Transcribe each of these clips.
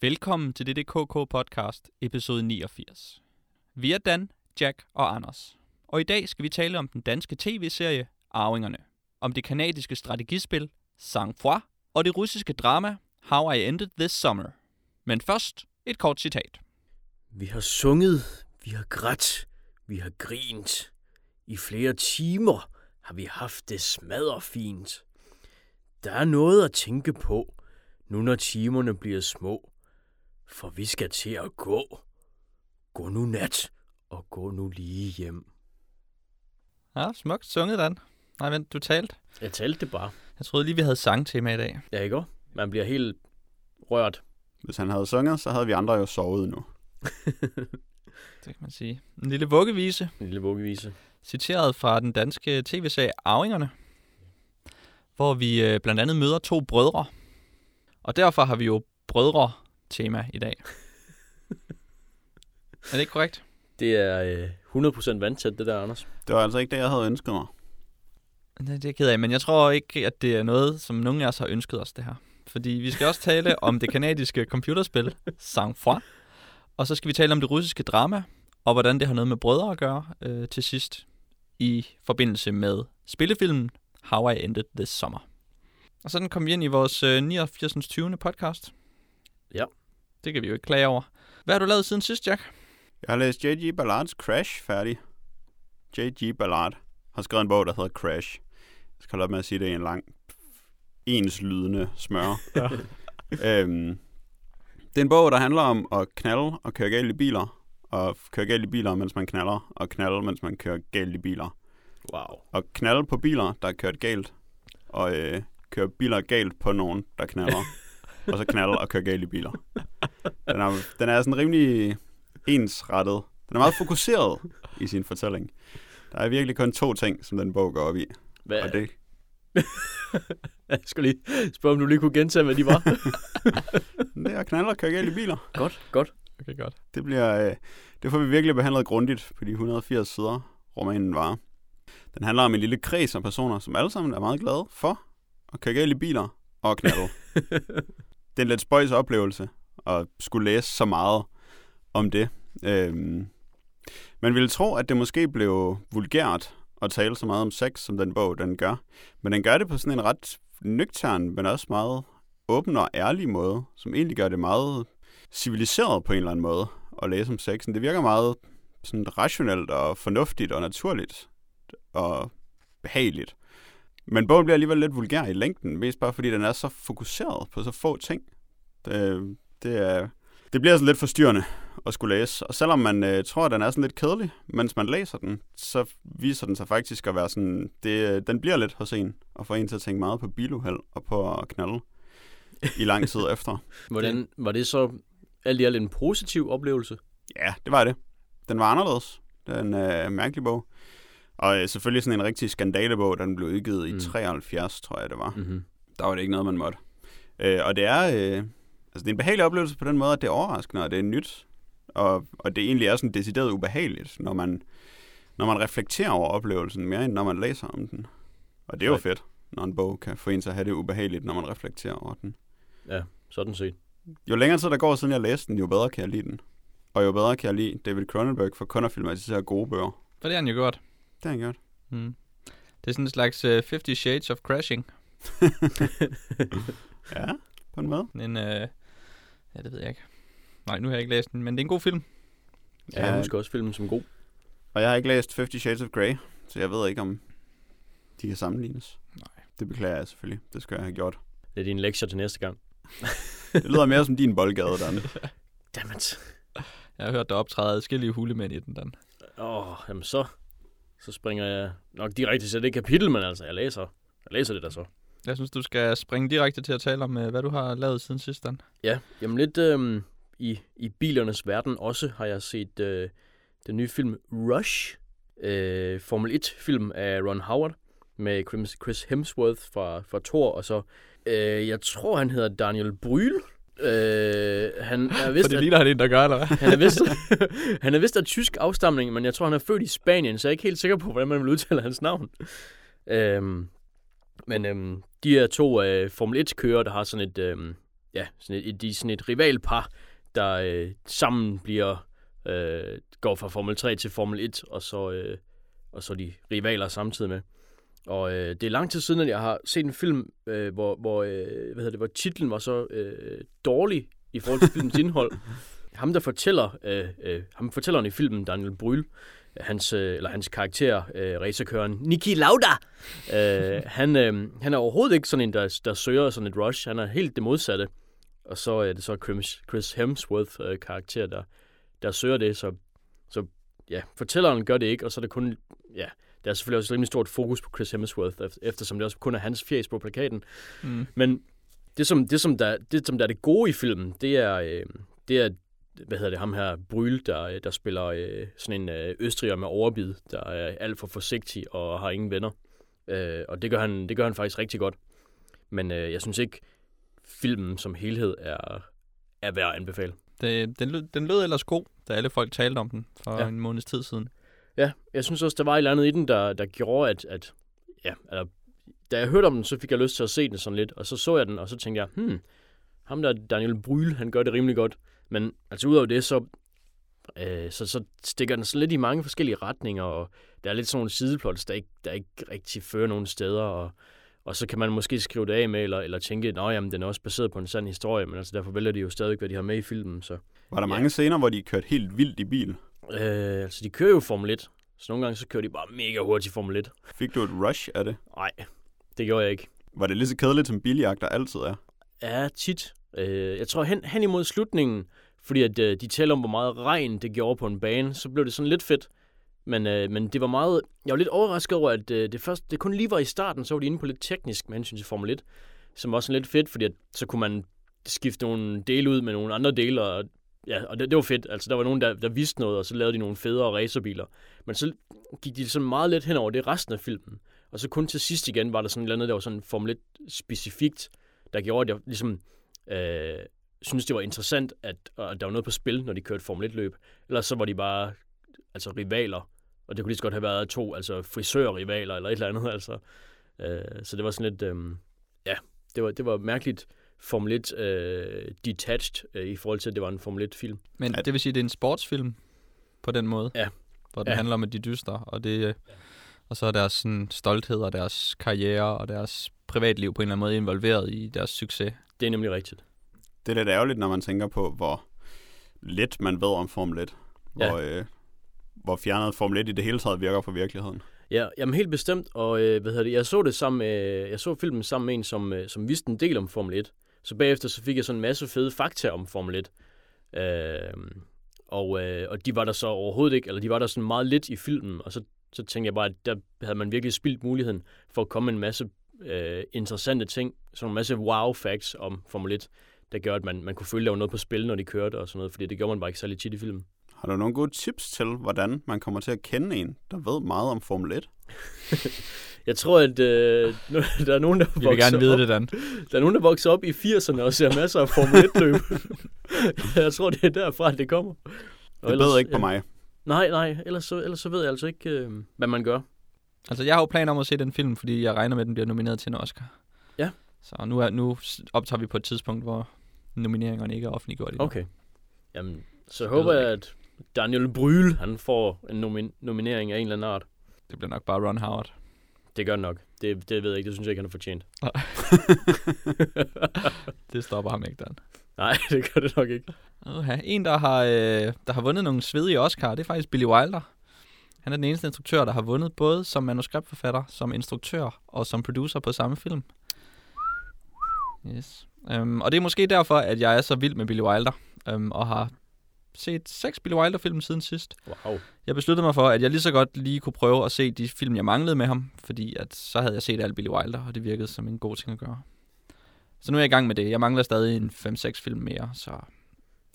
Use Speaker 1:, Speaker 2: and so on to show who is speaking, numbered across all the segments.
Speaker 1: Velkommen til dette KK podcast, episode 89. Vi er Dan, Jack og Anders. Og i dag skal vi tale om den danske tv-serie Arvingerne. Om det kanadiske strategispil Sang-Froid og det russiske drama How I Ended This Summer. Men først et kort citat.
Speaker 2: Vi har sunget, vi har grædt, vi har grint. I flere timer har vi haft det smadderfint. Der er noget at tænke på, nu når timerne bliver små. For vi skal til at gå. Gå nu nat, og gå nu lige hjem.
Speaker 1: Ja, smukt sunget, Dan. Nej, vent, du talte.
Speaker 2: Jeg talte det bare.
Speaker 1: Jeg troede lige, vi havde sangtema i dag.
Speaker 2: Ja, ikke? Man bliver helt rørt.
Speaker 3: Hvis han havde sunget, så havde vi andre jo sovet nu.
Speaker 1: Det kan man sige. En lille vuggevise,
Speaker 2: En lille vuggevise.
Speaker 1: citeret fra den danske tv-serie Arvingerne, hvor vi øh, blandt andet møder to brødre. Og derfor har vi jo brødre-tema i dag. er det ikke korrekt?
Speaker 2: Det er øh, 100% vandtæt, det der, Anders.
Speaker 3: Det var altså ikke det, jeg havde ønsket mig.
Speaker 1: Det, det er jeg ked af, men jeg tror ikke, at det er noget, som nogen af os har ønsket os det her. Fordi vi skal også tale om det kanadiske computerspil Sang-Froid, og så skal vi tale om det russiske drama, og hvordan det har noget med brødre at gøre øh, til sidst i forbindelse med spillefilmen How I Ended This Summer. Og sådan kom vi ind i vores øh, 89. 20. podcast.
Speaker 2: Ja.
Speaker 1: Det kan vi jo ikke klage over. Hvad har du lavet siden sidst, Jack?
Speaker 3: Jeg har læst J.G. Ballards Crash færdig. J.G. Ballard har skrevet en bog, der hedder Crash. Jeg skal holde op med at sige det i en lang, enslydende smør.
Speaker 2: Ja.
Speaker 3: øhm, det er en bog, der handler om at knalde og køre galt i biler. Og køre galt i biler, mens man knaller. Og knalde, mens man kører galt i biler.
Speaker 2: Wow.
Speaker 3: Og knalde på biler, der er kørt galt. Og øh, køre biler galt på nogen, der knaller. og så knalde og køre galt i biler. Den er, den er sådan rimelig ensrettet. Den er meget fokuseret i sin fortælling. Der er virkelig kun to ting, som den bog går op i.
Speaker 2: Hvad,
Speaker 3: Og det,
Speaker 2: Jeg skulle lige spørge, om du lige kunne gentage, hvad de var.
Speaker 3: det er at knalde og køre galt i biler.
Speaker 2: godt, godt.
Speaker 1: Okay, godt.
Speaker 3: Det, bliver, øh, det får vi virkelig behandlet grundigt på de 180 sider, romanen var. Den handler om en lille kreds af personer, som alle sammen er meget glade for at køre galt i biler og knalde. det er en lidt spøjs oplevelse at skulle læse så meget om det. Øhm, man ville tro, at det måske blev vulgært at tale så meget om sex, som den bog den gør. Men den gør det på sådan en ret nøgtern, men også meget åben og ærlig måde, som egentlig gør det meget civiliseret på en eller anden måde at læse om sexen. Det virker meget sådan rationelt og fornuftigt og naturligt og behageligt. Men bogen bliver alligevel lidt vulgær i længden, mest bare fordi den er så fokuseret på så få ting. Det, det, er, det bliver sådan lidt forstyrrende at skulle læse. Og selvom man øh, tror, at den er sådan lidt kedelig, mens man læser den, så viser den sig faktisk at være sådan... Det, den bliver lidt hos en, og får en til at tænke meget på biluheld og på at knalde i lang tid efter.
Speaker 2: Hvordan var det så alt i alt en positiv oplevelse?
Speaker 3: Ja, det var det. Den var anderledes. Det er en øh, mærkelig bog. Og øh, selvfølgelig sådan en rigtig skandalebog, da den blev udgivet i
Speaker 2: Mm.
Speaker 3: 73, tror jeg det var.
Speaker 2: Mm-hmm.
Speaker 3: Der var det ikke noget, man måtte. Øh, og det er, øh, altså det er en behagelig oplevelse på den måde, at det er overraskende, og det er nyt. Og, og det egentlig er sådan decideret ubehageligt, når man, når man reflekterer over oplevelsen, mere end når man læser om den. Og det er jo fedt, når en bog kan få en til at have det ubehageligt, når man reflekterer over den.
Speaker 2: Ja, sådan set.
Speaker 3: Jo længere tid der går, siden jeg læste den, jo bedre kan jeg lide den. Og jo bedre kan jeg lide David Cronenberg for kun at filmatisere gode bøger.
Speaker 1: For det har han jo gjort.
Speaker 3: Det har han gjort.
Speaker 1: Mm. Det er sådan en slags uh, 50 Shades of Crashing.
Speaker 3: Ja, på en måde.
Speaker 1: En, øh, ja, det ved jeg ikke. Nej, nu har jeg ikke læst den, men det er en god film.
Speaker 2: Ja, jeg husker også filmen som god.
Speaker 3: Og jeg har ikke læst 50 Shades of Grey, så jeg ved ikke, om de kan sammenlignes.
Speaker 1: Nej.
Speaker 3: Det beklager jeg selvfølgelig. Det skal jeg have gjort.
Speaker 2: Det er din lektie til næste gang.
Speaker 3: Det lyder mere som din boldgade, Dan.
Speaker 2: Dammit.
Speaker 1: Jeg har hørt, der optræder adskillige hulemænd i den, Dan.
Speaker 2: Åh, oh, jamen så, så springer jeg nok direkte til det kapitel, men altså, jeg læser, jeg læser det der så.
Speaker 1: Jeg synes, du skal springe direkte til at tale om, øh, hvad du har lavet siden sidst, Dan.
Speaker 2: Ja, jamen lidt øhm, i, i bilernes verden også har jeg set øh, den nye film Rush, øh, Formel 1-film af Ron Howard, med Chris, Chris Hemsworth fra, fra Thor, og så, øh, jeg tror han hedder Daniel Bryl. Øh, han er
Speaker 1: For
Speaker 2: vist,
Speaker 1: det
Speaker 2: at-
Speaker 1: ligner han en, der gør, eller hvad?
Speaker 2: Han er vist, han er vist af tysk afstamning, men jeg tror, han er født i Spanien, så jeg er ikke helt sikker på, hvordan man vil udtale hans navn. Øhm, men øhm, de er to øh, Formel 1-kører, der har sådan et, øhm, ja, sådan et, de er sådan et rivalpar, der øh, sammen bliver øh, går fra Formel 3 til Formel 1, og så, øh, og så de rivaler samtidig med. Og øh, det er lang tid siden, at jeg har set en film, øh, hvor, hvor, øh, hvad hedder det, hvor titlen var så øh, dårlig i forhold til filmens indhold. Ham, der fortæller, øh, øh, ham fortælleren i filmen, Daniel Bryl, hans, øh, eller hans karakter, øh, racerkøren Niki Lauda, øh, han, øh, han er overhovedet ikke sådan en, der, der søger sådan et rush. Han er helt det modsatte. Og så er det så Chris, Chris Hemsworth øh, karakter, der, der søger det. Så, så ja, fortælleren gør det ikke, og så er det kun, ja, der er selvfølgelig også et rimelig stort fokus på Chris Hemsworth, eftersom det også kun er hans fjes på plakaten. Mm. Men det som, det, som der, det, som der er det gode i filmen, det er, øh, det er hvad hedder det, ham her Bryl, der, der spiller øh, sådan en øh, østriger med overbid, der er alt for forsigtig og har ingen venner. Øh, og det gør, han, det gør han faktisk rigtig godt. Men øh, jeg synes ikke, filmen som helhed er, er værd at anbefale.
Speaker 1: Det, den, lød, den lød ellers god, da alle folk talte om den for ja. en måneds tid siden.
Speaker 2: Ja, jeg synes også, der var et eller andet i den, der, der gjorde, at, at ja, altså, da jeg hørte om den, så fik jeg lyst til at se den sådan lidt, og så så jeg den, og så tænkte jeg, hmm, ham der Daniel Bryl, han gør det rimelig godt. Men altså udover det, så, øh, så, så stikker den sådan lidt i mange forskellige retninger, og der er lidt sådan nogle sideplots, der ikke, der ikke rigtig fører nogen steder, og, og så kan man måske skrive det af med, eller, eller tænke, at den er også baseret på en sand historie, men altså derfor vælger de jo stadig, hvad de har med i filmen. Så,
Speaker 3: Var der ja. mange scener, hvor de kørte helt vildt i bil?
Speaker 2: Øh, altså, de kører jo Formel 1, så nogle gange så kører de bare mega hurtigt Formel 1.
Speaker 3: Fik du et rush af det?
Speaker 2: Nej, det gjorde jeg ikke.
Speaker 3: Var det lige så kedeligt, som biljagter altid er?
Speaker 2: Ja, tit. Øh, jeg tror hen, hen imod slutningen, fordi at øh, de taler om, hvor meget regn det gjorde på en bane, så blev det sådan lidt fedt. Men, øh, men det var meget... Jeg var lidt overrasket over, at øh, det, først, det kun lige var i starten, så var de inde på lidt teknisk med hensyn til Formel 1, som var sådan lidt fedt, fordi at, så kunne man skifte nogle dele ud med nogle andre dele, og, ja, og det, det var fedt. Altså, der var nogen, der, der vidste noget, og så lavede de nogle federe racerbiler. Men så gik de sådan meget lidt hen over det resten af filmen. Og så kun til sidst igen var der sådan et eller andet, der var sådan Formel 1 specifikt, der gjorde, at jeg ligesom øh, synes, det var interessant, at, at der var noget på spil, når de kørte Formel 1-løb. Ellers så var de bare altså rivaler, og det kunne lige så godt have været to altså frisørrivaler eller et eller andet. Altså. Øh, så det var sådan lidt, øh, ja, det var, det var mærkeligt Formel 1 øh, detached øh, i forhold til, at det var en Formel 1-film.
Speaker 1: Men det vil sige, at det er en sportsfilm på den måde?
Speaker 2: Ja.
Speaker 1: Hvor den
Speaker 2: ja.
Speaker 1: handler om, at de dyster, og det... Ja. Og så er deres sådan, stolthed og deres karriere og deres privatliv på en eller anden måde involveret i deres succes.
Speaker 2: Det er nemlig rigtigt.
Speaker 3: Det er lidt ærgerligt, når man tænker på, hvor lidt man ved om Formel 1. Hvor, ja. øh, hvor fjernet Formel 1 i det hele taget virker på virkeligheden.
Speaker 2: Ja, jamen helt bestemt, og øh, hvad hedder det, jeg så det sammen med, jeg så filmen sammen med en, som, øh, som vidste en del om Formel 1. Så bagefter så fik jeg sådan en masse fede fakta om Formel 1. Øh, og, øh, og de var der så overhovedet ikke, eller de var der sådan meget lidt i filmen, og så, så tænkte jeg bare, at der havde man virkelig spildt muligheden for at komme en masse øh, interessante ting, sådan en masse wow-facts om Formel 1, der gør, at man, man kunne føle, at der var noget på spil, når de kørte og sådan noget, fordi det gjorde man bare ikke særlig tit i filmen.
Speaker 3: Har du nogle gode tips til, hvordan man kommer til at kende en, der ved meget om Formel 1?
Speaker 2: jeg tror, at øh, der er nogen, der
Speaker 1: vokser vil gerne vide
Speaker 2: op.
Speaker 1: det, Dan.
Speaker 2: Der er nogen, der vokser op i 80'erne og ser masser af Formel 1-løb. jeg tror, det er derfra, det kommer.
Speaker 3: Og det ellers, ikke på mig.
Speaker 2: Nej, nej. Ellers så, ellers så ved jeg altså ikke, øh, hvad man gør.
Speaker 1: Altså, jeg har jo planer om at se den film, fordi jeg regner med, at den bliver nomineret til en Oscar.
Speaker 2: Ja.
Speaker 1: Så nu, er, nu optager vi på et tidspunkt, hvor nomineringerne ikke er offentliggjort endnu.
Speaker 2: Okay. Jamen, så, så håber jeg, at Daniel Bryl, han får en nomin- nominering af en eller anden art.
Speaker 1: Det bliver nok bare Ron Howard.
Speaker 2: Det gør nok. Det, det ved jeg ikke. Det synes jeg ikke, han har fortjent.
Speaker 1: det stopper ham ikke, Dan.
Speaker 2: Nej, det gør det nok ikke.
Speaker 1: Okay. En, der har, øh, der har vundet nogle svedige Oscar, det er faktisk Billy Wilder. Han er den eneste instruktør, der har vundet både som manuskriptforfatter, som instruktør og som producer på samme film. Yes. Um, og det er måske derfor, at jeg er så vild med Billy Wilder, um, og har set seks Billy Wilder-film siden sidst.
Speaker 2: Wow.
Speaker 1: Jeg besluttede mig for, at jeg lige så godt lige kunne prøve at se de film, jeg manglede med ham, fordi at så havde jeg set alt Billy Wilder, og det virkede som en god ting at gøre. Så nu er jeg i gang med det. Jeg mangler stadig en 5-6 film mere, så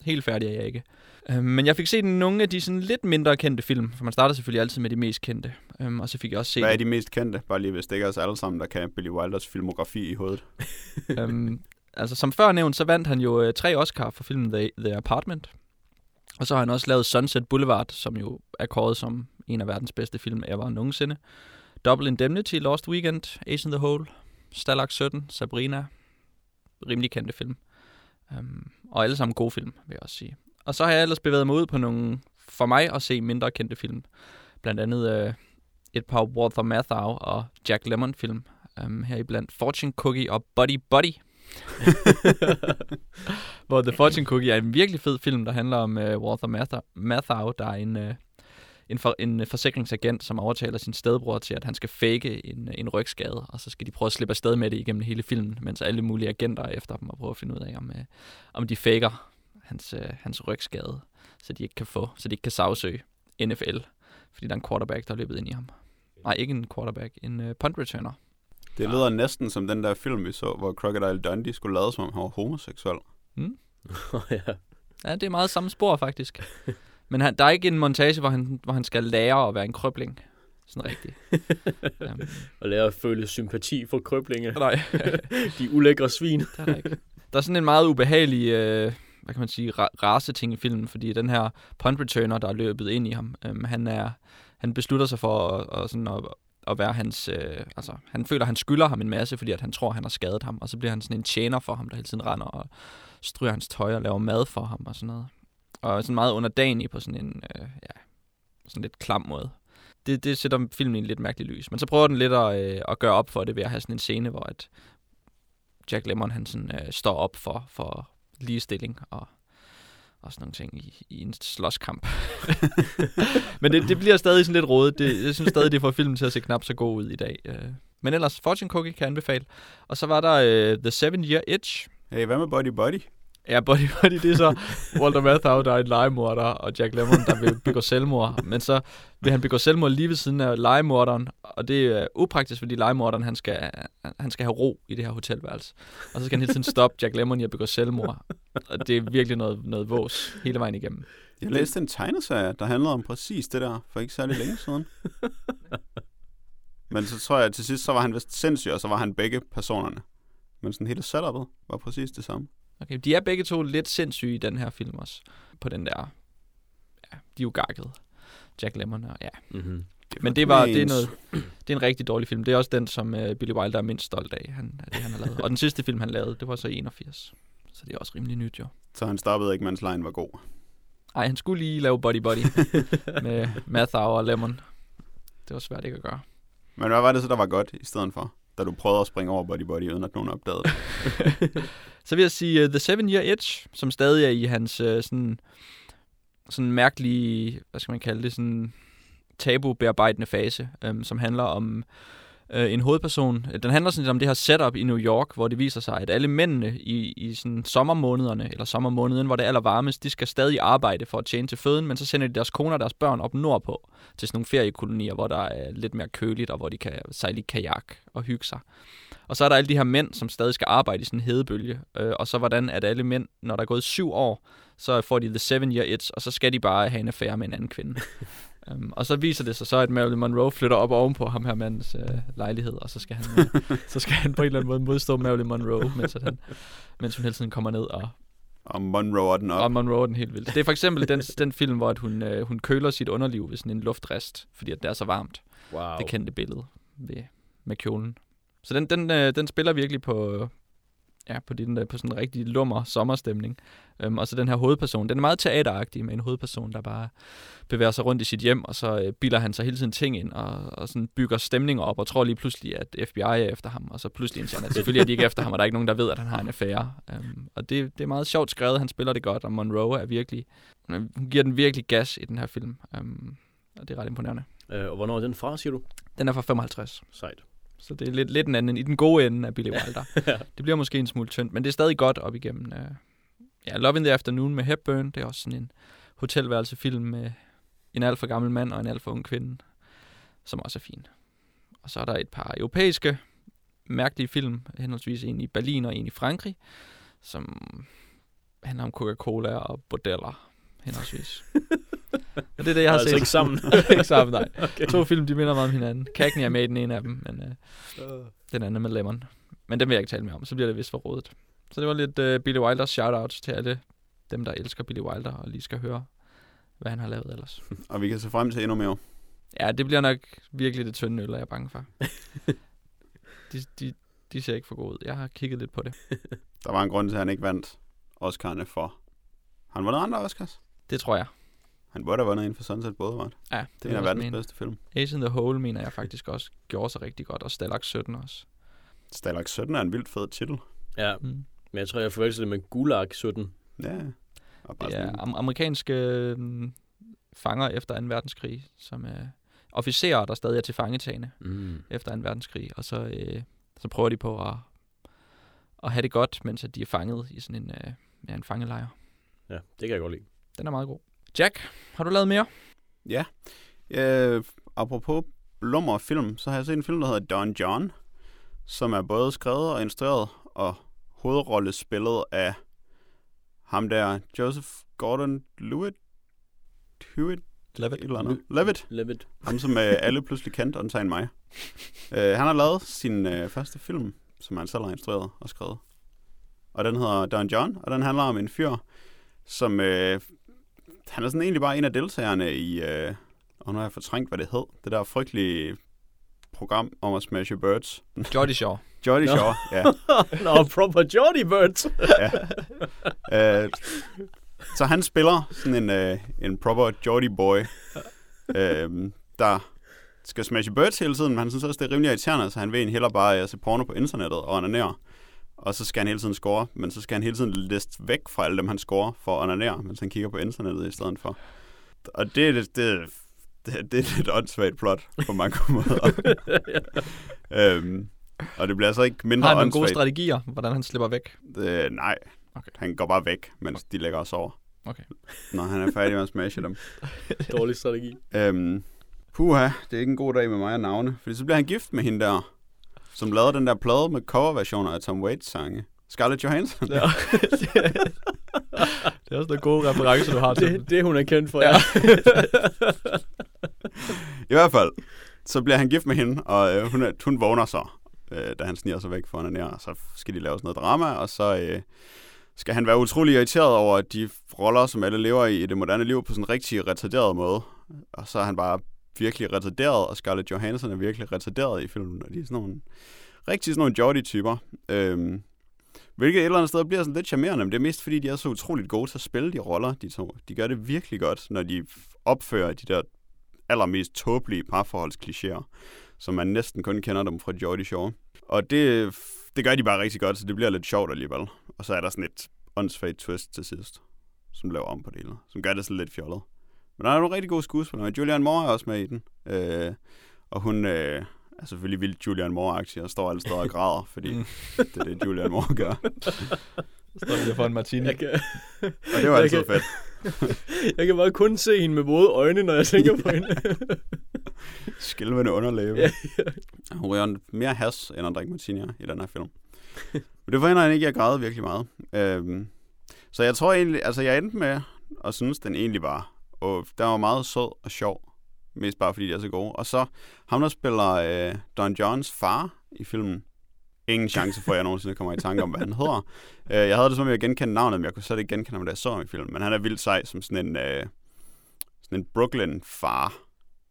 Speaker 1: helt færdig er jeg ikke. Øhm, men jeg fik set nogle af de sådan lidt mindre kendte film, for man starter selvfølgelig altid med de mest kendte. Øhm, og så fik jeg også set...
Speaker 3: Hvad er de mest kendte? Bare lige hvis det ikke er os alle sammen, der kan Billy Wilders filmografi i hovedet.
Speaker 1: øhm, altså som før nævnt, så vandt han jo øh, tre Oscar for filmen The, The Apartment. Og så har han også lavet Sunset Boulevard, som jo er kåret som en af verdens bedste film ever nogensinde. Double Indemnity, Lost Weekend, Ace in the Hole, Stalag 17, Sabrina. Rimelig kendte film. Um, og alle sammen gode film, vil jeg også sige. Og så har jeg ellers bevæget mig ud på nogle, for mig at se mindre kendte film. Blandt andet uh, et par Walter Matthau og Jack Lemmon film. Øhm, um, her blandt Fortune Cookie og Buddy Buddy. Hvor The Fortune Cookie er en virkelig fed film, der handler om uh, Walter Matthau, Matthau, der er en, uh, en, for, en øh, forsikringsagent, som overtaler sin stedbror til, at han skal fake en, en rygskade, og så skal de prøve at slippe afsted med det igennem hele filmen, mens alle mulige agenter er efter dem og prøver at finde ud af, om, uh, om de faker hans, uh, hans rygskade, så de ikke kan få, så de ikke kan sagsøge NFL, fordi der er en quarterback, der er løbet ind i ham. Nej, ikke en quarterback, en uh, punt returner.
Speaker 3: Det lyder næsten som den der film, vi så, hvor Crocodile Dundee skulle lade som om han var homoseksuel.
Speaker 1: Mm.
Speaker 2: ja.
Speaker 1: Ja, det er meget samme spor, faktisk. Men han, der er ikke en montage, hvor han, hvor han skal lære at være en krøbling. Sådan rigtigt. um,
Speaker 2: Og lære at føle sympati for krøblinge.
Speaker 1: nej,
Speaker 2: De ulækre svin.
Speaker 1: det er der ikke. Der er sådan en meget ubehagelig, øh, hvad kan man sige, ra- raceting i filmen, fordi den her punt returner, der er løbet ind i ham, øhm, han er, han beslutter sig for at, at, sådan at, at være hans, øh, altså han føler, at han skylder ham en masse, fordi at han tror, at han har skadet ham, og så bliver han sådan en tjener for ham, der hele tiden render og stryger hans tøj og laver mad for ham og sådan noget. Og sådan meget underdanig på sådan en, øh, ja, sådan lidt klam måde. Det, det sætter filmen i en lidt mærkelig lys. Men så prøver den lidt at, øh, at gøre op for det ved at have sådan en scene, hvor at Jack Lemmon han sådan, øh, står op for, for ligestilling og, og sådan nogle ting i, i en slåskamp. Men det, det bliver stadig sådan lidt rådet. Det, jeg synes stadig, det får filmen til at se knap så god ud i dag. Øh. Men ellers, Fortune Cookie kan jeg anbefale. Og så var der uh, The Seven Year Itch.
Speaker 3: Hey, hvad med Buddy Buddy?
Speaker 1: Ja, Buddy Buddy, det er så Walter Matthau, der er en legemorder, og Jack Lemmon, der vil begå selvmord. Men så vil han begå selvmord lige ved siden af legemorderen, og det er upraktisk, fordi legemorderen, han skal, han skal have ro i det her hotelværelse. Og så skal han hele tiden stoppe Jack Lemmon i at begå selvmord. Og det er virkelig noget, noget vås hele vejen igennem.
Speaker 3: Jeg læste en tegneserie, der handlede om præcis det der, for ikke særlig længe siden. Men så tror jeg, at til sidst, så var han vist sindssyg, og så var han begge personerne. Men sådan hele setupet var præcis det samme.
Speaker 1: Okay, de er begge to lidt sindssyge i den her film også. På den der... Ja, de er jo gakkede. Jack Lemmon og ja.
Speaker 2: Mm-hmm.
Speaker 1: Men det var det er noget, det er en rigtig dårlig film. Det er også den, som uh, Billy Wilder er mindst stolt af, han, af det, han har lavet. Og den sidste film, han lavede, det var så i 81. Så det er også rimelig nyt, jo.
Speaker 3: Så han stoppede ikke, mens line var god.
Speaker 1: Ej, han skulle lige lave Buddy Buddy med Mathau og Lemon. Det var svært ikke at gøre.
Speaker 3: Men hvad var det så, der var godt i stedet for? Da du prøvede at springe over Buddy Buddy, uden at nogen opdagede det.
Speaker 1: Så vil jeg sige uh, The Seven Year Itch, som stadig er i hans uh, sådan, sådan mærkelige, hvad skal man kalde det, sådan tabubearbejdende fase, um, som handler om øh, en hovedperson. Den handler sådan lidt om det her setup i New York, hvor det viser sig, at alle mændene i, i sådan sommermånederne, eller sommermåneden, hvor det er aller varmest, de skal stadig arbejde for at tjene til føden, men så sender de deres koner og deres børn op nordpå til sådan nogle feriekolonier, hvor der er lidt mere køligt, og hvor de kan sejle i kajak og hygge sig. Og så er der alle de her mænd, som stadig skal arbejde i sådan en hedebølge. Øh, og så hvordan at alle mænd, når der er gået syv år, så får de the seven year itch, og så skal de bare have en affære med en anden kvinde. um, og så viser det sig så, at Marilyn Monroe flytter op ovenpå ham her mandens øh, lejlighed, og så skal, han, øh, så skal han på en eller anden måde modstå Marilyn Monroe, mens, at han, mens hun hele tiden kommer ned og,
Speaker 3: Og Monroe den op.
Speaker 1: og Monroe den helt vildt. Det er for eksempel den, den film, hvor at hun, øh, hun køler sit underliv ved sådan en luftrest, fordi at det er så varmt.
Speaker 2: Wow.
Speaker 1: Det kendte billede ved, med kjolen. Så den, den, øh, den spiller virkelig på, ja, på, den, der- på sådan en rigtig lummer sommerstemning. Um, og så den her hovedperson, den er meget teateragtig med en hovedperson, der bare bevæger sig rundt i sit hjem, og så øh, bilder han sig hele tiden ting ind, og, og sådan bygger stemninger op, og tror lige pludselig, at FBI er efter ham, og så pludselig indser han, at selvfølgelig er de ikke efter ham, og der er ikke nogen, der ved, at han har en affære. Um, og det, det er meget sjovt skrevet, han spiller det godt, og Monroe er virkelig, hun giver den virkelig gas i den her film, um, og det er ret imponerende.
Speaker 2: Øh, og hvornår er den fra, siger du?
Speaker 1: Den er fra 55.
Speaker 2: Sejt.
Speaker 1: Så det er lidt, lidt en anden, i den gode ende af Billy Wilder.
Speaker 2: Ja.
Speaker 1: det bliver måske en smule tyndt, men det er stadig godt op igennem. Uh, ja, Love in the Afternoon med Hepburn, det er også sådan en hotelværelsefilm med en alt for gammel mand og en alt for ung kvinde, som også er fin. Og så er der et par europæiske mærkelige film, henholdsvis en i Berlin og en i Frankrig, som handler om Coca-Cola og bordeller, henholdsvis. og det er det, jeg har
Speaker 2: altså
Speaker 1: set.
Speaker 2: ikke sammen.
Speaker 1: ikke sammen, nej.
Speaker 2: okay.
Speaker 1: To film, de minder meget om hinanden. Cagney er med i den ene af dem, men øh, den anden er med Lemon. Men den vil jeg ikke tale mere om, så bliver det vist for rådet. Så det var lidt øh, Billy Wilders shoutouts til alle dem, der elsker Billy Wilder, og lige skal høre, hvad han har lavet ellers.
Speaker 3: Og vi kan se frem til endnu mere.
Speaker 1: Ja, det bliver nok virkelig det tynde øl, er jeg bange for. de, de, de ser ikke for gode ud. Jeg har kigget lidt på det.
Speaker 3: Der var en grund til, at han ikke vandt Oscar'ne for... Har han vundet andre Oscars?
Speaker 1: Det tror jeg.
Speaker 3: Han burde have vundet en for Sunset Boulevard.
Speaker 1: Ja,
Speaker 3: Det
Speaker 1: det
Speaker 3: er en af verdens
Speaker 1: mene.
Speaker 3: bedste film.
Speaker 1: Ace in the Hole mener jeg faktisk også gjorde sig rigtig godt, og Stalag 17 også.
Speaker 3: Stalag 17 er en vildt fed titel.
Speaker 2: Ja,
Speaker 1: Mm.
Speaker 2: Men jeg tror, jeg forveksler det med Gulag 17.
Speaker 3: Ja. Og bare
Speaker 1: Det er
Speaker 3: sådan,
Speaker 1: am- amerikanske øhm, fanger efter 2. verdenskrig, som er officerer, der stadig er til fangetagende
Speaker 2: Mm.
Speaker 1: efter 2. verdenskrig, og så, øh, så prøver de på at, at have det godt, mens at de er fanget i sådan en, øh, ja, en fangelejr.
Speaker 2: Ja, det kan jeg godt lide.
Speaker 1: Den er meget god. Jack, har du lavet mere?
Speaker 3: Ja. Øh, apropos lummer film, så har jeg set en film, der hedder Don John, som er både skrevet og instrueret og hovedrolle spillet af ham der, Joseph Gordon-Levitt? Hewitt?
Speaker 1: Levitt.
Speaker 3: Eller andet. Levitt.
Speaker 2: Levitt.
Speaker 3: Ham, som øh, alle pludselig kendte, undtagen mig. Øh, han har lavet sin øh, første film, som han selv har instrueret og skrevet. Og den hedder Don John, og den handler om en fyr, som... Øh, han er sådan egentlig bare en af deltagerne i... Øh, og nu har jeg fortrængt, hvad det hed. Det der frygtelige program om at smashe birds.
Speaker 1: Jordy Shaw.
Speaker 2: Nå.
Speaker 3: Shaw, ja.
Speaker 2: Nå, proper Jordy Birds.
Speaker 3: Øh, så han spiller sådan en, øh, en proper Geordie boy, øh, der skal smashe birds hele tiden, men han synes også, det er rimelig irriterende, så han vil egentlig hellere bare øh, se porno på internettet og onanere. Og så skal han hele tiden score, men så skal han hele tiden liste væk fra alle dem, han scorer for at onanere, mens han kigger på internettet i stedet for. Og det er det, det, det, det er et åndssvagt plot på mange måder. øhm, og det bliver altså ikke mindre
Speaker 1: Har han nogle gode
Speaker 3: åndssvagt.
Speaker 1: strategier, hvordan han slipper væk?
Speaker 3: Øh, nej,
Speaker 1: Okay.
Speaker 3: han går bare væk, mens de lægger os over.
Speaker 1: Okay.
Speaker 3: Når han er færdig med at smashe dem.
Speaker 2: Dårlig strategi.
Speaker 3: Øhm, puha, det er ikke en god dag med mig og navne. Fordi så bliver han gift med hende der, som lavede den der plade med coverversioner af Tom Waits sange. Scarlett Johansson.
Speaker 1: Ja. det er også nogle gode referencer, du har til
Speaker 2: Det, det hun er kendt for,
Speaker 1: Ja.
Speaker 3: I hvert fald, så bliver han gift med hende, og øh, hun, er, hun vågner så, øh, da han sniger sig væk fra hende. Og så skal de lave sådan noget drama, og så øh, skal han være utrolig irriteret over de roller, som alle lever i i det moderne liv på sådan en rigtig retarderet måde. Og så er han bare virkelig retarderet, og Scarlett Johansson er virkelig retarderet i filmen. Og de er sådan nogle, rigtig sådan nogle Geordie-typer. Øhm, hvilket et eller andet sted bliver sådan lidt charmerende, men det er mest fordi, de er så utroligt gode til at spille de roller, de to. De gør det virkelig godt, når de opfører de der allermest tåbelige parforholdsklichéer, som man næsten kun kender dem fra Geordie Shore. Og det, det gør de bare rigtig godt, så det bliver lidt sjovt alligevel. Og så er der sådan et åndssvagt twist til sidst, som laver om på det hele, som gør det sådan lidt fjollet. Men der er nogle rigtig gode skuespillere. Julian Moore er også med i den. Øh, og hun øh, er selvfølgelig vildt Julianne Moore-aktie og står alle steder og græder, fordi
Speaker 1: Mm.
Speaker 3: det er det, Julianne Moore gør.
Speaker 1: Står vi for en martini.
Speaker 2: Jeg kan,
Speaker 3: Og det var
Speaker 2: Jeg
Speaker 3: altid
Speaker 2: kan-
Speaker 3: fedt.
Speaker 2: jeg kan bare kun se hende med våde øjne, når jeg tænker på hende.
Speaker 3: Skælvende underlæbe.
Speaker 2: Ja,
Speaker 3: Hun ryger mere has, end at drikke martinier i den her film. Men det forhindrer hende ikke, at jeg græder virkelig meget. Øhm, så jeg tror egentlig, altså jeg endte med at synes, den egentlig var, og der var meget sød og sjov. Mest bare fordi de er så gode. Og så ham, der spiller øh, Don Johns far i filmen. Ingen chance for, at jeg nogensinde kommer i tanke om, hvad han hedder. Øh, jeg havde det som, om jeg genkendte navnet, men jeg kunne slet ikke genkende ham, da jeg så ham i filmen. Men han er vildt sej som sådan en, øh, sådan en Brooklyn-far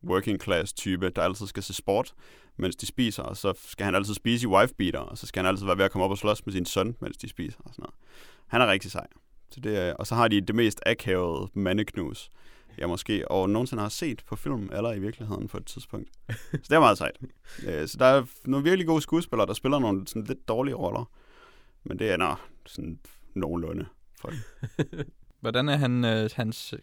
Speaker 3: working class type, der altid skal se sport, mens de spiser, og så skal han altid spise i wifebeater, og så skal han altid være ved at komme op og slås med sin søn, mens de spiser og sådan noget. Han er rigtig sej. Så det, er- og så har de det mest akavede mandeknus, jeg måske og nogensinde har set på film, eller i virkeligheden på et tidspunkt. Så det er meget sejt. Øh, Så der er nogle virkelig gode skuespillere, der spiller nogle sådan lidt dårlige roller, men det er nok sådan nogenlunde. For
Speaker 1: Hvordan er han, øh, hans...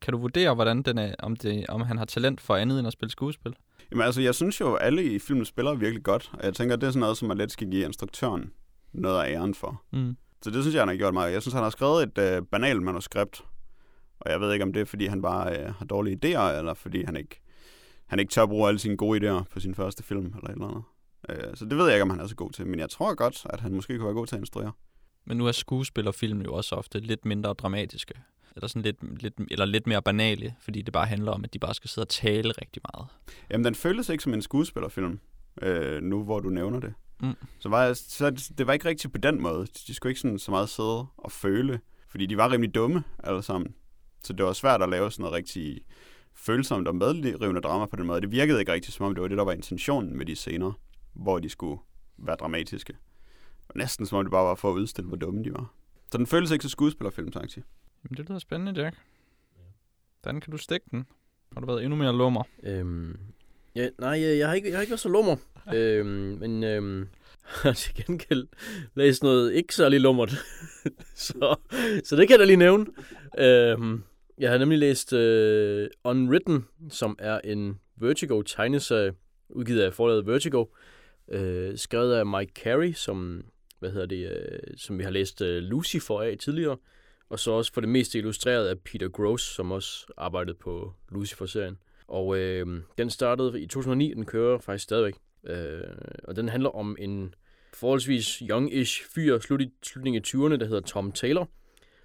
Speaker 1: Kan du vurdere, hvordan den er, om, det, om han har talent for andet end at spille skuespil?
Speaker 3: Jamen altså, jeg synes jo, at alle i filmen spiller virkelig godt, og jeg tænker, at det er sådan noget, som man let skal give instruktøren noget af æren for.
Speaker 1: Mm.
Speaker 3: Så det synes jeg, han har gjort meget. Jeg synes, han har skrevet et øh, banalt manuskript, og jeg ved ikke, om det er, fordi han bare øh, har dårlige idéer, eller fordi han ikke, han ikke tør bruge alle sine gode idéer på sin første film, eller et eller andet. Øh, så det ved jeg ikke, om han er så god til, men jeg tror godt, at han måske kunne være god til at instruere.
Speaker 1: Men nu er skuespillerfilm jo også ofte lidt mindre dramatiske. Eller, sådan lidt, lidt, eller lidt mere banale, fordi det bare handler om, at de bare skal sidde og tale rigtig meget.
Speaker 3: Jamen, den føles ikke som en skuespillerfilm, øh, nu hvor du nævner det.
Speaker 1: Mm.
Speaker 3: Så, var jeg, så det- var ikke rigtig på den måde. De skulle ikke sådan så meget sidde og føle, fordi de var rimelig dumme alle sammen. Så det var svært at lave sådan noget rigtig følsomt og medrivende drama på den måde. Det virkede ikke rigtig, som om det var det, der var intentionen med de scener, hvor de skulle være dramatiske. Det var næsten som om det bare var for at udstille, hvor dumme de var. Så den føles ikke så skuespillerfilmsagtig.
Speaker 1: Jamen, det lyder spændende, Jack. Hvordan kan du stikke den? Har du været endnu mere lummer?
Speaker 2: Øhm, ja, nej, jeg, jeg, har ikke, jeg har ikke været så lummer. øhm, men øhm, har til gengæld læst noget ikke særlig lummert. så, så det kan jeg da lige nævne. Øhm, jeg har nemlig læst øh, Unwritten, som er en Vertigo-tegneserie, udgivet af forlaget Vertigo, øh, skrevet af Mike Carey, som, hvad hedder det, øh, som vi har læst øh, Lucifer af tidligere, og så også for det meste illustreret af Peter Gross, som også arbejdede på Lucifer-serien. Og øh, den startede i 2009, den kører faktisk stadigvæk. Øh, og den handler om en forholdsvis youngish fyr, slut i slutningen af 20'erne, der hedder Tom Taylor,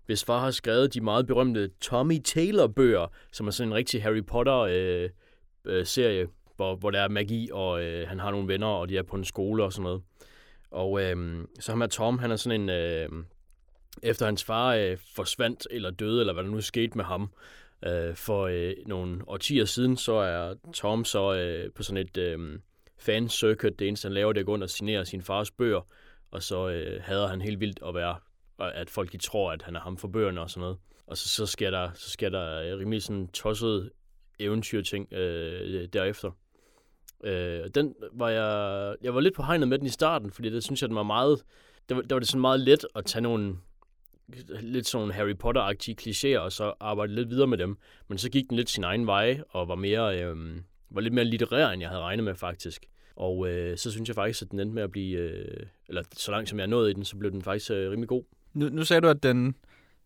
Speaker 2: hvis far har skrevet de meget berømte Tommy Taylor-bøger, som er sådan en rigtig Harry Potter-serie, øh, øh, serie, hvor, hvor der er magi, og øh, han har nogle venner, og de er på en skole og sådan noget. Og øh, så ham er Tom, han er sådan en... Øh, efter hans far øh, forsvandt eller døde, eller hvad der nu skete med ham, øh, for øh, nogle årtier siden, så er Tom så øh, på sådan et øh, fan circuit. Det eneste, han laver, det er at gå og signere sin fars bøger, og så øh, hader han helt vildt at være, at folk de tror, at han er ham for bøgerne og sådan noget. Og så, så sker der, så sker der øh, rimelig sådan tosset eventyrting øh, derefter. Øh, den var jeg, jeg var lidt på hegnet med den i starten, fordi det synes jeg, den var meget, der var, der var det sådan meget let at tage nogle lidt sådan Harry Potter-agtige klichéer, og så arbejde lidt videre med dem. Men så gik den lidt sin egen vej, og var mere, øh, var lidt mere litterær, end jeg havde regnet med faktisk. Og øh, så synes jeg faktisk, at den endte med at blive, øh, eller så langt som jeg nåede i den, så blev den faktisk øh, rimelig god.
Speaker 1: Nu, nu sagde du, at den,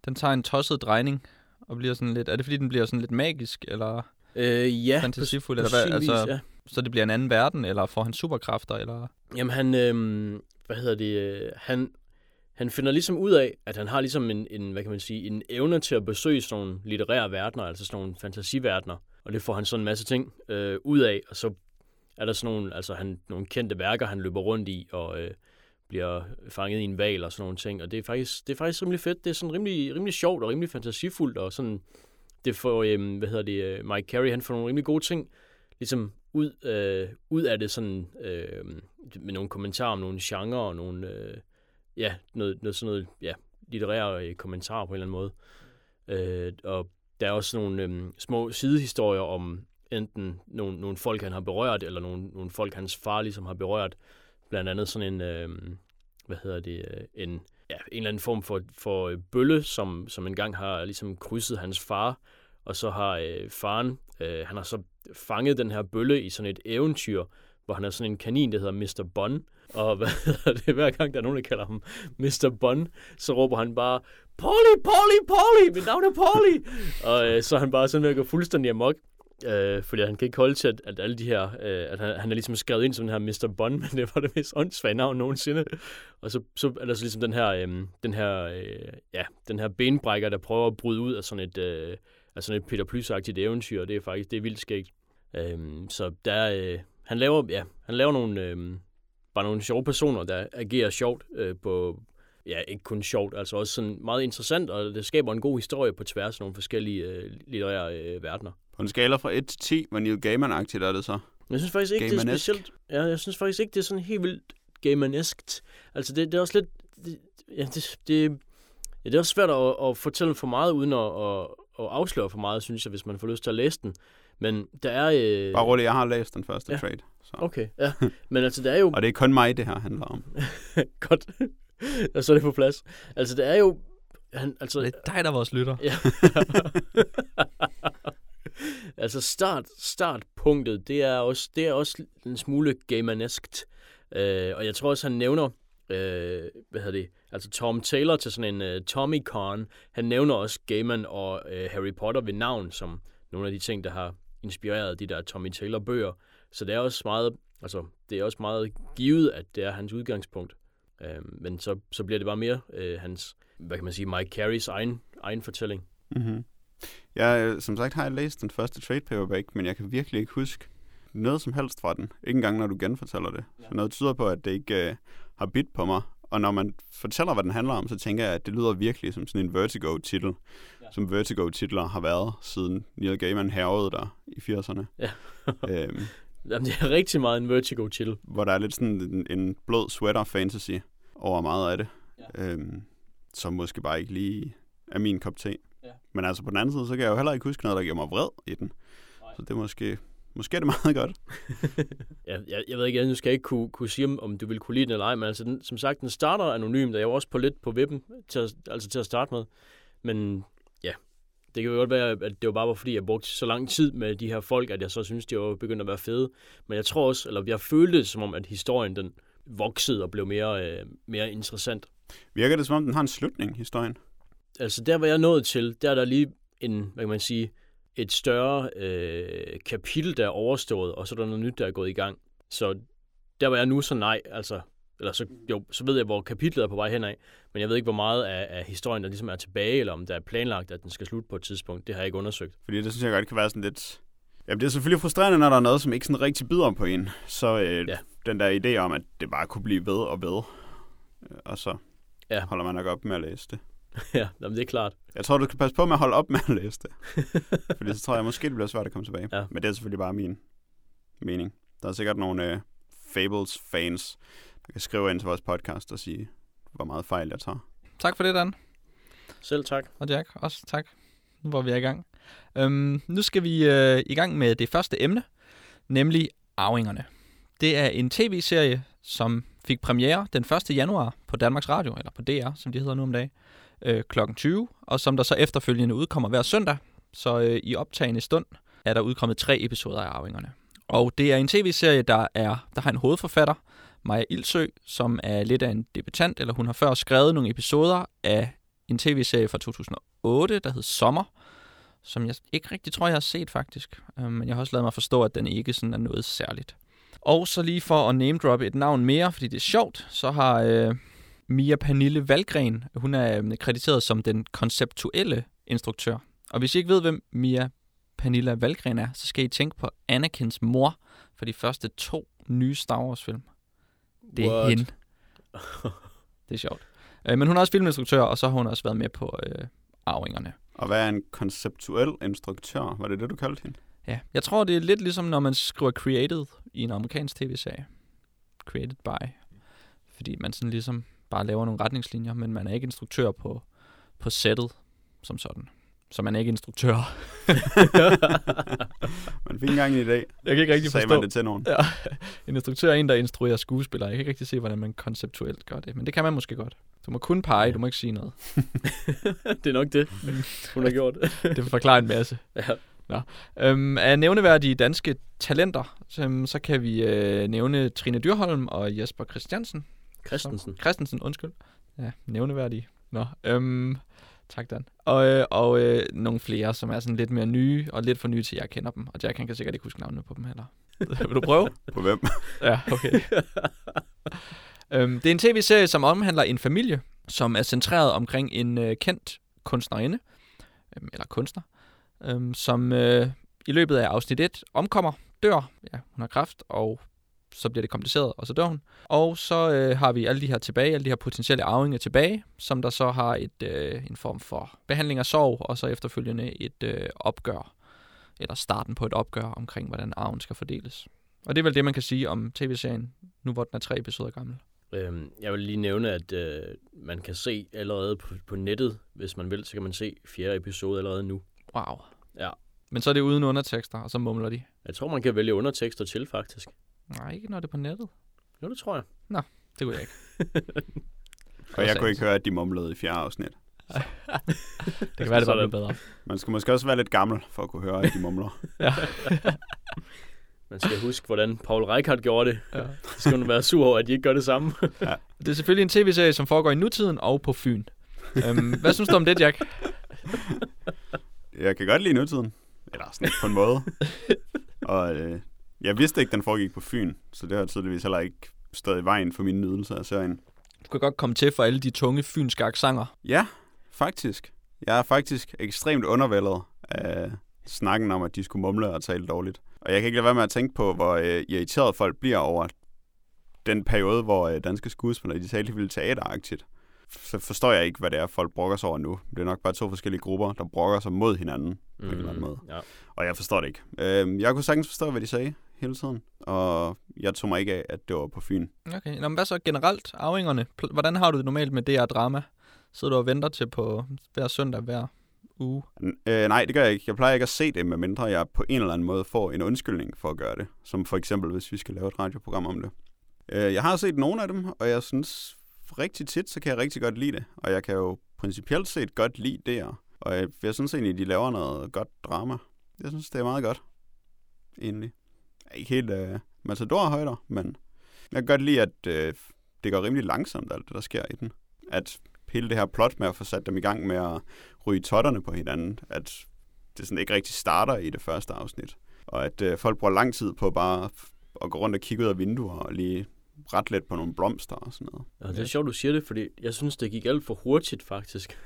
Speaker 1: den tager en tosset drejning, og bliver sådan lidt, er det fordi, den bliver sådan lidt magisk, eller
Speaker 2: øh, ja,
Speaker 1: fantasifuld, eller hvad? Altså, ja. Så det bliver en anden verden, eller får han superkræfter, eller?
Speaker 2: Jamen han, øh, hvad hedder det, øh, han, han finder ligesom ud af, at han har ligesom en, en, hvad kan man sige, en evne til at besøge sådan nogle litterære verdener, altså sådan nogle fantasiverdener. Og det får han sådan en masse ting øh, ud af, og så er der sådan nogle, altså han, nogle kendte værker, han løber rundt i, og øh, bliver fanget i en val og sådan nogle ting. Og det er faktisk, det er faktisk rimelig fedt. Det er sådan rimelig, rimelig sjovt og rimelig fantasifuldt, og sådan, det får, øhm, hvad hedder det, øh, Mike Carey, han får nogle rimelig gode ting, ligesom ud, øh, ud af det sådan, øh, med nogle kommentarer om nogle genrer og nogle, øh, ja, noget, noget sådan noget, ja, litterære øh, kommentarer på en eller anden måde. Øh, og der er også nogle øh, små sidehistorier om enten nogle, nogle folk, han har berørt, eller nogle, nogle folk, hans far ligesom har berørt. Blandt andet sådan en, øh, hvad hedder det, øh, en, ja, en eller anden form for, for øh, bølle, som, som engang har ligesom krydset hans far, og så har øh, faren, øh, han har så fanget den her bølle i sådan et eventyr, hvor han er sådan en kanin, der hedder Mr. Bun. Og hvad det, hver gang der er nogen, der kalder ham Mr. Bun, så råber han bare, Polly, Polly, Polly, mit navn er Polly. og øh, så er han bare sådan ved at gå fuldstændig amok. Øh, fordi han kan ikke holde til, at, at alle de her, øh, at han, han er ligesom skrevet ind som den her Mr. Bond, men det var det mest åndssvage navn nogensinde. Og så, så er der så ligesom den her, øh, den her, øh, ja, den her benbrækker, der prøver at bryde ud af sådan et, øh, af sådan et Peter Plys-agtigt eventyr, og det er faktisk, det er vildt skægt. Øh, så der, øh, han laver, ja, han laver nogle, øh, bare nogle sjove personer, der agerer sjovt øh, på, ja, ikke kun sjovt, altså også sådan meget interessant, og det skaber en god historie på tværs af nogle forskellige øh, litterære øh, verdener.
Speaker 3: På en skala fra 1 til 10, hvor Neil Gaiman-agtigt er det så?
Speaker 2: Jeg synes faktisk ikke, det er specielt... Ja, jeg synes faktisk ikke, det er sådan helt vildt Gaimaneskt. Altså, det, det er også lidt... Det, ja, det, det, ja, det er også svært at, at fortælle for meget, uden at, at, at afsløre for meget, synes jeg, hvis man får lyst til at læse den. Men der er... Øh...
Speaker 3: Bare roligt, jeg har læst den første
Speaker 2: ja.
Speaker 3: trade. Så.
Speaker 2: Okay, ja. Men altså, der er jo...
Speaker 3: Og det er kun mig, det her handler om.
Speaker 2: Godt. Og så er det på plads. Altså, det er jo... Han, altså...
Speaker 1: Det er dig, der er vores lytter.
Speaker 2: Ja. altså, start, startpunktet, det er også, det er også en smule gamaneskt. Øh, og jeg tror også, han nævner... Øh, hvad hedder det? Altså Tom Taylor til sådan en uh, Tommy Con. Han nævner også Gaiman og uh, Harry Potter ved navn som nogle af de ting, der har inspireret de der Tommy Taylor bøger. Så det er også meget, altså, det er også meget givet, at det er hans udgangspunkt. Øh, men så, så bliver det bare mere øh, hans, hvad kan man sige, Mike Carey's egen, egen fortælling.
Speaker 3: Mm-hmm. Jeg, som sagt har jeg læst den første trade paperback, men jeg kan virkelig ikke huske noget som helst fra den. Ikke engang, når du genfortæller det. Ja. Så noget tyder på, at det ikke øh, har bidt på mig. Og når man fortæller, hvad den handler om, så tænker jeg, at det lyder virkelig som sådan en Vertigo-titel. Ja. Som Vertigo-titler har været, siden Neil Gaiman hervede der i 80'erne.
Speaker 2: Ja. øhm, Jamen, det er rigtig meget en Vertigo-titel.
Speaker 3: Hvor der er lidt sådan en, en blød sweater-fantasy over meget af det. Ja. Øhm, som måske bare ikke lige er min kop te.
Speaker 1: Ja.
Speaker 3: Men altså på den anden side, så kan jeg jo heller ikke huske noget, der giver mig vred i den.
Speaker 1: Nej.
Speaker 3: Så det er måske, måske er det meget godt.
Speaker 2: Ja, jeg, jeg ved ikke, nu skal jeg ikke kunne, kunne sige, om- om du vil kunne lide den eller ej, men altså, den, som sagt, den starter anonymt, og jeg var også på lidt på vippen, til at, altså til at starte med. Men det kan jo godt være, at det var bare var, fordi jeg brugte så lang tid med de her folk, at jeg så synes, de var begyndt at være fede. Men jeg tror også, eller jeg følte det som om, at historien den voksede og blev mere, øh, mere interessant.
Speaker 3: Virker det som om, den har en slutning, historien?
Speaker 2: Altså der, hvor jeg nået til, der er der lige en, hvad kan man sige, et større øh, kapitel, der er overstået, og så er der noget nyt, der er gået i gang. Så der hvor jeg nu, så nej, altså, eller så, jo, så ved jeg, hvor kapitlet er på vej henad, men jeg ved ikke, hvor meget af, af historien, der ligesom er tilbage, eller om der er planlagt, at den skal slutte på et tidspunkt. Det har jeg ikke undersøgt.
Speaker 3: Fordi det synes jeg godt kan være sådan lidt... Jamen, det er selvfølgelig frustrerende, når der er noget, som ikke sådan rigtig byder på en. Så øh,
Speaker 2: Ja.
Speaker 3: den der idé om, at det bare kunne blive ved og ved, øh, og så
Speaker 2: Ja.
Speaker 3: holder man nok op med at læse det.
Speaker 2: ja, jamen, det er klart.
Speaker 3: Jeg tror, du skal passe på med at holde op med at læse det. Fordi så tror jeg måske, det bliver svært at komme tilbage.
Speaker 2: Ja.
Speaker 3: Men det er selvfølgelig bare min mening. Der er sikkert nogle øh, Fables-fans, skrive ind til vores podcast og sige, hvor meget fejl jeg tager.
Speaker 1: Tak for det, Dan.
Speaker 2: Selv tak.
Speaker 1: Og Jack, også tak. Nu var vi i gang. Øhm, nu skal vi øh, i gang med det første emne, nemlig Arvingerne. Det er en tv-serie, som fik premiere den 1. januar på Danmarks Radio, eller på DR, som de hedder nu om dagen, øh, kl. 20, og som der så efterfølgende udkommer hver søndag. Så øh, i optagende stund er der udkommet tre episoder af Arvingerne. Og det er en tv-serie, der, er, der har en hovedforfatter, Maja Ildsø, som er lidt af en debutant, eller hun har før skrevet nogle episoder af en tv-serie fra 2008, der hed Sommer, som jeg ikke rigtig tror, jeg har set faktisk. Øhm, men jeg har også lavet mig forstå, at den ikke sådan er noget særligt. Og så lige for at name droppe et navn mere, fordi det er sjovt, så har øh, Mia Pernille Valgren, hun er øh, krediteret som den konceptuelle instruktør. Og hvis I ikke ved, hvem Mia Pernille Valgren er, så skal I tænke på Anakins mor for de første to nye Star Wars-film. Det er
Speaker 2: What?
Speaker 1: hende. Det er sjovt. Øh, men hun er også filminstruktør, og så har hun også været med på øh, Arvingerne.
Speaker 3: Og hvad er en konceptuel instruktør? Var det det, du kaldte hende?
Speaker 1: Ja, jeg tror, det er lidt ligesom, når man skriver created i en amerikansk tv-serie. Created by. Fordi man sådan ligesom bare laver nogle retningslinjer, men man er ikke instruktør på, på settet som sådan. Så man er ikke instruktør.
Speaker 3: Man fik engang en idé.
Speaker 1: Jeg kan ikke rigtig
Speaker 3: Sagde
Speaker 1: forstå.
Speaker 3: man det til nogen?
Speaker 1: Ja, en instruktør er en, der instruerer skuespillere. Jeg kan ikke rigtig se, hvordan man konceptuelt gør det, men det kan man måske godt. Du må kun pege, du må ikke sige noget.
Speaker 2: det er nok det, hun har gjort.
Speaker 1: Det forklarer en masse.
Speaker 2: ja.
Speaker 1: Øhm, af nævneværdige danske talenter, så, så kan vi øh, nævne Trine Dyrholm og Jesper Christiansen.
Speaker 2: Christensen.
Speaker 1: Christensen, undskyld. Ja, nævneværdige. Nå, øhm, tak Dan. Og, øh, og øh, nogle flere, som er sådan lidt mere nye, og lidt for nye til, at jeg kender dem. Og Jack han kan sikkert ikke huske navnene på dem heller. Vil du prøve?
Speaker 3: På hvem?
Speaker 1: Ja, okay. øhm, det er en tv-serie, som omhandler en familie, som er centreret omkring en øh, kendt kunstnerinde, øhm, eller kunstner, øhm, som øh, i løbet af afsnit 1 omkommer, dør, ja, hun har kræft, og så bliver det kompliceret, og så dør hun. Og så øh, har vi alle de her tilbage, alle de her potentielle arvinger tilbage, som der så har et, øh, en form for behandling af sorg, og så efterfølgende et øh, opgør, eller starten på et opgør omkring, hvordan arven skal fordeles. Og det er vel det, man kan sige om tv-serien, nu hvor den er tre episoder gammel.
Speaker 2: Øhm, jeg vil lige nævne, at øh, man kan se allerede på, på nettet, hvis man vil, så kan man se fjerde episode allerede nu.
Speaker 1: Wow.
Speaker 2: Ja.
Speaker 1: Men så er det uden undertekster, og så mumler de.
Speaker 2: Jeg tror, man kan vælge undertekster til, faktisk.
Speaker 1: Nej, ikke når det er på nettet.
Speaker 2: Jo, det tror jeg.
Speaker 1: Det kunne jeg ikke.
Speaker 3: Og jeg kunne ikke høre, at de mumlede i fjerde afsnit.
Speaker 1: Det kan være, det var
Speaker 2: Sådan.
Speaker 1: lidt bedre.
Speaker 3: Man skal måske også være lidt gammel, for at kunne høre, at de mumler.
Speaker 1: Ja.
Speaker 2: Man skal huske, hvordan Paul Reichhardt gjorde det.
Speaker 1: ja.
Speaker 2: Så skal man være sur over, at de ikke gør det samme.
Speaker 1: Det er selvfølgelig en tv-serie, som foregår i nutiden og på Fyn. øhm, hvad synes du om det, Jack?
Speaker 3: Jeg kan godt lide nutiden. Eller sådan på en måde. Og øh, jeg vidste ikke, den foregik på Fyn, så det har tydeligvis heller ikke stået i vejen for min nydelse af serien.
Speaker 1: Du kan godt komme til for alle de tunge fynske aksanger.
Speaker 3: Ja, faktisk. Jeg er faktisk ekstremt undervældet af snakken om, at de skulle mumle og tale dårligt. Og jeg kan ikke lade være med at tænke på, hvor øh, irriteret folk bliver over den periode, hvor øh, danske skuespillere de talte vildt teateragtigt. Så forstår jeg ikke, hvad det er, folk brokker sig over nu. Det er nok bare to forskellige grupper, der brokker sig mod hinanden på en eller anden måde.
Speaker 2: Ja.
Speaker 3: Og jeg forstår det ikke. Øh, jeg kunne sagtens forstå, hvad de sagde hele tiden. Og jeg tog mig ikke af, at det var på Fyn.
Speaker 1: Okay, Nå, men hvad så generelt? Arvingerne. Hvordan har du det normalt med DR drama? Sidder du og venter til på hver søndag hver uge?
Speaker 3: Øh, nej, det gør jeg ikke. Jeg plejer ikke at se det, medmindre jeg på en eller anden måde får en undskyldning for at gøre det. Som for eksempel, hvis vi skal lave et radioprogram om det. Øh, jeg har set nogle af dem, og jeg synes rigtig tit, så kan jeg rigtig godt lide det. Og jeg kan jo principielt set godt lide det. Og jeg, jeg synes egentlig, de laver noget godt drama. Jeg synes, det er meget godt. Egentlig. Ikke helt øh, Matador-højder, men jeg kan godt lide, at øh, det går rimelig langsomt, alt det, der sker i den. At hele det her plot med at få sat dem i gang med at ryge totterne på hinanden, at det sådan ikke rigtig starter i det første afsnit. Og at øh, folk bruger lang tid på bare at gå rundt og kigge ud af vinduer og lige ret let på nogle blomster og sådan noget.
Speaker 2: Ja, det er sjovt, du siger det, fordi jeg synes, det gik alt for hurtigt, faktisk.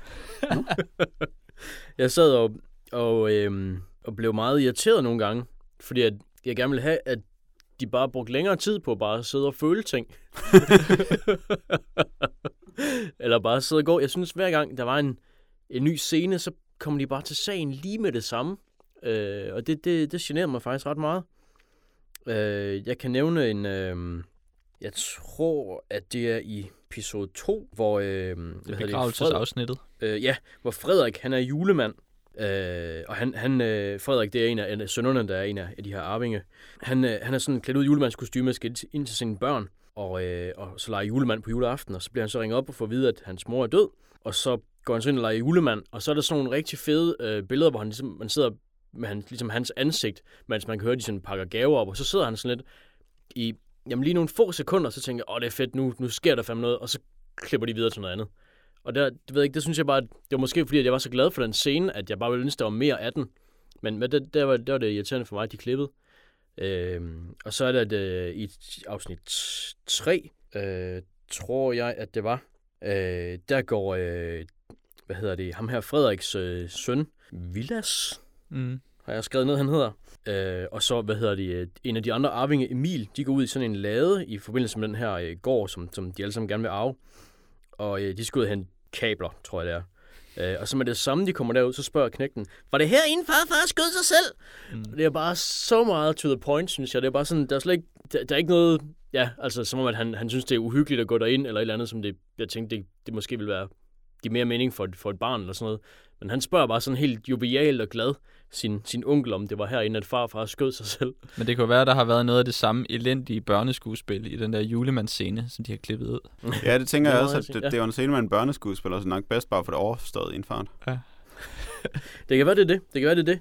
Speaker 2: jeg sad og, og, øhm, og blev meget irriteret nogle gange, fordi at jeg gerne ville have, at de bare brugte længere tid på bare at sidde og føle ting. Eller bare sidde og gå. Jeg synes, hver gang der var en, en ny scene, så kom de bare til sagen lige med det samme. Øh, og det, det, det generer mig faktisk ret meget. Øh, jeg kan nævne en... Øh, jeg tror, at det er i episode 2, hvor... Øh,
Speaker 1: det er begravelsesafsnittet.
Speaker 2: Øh, ja, hvor Frederik, han er julemand. Øh, og han, han øh, Frederik, det er en af, en af sønnerne, der er en af, af de her arvinge. Han, øh, han er sådan klædt ud i julemandskostyme og skal ind til sine børn, og, øh, og så leger julemand på juleaften, og så bliver han så ringet op og får at vide, at hans mor er død, og så går han så ind og leger julemand, og så er der sådan nogle rigtig fede øh, billeder, hvor han ligesom, man sidder med han, ligesom hans ansigt, mens man kan høre, de sådan pakker gaver op, og så sidder han sådan lidt i jamen lige nogle få sekunder, så tænker jeg, åh, det er fedt, nu, nu sker der fandme noget, og så klipper de videre til noget andet. Og der, det ved jeg ikke, det synes jeg bare, det var måske fordi, at jeg var så glad for den scene, at jeg bare ville ønske, der var mere af den. Men, men det, der, var, der var det irriterende for mig, at de klippede. Øhm, og så er det øh, i afsnit 3, øh, tror jeg, at det var, øh, der går, øh, hvad hedder det, ham her Frederiks øh, søn, Villas, mm. har jeg skrevet ned, han hedder. Øh, og så, hvad hedder det, øh, en af de andre arvinge, Emil, de går ud i sådan en lade i forbindelse med den her øh, gård, som, som de alle sammen gerne vil arve. Og øh, de skal ud og hente kabler, tror jeg det er. Øh, og så med det samme, de kommer derud, så spørger knægten, var det herinde, far, far skød sig selv? Mm. Det er bare så meget to the point, synes jeg. Det er bare sådan, der er slet ikke, der, der er ikke noget, ja, altså som om, at han, han synes, det er uhyggeligt at gå derind, eller et eller andet, som det, jeg tænkte, det, det måske vil være, give mere mening for, for et barn, eller sådan noget. Men han spørger bare sådan helt jovialt og glad sin, sin onkel, om det var herinde, at farfar skød sig selv.
Speaker 1: Men det kunne være, at der har været noget af det samme elendige børneskuespil i den der julemandsscene, som de har klippet ud.
Speaker 3: Ja, det tænker det jeg også, at det, ja. det var en scene med en børneskuespiller, så nok bedst bare for det overstået i en fart. Ja.
Speaker 2: det kan være, det er det. Det kan være, det er det.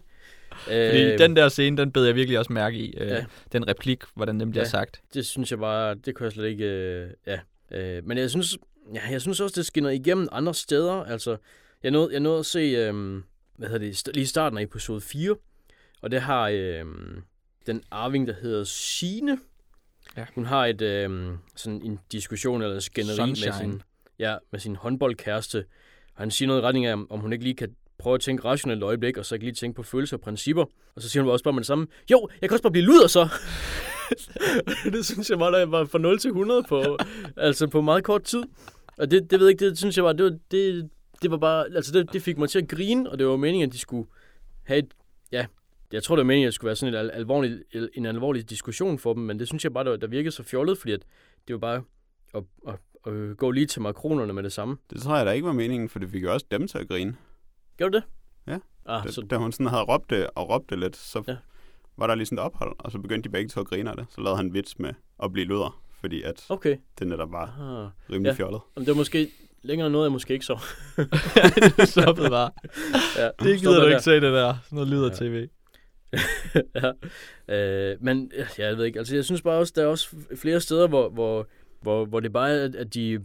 Speaker 1: Fordi øh, den der scene, den bed jeg virkelig også mærke i. Øh, ja. Den replik, hvordan den bliver ja, sagt.
Speaker 2: Det synes jeg bare, det kunne jeg slet ikke... Øh, ja. Øh, men jeg synes, ja, jeg synes også, det skinner igennem andre steder. Altså, jeg nåede, jeg nåede at se, øh, hvad hedder det, lige starten af episode 4, og det har øh, den arving, der hedder Sine. Ja. Hun har et, øh, sådan en diskussion eller skænderi med sin, ja, med sin håndboldkæreste, og han siger noget i retning af, om hun ikke lige kan prøve at tænke rationelt et øjeblik, og så ikke lige tænke på følelser og principper. Og så siger hun også bare med det samme, jo, jeg kan også bare blive luder så. det synes jeg bare, der var fra 0 til 100 på, altså på meget kort tid. Og det, det ved jeg ikke, det synes jeg bare, det, var, det, det var bare, altså det, det fik mig til at grine, og det var meningen, at de skulle have et, ja, jeg tror, det var meningen, at det skulle være sådan et al- alvorlig, en alvorlig diskussion for dem, men det synes jeg bare, der, der virkede så fjollet, fordi at det var bare at, at, at, at gå lige til makronerne med det samme.
Speaker 3: Det tror jeg da ikke var meningen, for det fik jo også dem til at grine.
Speaker 2: Gjorde det?
Speaker 3: Ja. Ah, da, så... da hun sådan havde råbt det og råbt det lidt, så ja. var der lige sådan et ophold, og så begyndte de begge to at grine af det. Så lavede han vits med at blive luder, fordi at
Speaker 2: okay.
Speaker 3: det netop var ah. rimelig ja. fjollet.
Speaker 2: Jamen, det var måske længere noget, jeg måske ikke så.
Speaker 1: det stoppede bare. ja, det gider du ikke se det der. Sådan noget lyder ja. tv.
Speaker 2: ja. Øh, men ja, jeg ved ikke, altså jeg synes bare også, der er også flere steder, hvor, hvor, hvor, hvor det bare er, at de,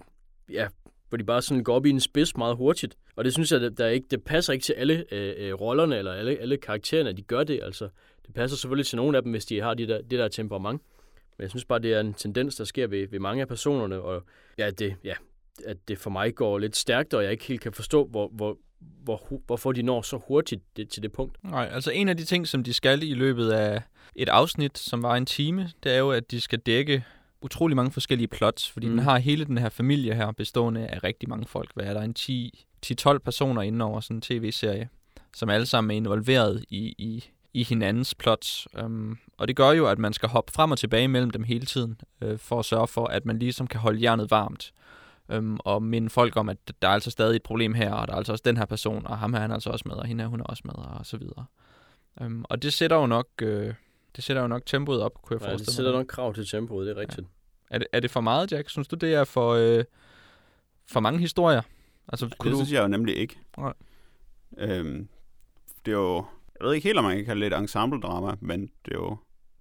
Speaker 2: ja, hvor de bare sådan går op i en spids meget hurtigt. Og det synes jeg, der er ikke, det passer ikke til alle øh, øh, rollerne eller alle, alle karaktererne, at de gør det. Altså, det passer selvfølgelig til nogle af dem, hvis de har de der, det der temperament. Men jeg synes bare, det er en tendens, der sker ved, ved mange af personerne, og ja, det, ja, at det for mig går lidt stærkt, og jeg ikke helt kan forstå, hvor, hvor, hvor, hvorfor de når så hurtigt det, til det punkt.
Speaker 1: Nej, altså en af de ting, som de skal i løbet af et afsnit, som var en time, det er jo, at de skal dække utrolig mange forskellige plots, fordi mm. man har hele den her familie her, bestående af rigtig mange folk. Hvad er der? En 10-12 personer inden over sådan en tv-serie, som alle sammen er involveret i, i, i hinandens plots. Um, og det gør jo, at man skal hoppe frem og tilbage mellem dem hele tiden, uh, for at sørge for, at man ligesom kan holde hjernet varmt. Øhm, og minde folk om, at der er altså stadig et problem her, og der er altså også den her person, og ham her han er altså også med, og hende her hun er også med, og så videre. Øhm, og det sætter jo nok, øh, det sætter jo nok tempoet op, kunne jeg
Speaker 2: Ja, det
Speaker 1: forestille
Speaker 2: sætter
Speaker 1: mig.
Speaker 2: nok krav til tempoet, det er rigtigt.
Speaker 1: Er det, er det for meget, Jack? Synes du, det er for, øh, for mange historier? Altså,
Speaker 3: Det
Speaker 1: kunne du...
Speaker 3: synes jeg jo nemlig ikke.
Speaker 1: Nej.
Speaker 3: Øhm, det er jo... Jeg ved ikke helt, om man kan kalde det et ensemble-drama, men det er jo...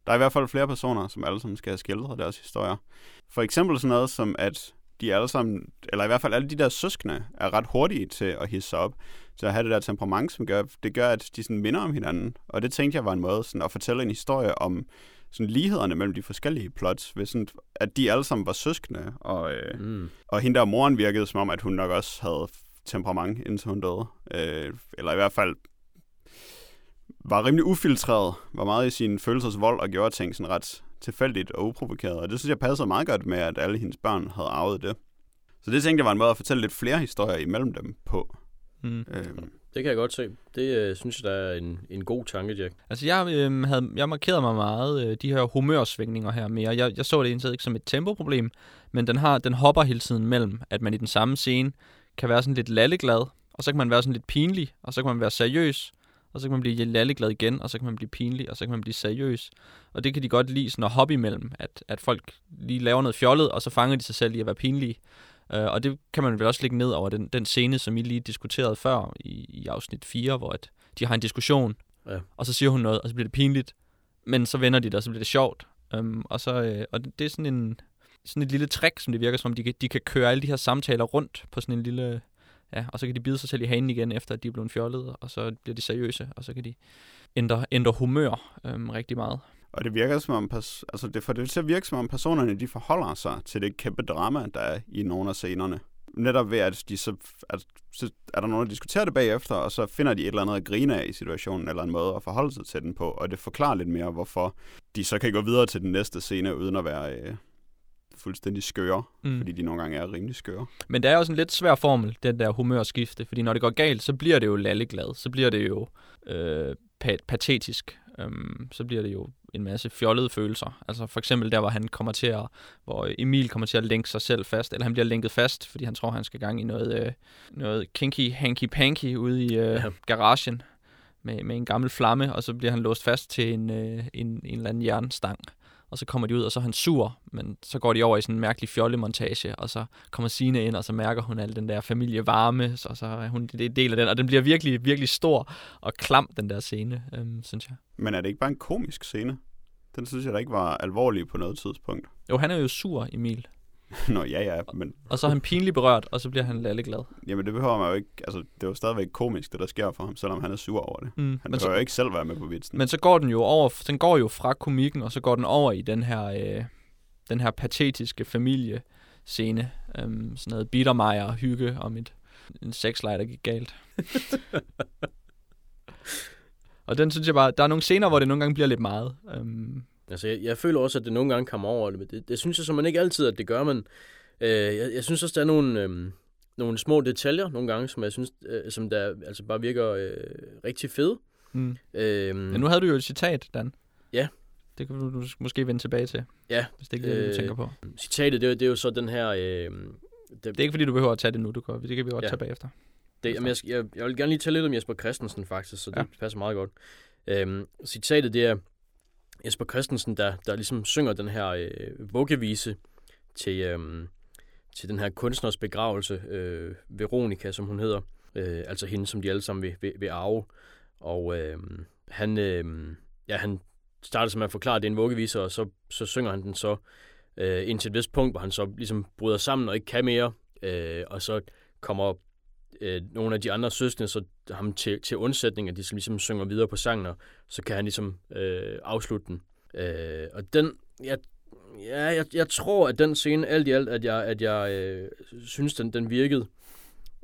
Speaker 3: Der er i hvert fald flere personer, som alle sammen skal have skildret deres historier. For eksempel sådan noget som, at de alle sammen, eller i hvert fald alle de der søskende, er ret hurtige til at hisse sig op, til at have det der temperament, som gør, det gør, at de sådan minder om hinanden. Og det tænkte jeg var en måde sådan at fortælle en historie om sådan lighederne mellem de forskellige plots, ved sådan, at de alle sammen var søskende, og, øh,
Speaker 2: Mm.
Speaker 3: og hende der moren virkede som om, at hun nok også havde temperament, indtil hun døde. Øh, eller i hvert fald var rimelig ufiltreret, var meget i sin følelsesvold og gjorde ting sådan ret tilfældigt og uprovokeret. Og det synes jeg passede meget godt med, at alle hendes børn havde arvet det. Så det tænkte jeg var en måde at fortælle lidt flere historier imellem dem på.
Speaker 1: Mm.
Speaker 3: Øhm,
Speaker 2: Det kan jeg godt se. Det øh, synes jeg, der er en, en god tanke, Jack.
Speaker 1: Altså, jeg, øh, havde, jeg markerede mig meget øh, de her humørsvingninger her mere. Jeg, jeg så det egentlig ikke som et tempoproblem, men den, har, den hopper hele tiden mellem, at man i den samme scene kan være sådan lidt lalleglad, og så kan man være sådan lidt pinlig, og så kan man være seriøs, og så kan man blive lalleglad igen, og så kan man blive pinlig, og så kan man blive seriøs. Og det kan de godt lide sådan at hoppe imellem, at, at folk lige laver noget fjollet, og så fanger de sig selv i at være pinlige. Uh, og det kan man vel også lægge ned over den, den scene, som I lige diskuterede før i, i afsnit 4, hvor at de har en diskussion,
Speaker 2: Ja.
Speaker 1: og så siger hun noget, og så bliver det pinligt, men så vender de det, og så bliver det sjovt. Um, og, så, øh, og det, det er sådan en sådan et lille trick, som det virker som, de kan, de kan køre alle de her samtaler rundt på sådan en lille... Ja, og så kan de bide sig selv i hanen igen, efter at de er blevet fjollet, og så bliver de seriøse, og så kan de ændre, ændre humør øhm, rigtig meget.
Speaker 3: og det virker som om, altså det får det til at virke som om personerne, de forholder sig til det kæmpe drama, der er i nogle af scenerne. Netop ved, at de så, at, så er der nogen, der diskuterer det bagefter, og så finder de et eller andet at grine af i situationen, eller en måde at forholde sig til den på, og det forklarer lidt mere, hvorfor de så kan gå videre til den næste scene, uden at være øh, fuldstændig skøre,
Speaker 1: Mm.
Speaker 3: fordi de nogle gange er rimelig skøre.
Speaker 1: Men det er sådan en lidt svær formel, den der humørskifte, fordi når det går galt, så bliver det jo lalleglad, så bliver det jo øh, pa- patetisk, øhm, så bliver det jo en masse fjollede følelser. Altså for eksempel der, hvor han kommer til at, hvor Emil kommer til at lænke sig selv fast, eller han bliver lænket fast, fordi han tror, han skal gang i noget, øh, noget kinky, hanky panky ude i øh,
Speaker 2: ja.
Speaker 1: garagen med, med en gammel flamme, og så bliver han låst fast til en, øh, en, en eller anden jernstang. Og så kommer de ud, og så er han sur, men så går de over i sådan en mærkelig fjollemontage, og så kommer Signe ind, og så mærker hun al den der familievarme, og så er hun er en del af den, og den bliver virkelig, virkelig stor og klam, den der scene, øhm, synes jeg.
Speaker 3: Men er det ikke bare en komisk scene? Den synes jeg da ikke var alvorlig på noget tidspunkt.
Speaker 1: Jo, han er jo sur, Emil,
Speaker 3: Nå, ja, ja, men
Speaker 1: og så er han pinligt berørt, og så bliver han lalleglad.
Speaker 3: jamen, det behøver man jo ikke. Altså, det er jo stadigvæk komisk, det der sker for ham, selvom han er sur over det.
Speaker 1: Mm.
Speaker 3: Han
Speaker 1: Men,
Speaker 3: behøver
Speaker 1: så,
Speaker 3: jo ikke selv være med på vitsen.
Speaker 1: men så går den jo over, den går jo fra komikken, og så går den over i den her, øh, den her patetiske familiescene. Øhm, sådan noget bittermejer og hygge om et, en sexlej, der gik galt. og den synes jeg bare, der er nogle scener, hvor det nogle gange bliver lidt meget. Øhm,
Speaker 2: Altså, jeg, jeg føler også, at det nogle gange kommer over det, men det, det synes jeg så man ikke altid, at det gør, men øh, jeg, jeg synes også, der er nogle, øh, nogle små detaljer nogle gange, som jeg synes, øh, som der altså bare virker øh, rigtig fede.
Speaker 1: mm.
Speaker 2: Øh,
Speaker 1: Men nu havde du jo et citat, Dan.
Speaker 2: Ja.
Speaker 1: Det kan du, måske vende tilbage til.
Speaker 2: Ja.
Speaker 1: Hvis det ikke er det, du
Speaker 2: Øh,
Speaker 1: tænker på.
Speaker 2: Citatet, det, er jo- det er jo så den her... Øh, det,
Speaker 1: Det er ikke fordi, du behøver at tage det nu. Du kan, det kan vi godt
Speaker 2: Ja.
Speaker 1: tage bagefter.
Speaker 2: Det, jamen, jeg, jeg, jeg vil gerne lige tale lidt om Jesper Christensen, faktisk, så det
Speaker 1: ja.
Speaker 2: passer meget godt. Øhm, citatet, det er Jesper Christensen, der, der ligesom synger den her øh, vuggevise til, øh, til den her kunstners begravelse, øh, Veronica, som hun hedder. Øh, altså hende, som de alle sammen vil, vil, vil arve. Og øh, han, øh, ja, han starter som at forklare, at det er en vuggevise, og så, så synger han den så øh, indtil et vist punkt, hvor han så ligesom bryder sammen og ikke kan mere. Øh, og så kommer øh, nogle af de andre søskende så ham til, til undsætning, at de så ligesom synger videre på sangen, og så kan han ligesom øh, afslutte den. Øh, og den, jeg, ja, jeg, jeg tror, at den scene, alt i alt, at jeg, at jeg øh, synes, den, den virkede.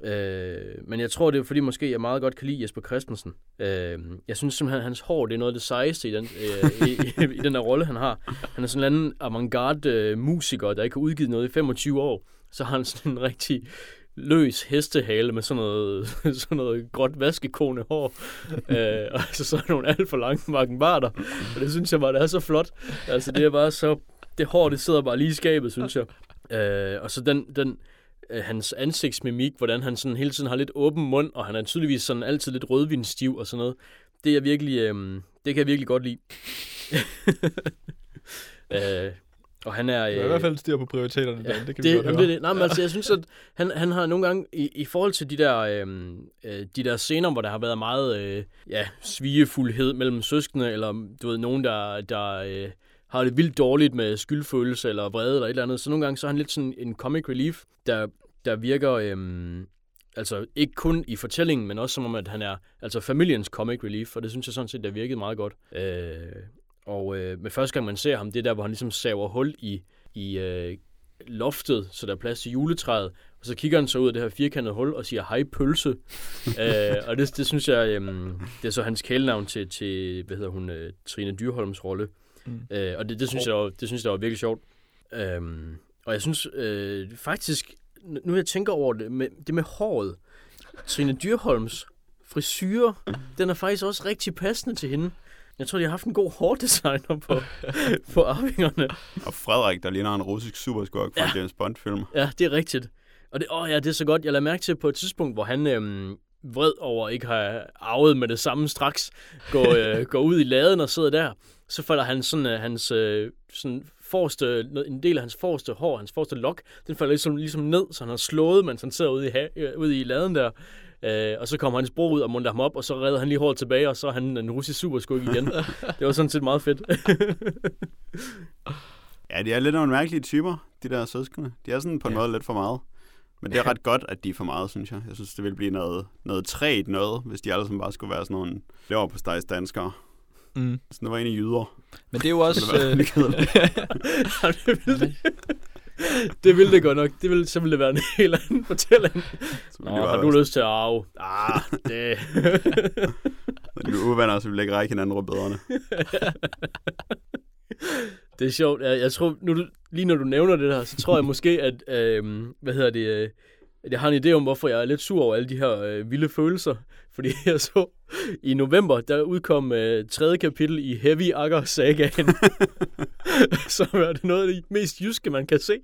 Speaker 2: Øh, men jeg tror, det er fordi, måske jeg meget godt kan lide Jesper Christensen. Øh, jeg synes simpelthen, at hans hår, det er noget af det sejeste i den, øh, i, i, i den der rolle, han har. Han er sådan en eller anden avantgarde øh, musiker, der ikke har udgivet noget i 25 år. Så har han sådan en rigtig løs hestehale med sådan noget, sådan noget gråt vaskekone hår. øh, og så, så nogle alt for lange markenbarter. Og det synes jeg bare, det er så flot. Altså det er bare så... Det hår, det sidder bare lige i skabet, synes jeg. Øh, og så den, den øh, hans ansigtsmimik, hvordan han sådan hele tiden har lidt åben mund, og han er tydeligvis sådan altid lidt rødvinstiv og sådan noget. Det er virkelig, øh, det kan jeg virkelig godt lide. øh, og han er...
Speaker 1: Du er i hvert fald styr på prioriteterne, Dan. Det kan
Speaker 2: det,
Speaker 1: vi godt
Speaker 2: jamen,
Speaker 1: høre.
Speaker 2: det. Nej, men altså, jeg synes, at han, han har nogle gange, i, i forhold til de der, øhm, øh, de der scener, hvor der har været meget øh, ja, svigefuldhed mellem søskende, eller du ved, nogen, der, der øh, har det vildt dårligt med skyldfølelse eller vrede eller et eller andet, så nogle gange så er han lidt sådan en comic relief, der, der virker... Øhm, Altså ikke kun i fortællingen, men også som om, at han er altså familiens comic relief, og det synes jeg sådan set, der virkede meget godt. Øh, og øh, med første gang, man ser ham, det er der, hvor han ligesom saver hul i, i øh, loftet, så der er plads til juletræet, og så kigger han så ud af det her firkantede hul og siger, hej pølse. øh, og det, det synes jeg, øh, det er så hans kælenavn til, til hvad hedder hun, øh, Trine Dyrholms rolle.
Speaker 1: Mm.
Speaker 2: Øh, og det, det, synes jeg, var, det synes jeg var virkelig sjovt. Øhm, og jeg synes øh, faktisk, nu jeg tænker over det, med, det med håret, Trine Dyrholms frisyre, den er faktisk også rigtig passende til hende. Jeg tror, de har haft en god hårdesigner på, på arvingerne.
Speaker 3: Og Frederik, der ligner en russisk superskurk fra
Speaker 2: Ja.
Speaker 3: en James Bond-film.
Speaker 2: Ja, det er rigtigt. Og det, åh ja, det er så godt. Jeg lader mærke til på et tidspunkt, hvor han øhm, vred over ikke har arvet med det samme straks, går, øh, går ud i laden og sidder der. Så falder han sådan, øh, hans øh, sådan forreste, en del af hans forreste hår, hans forreste lok, den falder ligesom, ligesom ned, så han har slået, mens han sidder ude i, ha- øh, ude i laden der. Øh, og så kommer hans bror ud og munter ham op, og så redder han lige håret tilbage, og så er han en russisk superskurk igen. det var sådan set meget fedt.
Speaker 3: Ja, de er lidt nogle mærkelige typer, de der søskende. De er sådan på en
Speaker 2: Ja.
Speaker 3: måde lidt for meget. Men det er ret godt, at de er for meget, synes jeg. Jeg synes, det vil blive noget, noget træt noget, hvis de alle sammen bare skulle være sådan nogle lever på stejs danskere.
Speaker 1: Mm.
Speaker 3: Sådan, der var en i jyder.
Speaker 1: Men det er jo også...
Speaker 3: Det ville
Speaker 1: øh,
Speaker 2: det ville det. Det ville det godt nok. Det ville, så ville det være en helt anden fortælling. Nå, har du lyst til at arve? Ah, det...
Speaker 3: Når de er uvenner, så ville ikke række hinanden rødbederne.
Speaker 2: det er sjovt. Jeg, jeg tror, nu, lige når du nævner det der, så tror jeg måske, at, øh, hvad hedder det, øh, at jeg har en idé om, hvorfor jeg er lidt sur over alle de her øh, vilde følelser. Fordi jeg så, i november, der udkom øh, tredje kapitel i Heavy Akker Sagaen. som er det noget af det mest jyske, man kan se.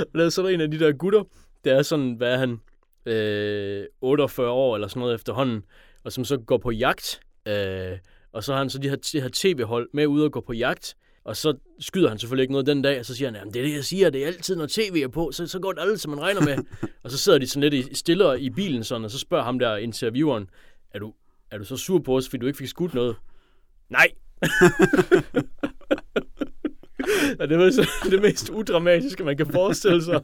Speaker 2: Og der er sådan en af de der gutter, der er sådan, hvad er han, øh, 48 år eller sådan noget efterhånden, og som så går på jagt. Øh, og så har han så de her, de her tv-hold med ude og gå på jagt. Og så skyder han selvfølgelig ikke noget den dag, og så siger han, jamen det er det, jeg siger, det er altid, når tv er på, så, så går det alt, som man regner med. og så sidder de sådan lidt i, stille i bilen sådan, og så spørger ham der intervieweren, er du, er du så sur på os, fordi du ikke fik skudt noget? Nej! og det var så det mest udramatiske, man kan forestille sig.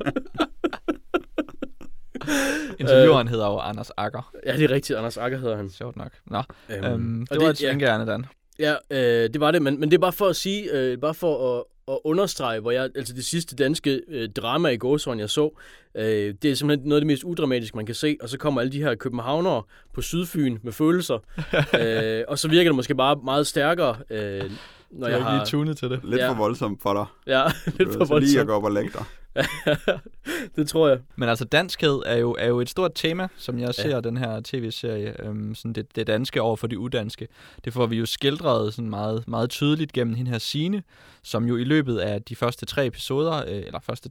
Speaker 1: Intervieweren hedder jo Anders Akker.
Speaker 2: Ja, det er rigtigt. Anders Akker hedder han.
Speaker 1: Sjovt nok. Nå,
Speaker 2: Øhm,
Speaker 1: øhm,
Speaker 2: og
Speaker 1: det var et
Speaker 2: ja,
Speaker 1: Dan.
Speaker 2: Ja, øh, det var det, men, men det er bare for at sige, øh, bare for at, at understrege, hvor jeg, altså det sidste danske øh, drama i gåsøjne, jeg så, øh, det er simpelthen noget af det mest udramatiske, man kan se, og så kommer alle de her københavnere på Sydfyn med følelser, øh, og så virker det måske bare meget stærkere, øh, når
Speaker 1: Du
Speaker 2: jeg
Speaker 1: ikke lige
Speaker 2: har...
Speaker 1: tunet til det.
Speaker 3: Lidt
Speaker 2: Ja.
Speaker 3: for voldsomt for dig.
Speaker 2: Ja, lidt for
Speaker 3: er så lige at
Speaker 2: voldsomt.
Speaker 3: gå op og lægge dig.
Speaker 2: det tror jeg.
Speaker 1: Men altså, danskhed er jo, er jo et stort tema, som jeg
Speaker 2: Ja.
Speaker 1: ser den her tv-serie, øhm, sådan det, det danske over for det udanske. Det får vi jo skildret sådan meget, meget tydeligt gennem hende her Sine, som jo i løbet af de første tre episoder, øh, eller første,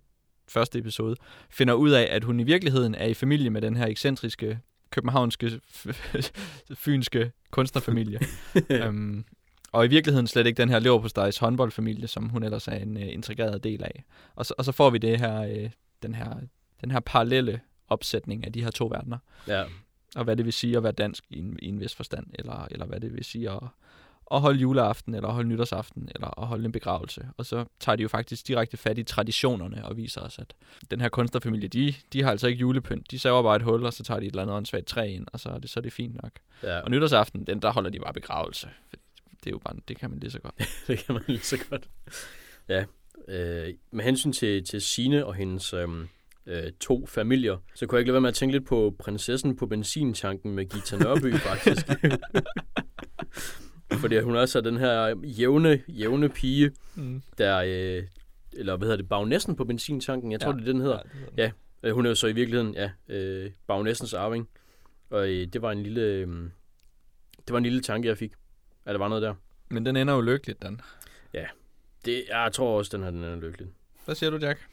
Speaker 1: første episode, finder ud af, at hun i virkeligheden er i familie med den her ekscentriske københavnske, fynske kunstnerfamilie. øhm, og i virkeligheden slet ikke den her Leverpostejs håndboldfamilie, som hun ellers er en uh, integreret del af. Og så, og så får vi det her, uh, den her, den her parallelle opsætning af de her to verdener.
Speaker 2: Ja,
Speaker 1: Og hvad det vil sige at være dansk i en, i en vis forstand, eller, eller hvad det vil sige at, at holde juleaften, eller at holde nytårsaften, eller at holde en begravelse. Og så tager de jo faktisk direkte fat i traditionerne og viser os, at den her kunstnerfamilie, de, de har altså ikke julepynt. De saver bare et hul, og så tager de et eller andet åndssvagt træ ind, og så er det, så er det fint nok.
Speaker 2: ja.
Speaker 1: Og nytårsaften, den, der holder de bare begravelse. Det er jo bare, det kan man lige så godt.
Speaker 2: det kan man lige så godt. Ja, øh, med hensyn til, til Sine og hendes øhm, øh, to familier, så kunne jeg ikke lade være med at tænke lidt på prinsessen på benzintanken med Gita Nørby, faktisk. Fordi hun også er den her jævne, jævne pige,
Speaker 1: Mm.
Speaker 2: der, øh, eller hvad hedder det, bagnæsten på benzintanken, jeg tror,
Speaker 1: Ja.
Speaker 2: det er den hedder.
Speaker 1: det hedder
Speaker 2: Ja. Øh, hun er jo så i virkeligheden, ja, øh, bagnæstens arving. Og øh, det var en lille, øh, det var en lille tanke, jeg fik, at der var noget der.
Speaker 1: Men den ender jo lykkeligt, Dan.
Speaker 2: Det, jeg tror også, den her den er lykkelig.
Speaker 1: Hvad siger du, Jack?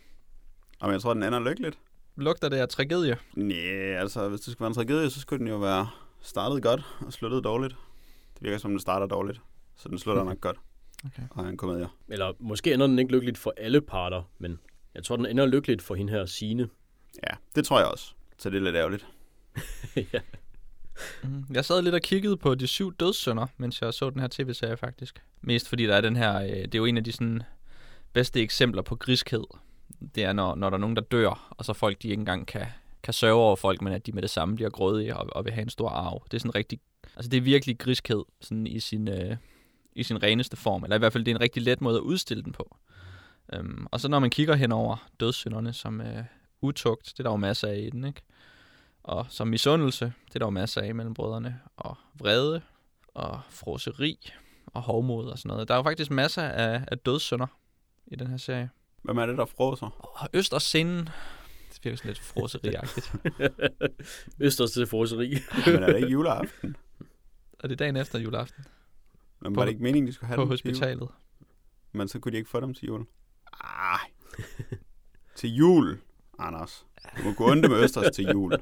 Speaker 3: Og jeg tror, den ender lykkeligt.
Speaker 1: Lugter det af tragedie?
Speaker 3: Nej, altså hvis det skulle være en tragedie, så skulle den jo være startet godt og sluttet dårligt. Det virker som, den starter dårligt, så den slutter nok godt.
Speaker 1: Okay.
Speaker 3: Og er en komedie.
Speaker 2: Eller måske ender den ikke lykkeligt for alle parter, men jeg tror, den ender lykkeligt for hende her Signe.
Speaker 3: Ja, det tror jeg også. Så det er lidt ærgerligt.
Speaker 2: ja.
Speaker 1: Mm. Jeg sad lidt og kiggede på de syv dødssynder, mens jeg så den her tv-serie faktisk. Mest fordi der er den her, øh, det er jo en af de sådan bedste eksempler på griskhed. Det er, når, når der er nogen, der dør, og så folk, de ikke engang kan, kan sørge over folk, men at de med det samme bliver grådige og, og vil have en stor arv. Det er sådan rigtig, altså det er virkelig griskhed sådan i sin, øh, i sin reneste form. Eller i hvert fald, det er en rigtig let måde at udstille den på. Øhm, og så når man kigger hen over dødssynderne som øh, utugt, det er der jo masser af i den, ikke? Og som misundelse, det er der jo masser af mellem brødrene, og vrede, og froseri, og hovmod og sådan noget. Der er jo faktisk masser af, af dødssynder i den her serie.
Speaker 3: Hvem er det, der fråser?
Speaker 1: Og Øst og Sinden, det virker sådan lidt froseriagtigt.
Speaker 2: Østers til forseri.
Speaker 3: Men er det ikke juleaften?
Speaker 1: og det er dagen efter juleaften
Speaker 3: Men
Speaker 1: På-
Speaker 3: var det ikke meningen, de skulle have
Speaker 1: på
Speaker 3: dem til jul?
Speaker 1: hospitalet.
Speaker 3: Men så kunne de ikke få dem til jul. Ej. til jul, Anders. Du må gå under med Østers til jul.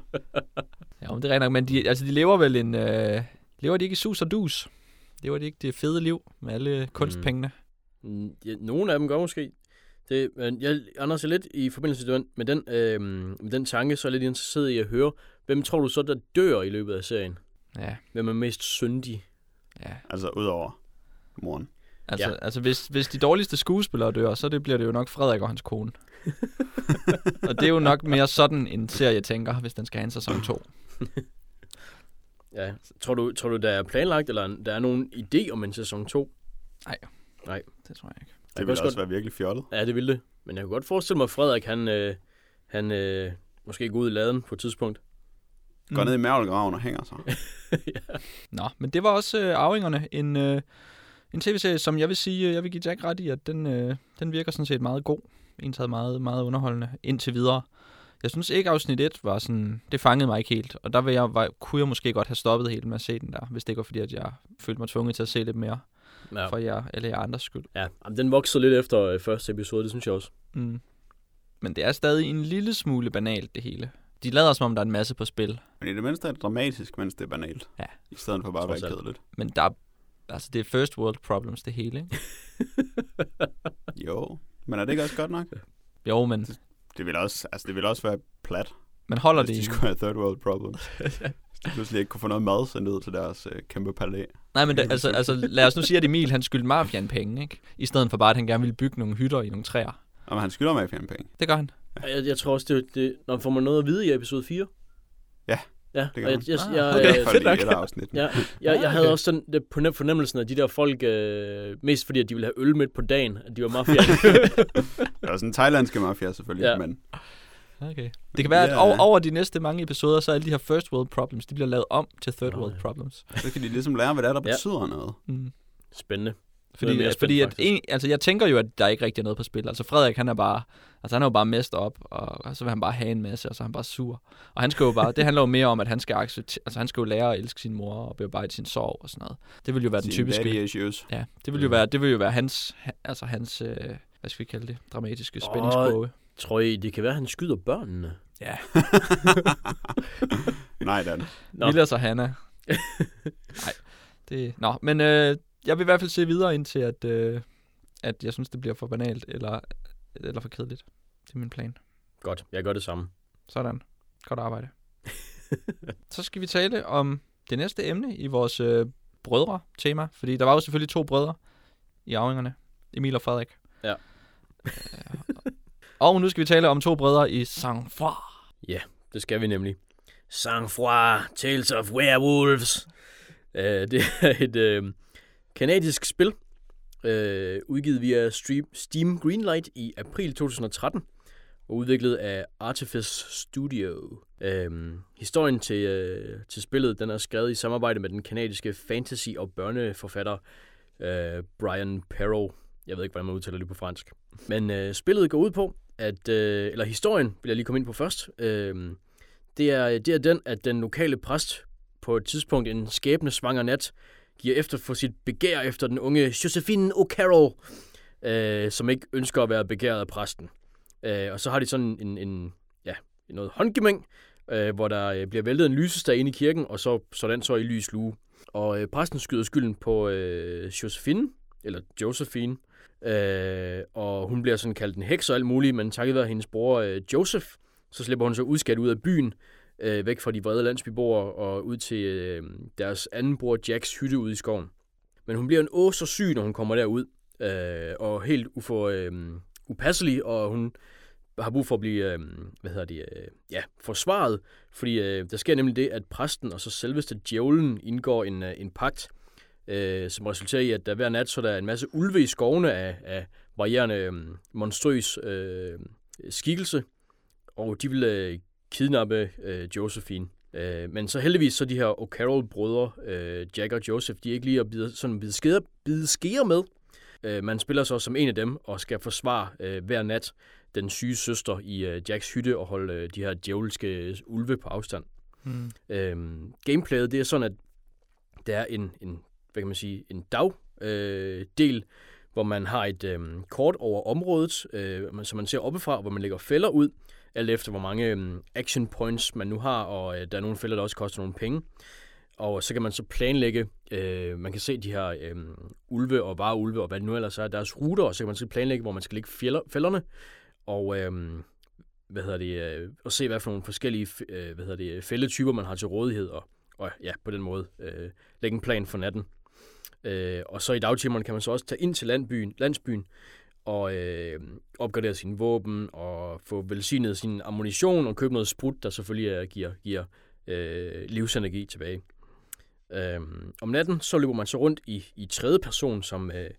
Speaker 1: Ja, men det er nok, men de, altså, de lever vel en... Øh, lever de ikke i sus og dus? Lever de ikke det fede liv med alle kunstpengene?
Speaker 2: Mm, Ja, nogle af dem gør måske. Det, men jeg, Anders, er lidt i forbindelse med den, med den, øh, med den tanke, så er jeg lidt interesseret i at høre, hvem tror du så, der dør i løbet af serien?
Speaker 1: Ja,
Speaker 2: Hvem er mest syndig?
Speaker 1: ja.
Speaker 3: Altså, udover moren.
Speaker 1: Altså,
Speaker 2: ja.
Speaker 1: altså hvis, hvis de dårligste skuespillere dør, så det bliver det jo nok Frederik og hans kone. og det er jo nok mere sådan en serie tænker, hvis den skal have en sæson 2.
Speaker 2: Ja. Tror du, tror du, der er planlagt, eller der er nogen idé om en sæson 2?
Speaker 1: Det tror jeg ikke.
Speaker 3: Det
Speaker 2: kan
Speaker 3: ville
Speaker 2: også godt-
Speaker 3: være virkelig fjollet.
Speaker 2: Ja, det ville det. Men jeg kunne godt forestille mig, at Frederik, han, øh, han øh, måske går ud i laden på et tidspunkt.
Speaker 3: Går ned i mærvelgraven og hænger sig.
Speaker 1: Nå, men det var også øh, Arvingerne. En, øh, en tv-serie, som jeg vil sige, øh, jeg vil give Jack ret i, at den, øh, den virker sådan set meget god. Indtaget meget, meget underholdende indtil videre. Jeg synes ikke, afsnit 1 var sådan, det fangede mig ikke helt. Og der vil jeg, var, kunne jeg måske godt have stoppet helt med at se den der, hvis det ikke var fordi, at jeg følte mig tvunget til at se lidt mere
Speaker 2: Ja,
Speaker 1: for jer eller jer andres skyld.
Speaker 2: ja. Jamen, den voksede lidt efter øh, første episode, det synes jeg også.
Speaker 1: Mm. Men det er stadig en lille smule banalt, det hele. De lader som om, der er en masse på spil.
Speaker 3: Men i det mindste er det dramatisk, mens det er banalt.
Speaker 1: Ja.
Speaker 3: I stedet for bare at være kedeligt.
Speaker 1: Men der er, altså det er first world problems, det hele, ikke?
Speaker 3: Jo. Men er det ikke også godt nok?
Speaker 1: Jo, men,
Speaker 3: Det vil også, altså, det vil også være plat,
Speaker 1: men holder
Speaker 3: hvis
Speaker 1: det
Speaker 3: de
Speaker 1: i...
Speaker 3: skulle have third world problems. Hvis de pludselig ikke kunne få noget mad sendt ud til deres øh, kæmpe palæ.
Speaker 1: Nej, men det, altså, altså, lad os nu sige, at Emil han skyldte mafiaen penge, ikke? I stedet for bare, at han gerne ville bygge nogle hytter i nogle træer.
Speaker 3: Og han skylder mig fjerne penge.
Speaker 1: Det gør han.
Speaker 2: Jeg, jeg tror også, det, det når får man noget at vide i episode 4.
Speaker 3: Ja,
Speaker 2: Ja,
Speaker 3: det
Speaker 2: og jeg,
Speaker 3: man.
Speaker 2: jeg,
Speaker 1: Ah,
Speaker 2: jeg,
Speaker 1: okay.
Speaker 2: jeg,
Speaker 1: fedt
Speaker 3: for
Speaker 1: nok.
Speaker 3: et af afsnitten.
Speaker 2: Ja, jeg, jeg
Speaker 1: Ah,
Speaker 2: havde også sådan det, på nem- fornemmelsen af de der folk, øh, mest fordi at de ville have øl midt på dagen, at de var mafia.
Speaker 3: Det er sådan en thailandske mafia selvfølgelig,
Speaker 2: Ja.
Speaker 3: ja. men
Speaker 1: Okay. Det kan være, at
Speaker 3: Ja.
Speaker 1: over, over de næste mange episoder, så er alle de her first world problems, de bliver lavet om til third world
Speaker 2: ja.
Speaker 1: problems.
Speaker 3: så kan de ligesom lære, hvad det er, der
Speaker 2: Ja.
Speaker 3: betyder noget.
Speaker 1: Mm.
Speaker 2: Spændende.
Speaker 1: Fordi, altså, fordi at en, altså, jeg tænker jo, at der ikke rigtig er noget på spil. Altså Frederik, han er bare, altså han er jo bare mest op, og, og så vil han bare have en masse, og så er han bare sur. Og han skal jo bare, det handler jo mere om, at han skal acceptere, altså han skal jo lære at elske sin mor og bearbejde sin sorg og sådan noget. Det vil jo være den
Speaker 3: Sine
Speaker 1: typiske,
Speaker 3: issues.
Speaker 1: ja, det vil jo
Speaker 2: Mm.
Speaker 1: være, det vil jo være hans, ha- altså hans, øh, hvad skal vi kalde det, dramatiske spændingskurve.
Speaker 2: Tror I, det kan være, at han skyder børnene?
Speaker 1: Ja,
Speaker 3: Nej, Dan.
Speaker 1: Vilas og Hanna. Nej, det, nå, men øh, jeg vil i hvert fald se videre indtil, at, øh, at jeg synes, det bliver for banalt, eller, eller for kedeligt. Det er min plan.
Speaker 2: Godt, jeg gør det samme.
Speaker 1: Sådan. Godt arbejde. Så skal vi tale om det næste emne i vores øh, brødre-tema, fordi der var jo selvfølgelig to brødre i arvingerne, Emil og Frederik.
Speaker 2: Ja.
Speaker 1: Øh, og nu skal vi tale om to brødre i sang-froid.
Speaker 2: Det skal vi nemlig. Sang-froid, Tales of Werewolves. Uh, det er et uh, kanadisk spil, øh, udgivet via stream, Steam Greenlight i april 2013, og udviklet af Artifice Studio. Øhm, historien til, øh, til spillet den er skrevet i samarbejde med den kanadiske fantasy- og børneforfatter øh, Brian Perro. Jeg ved ikke, hvordan man udtaler det på fransk. Men øh, spillet går ud på, at, øh, eller historien vil jeg lige komme ind på først. Øh, det er, det er den, at den lokale præst på et tidspunkt en skæbne svanger nat giver efter for sit begær efter den unge Josephine O'Carroll, øh, som ikke ønsker at være begæret af præsten. Øh, og så har de sådan en, en ja, noget håndgemæng, øh, hvor der øh, bliver væltet en lysestage ind i kirken, og så, så den så i lys lue. Og øh, præsten skyder skylden på øh, Josephine, eller Josephine, øh, og hun bliver sådan kaldt en heks og alt muligt, men takket være hendes bror øh, Joseph, så slipper hun så udskat ud af byen, øh, væk fra de vrede landsbyboere og ud til øh, deres anden bror Jacks hytte ude i skoven. Men hun bliver en åh så syg, når hun kommer derud, øh, og helt ufor, øh, upasselig, og hun har brug for at blive, øh, hvad hedder det, øh, ja, forsvaret, fordi øh, der sker nemlig det, at præsten og så selveste djævlen indgår en, øh, en pagt, øh, som resulterer i, at der hver nat så der er en masse ulve i skovene af, af varierende øh, monstrøs øh, skikkelse, og de vil øh, kidnappe øh, Josephine. Øh, men så heldigvis så de her O'Carroll-brødre, øh, Jack og Joseph, de er ikke lige at bide, sådan bide, skære, bide skære med. Øh, man spiller så som en af dem og skal forsvare øh, hver nat den syge søster i øh, Jacks hytte og holde øh, de her djævelske ulve på afstand.
Speaker 1: Mm.
Speaker 2: Øh, gameplayet, det er sådan, at der er en, en hvad kan man sige, en dag øh, del, hvor man har et øh, kort over området, øh, som man ser oppefra, hvor man lægger fælder ud, alt efter hvor mange øhm, action points man nu har, og øh, der er nogle fælder, der også koster nogle penge. Og så kan man så planlægge, øh, man kan se de her øh, ulve og vareulve og hvad det nu ellers er, deres ruter, og så kan man så planlægge, hvor man skal lægge fælder, fælderne, og øh, hvad hedder det, øh, og se hvad for nogle forskellige øh, hvad hedder det, fældetyper man har til rådighed, og, og ja, på den måde øh, lægge en plan for natten. Øh, og så i dagtimerne kan man så også tage ind til landbyen, landsbyen og øh, opgradere sine våben og få velsignet sin ammunition og købe noget sprut, der selvfølgelig er, giver, giver øh, livsenergi tilbage. Øh, om natten så løber man så rundt i, i tredje person som øh,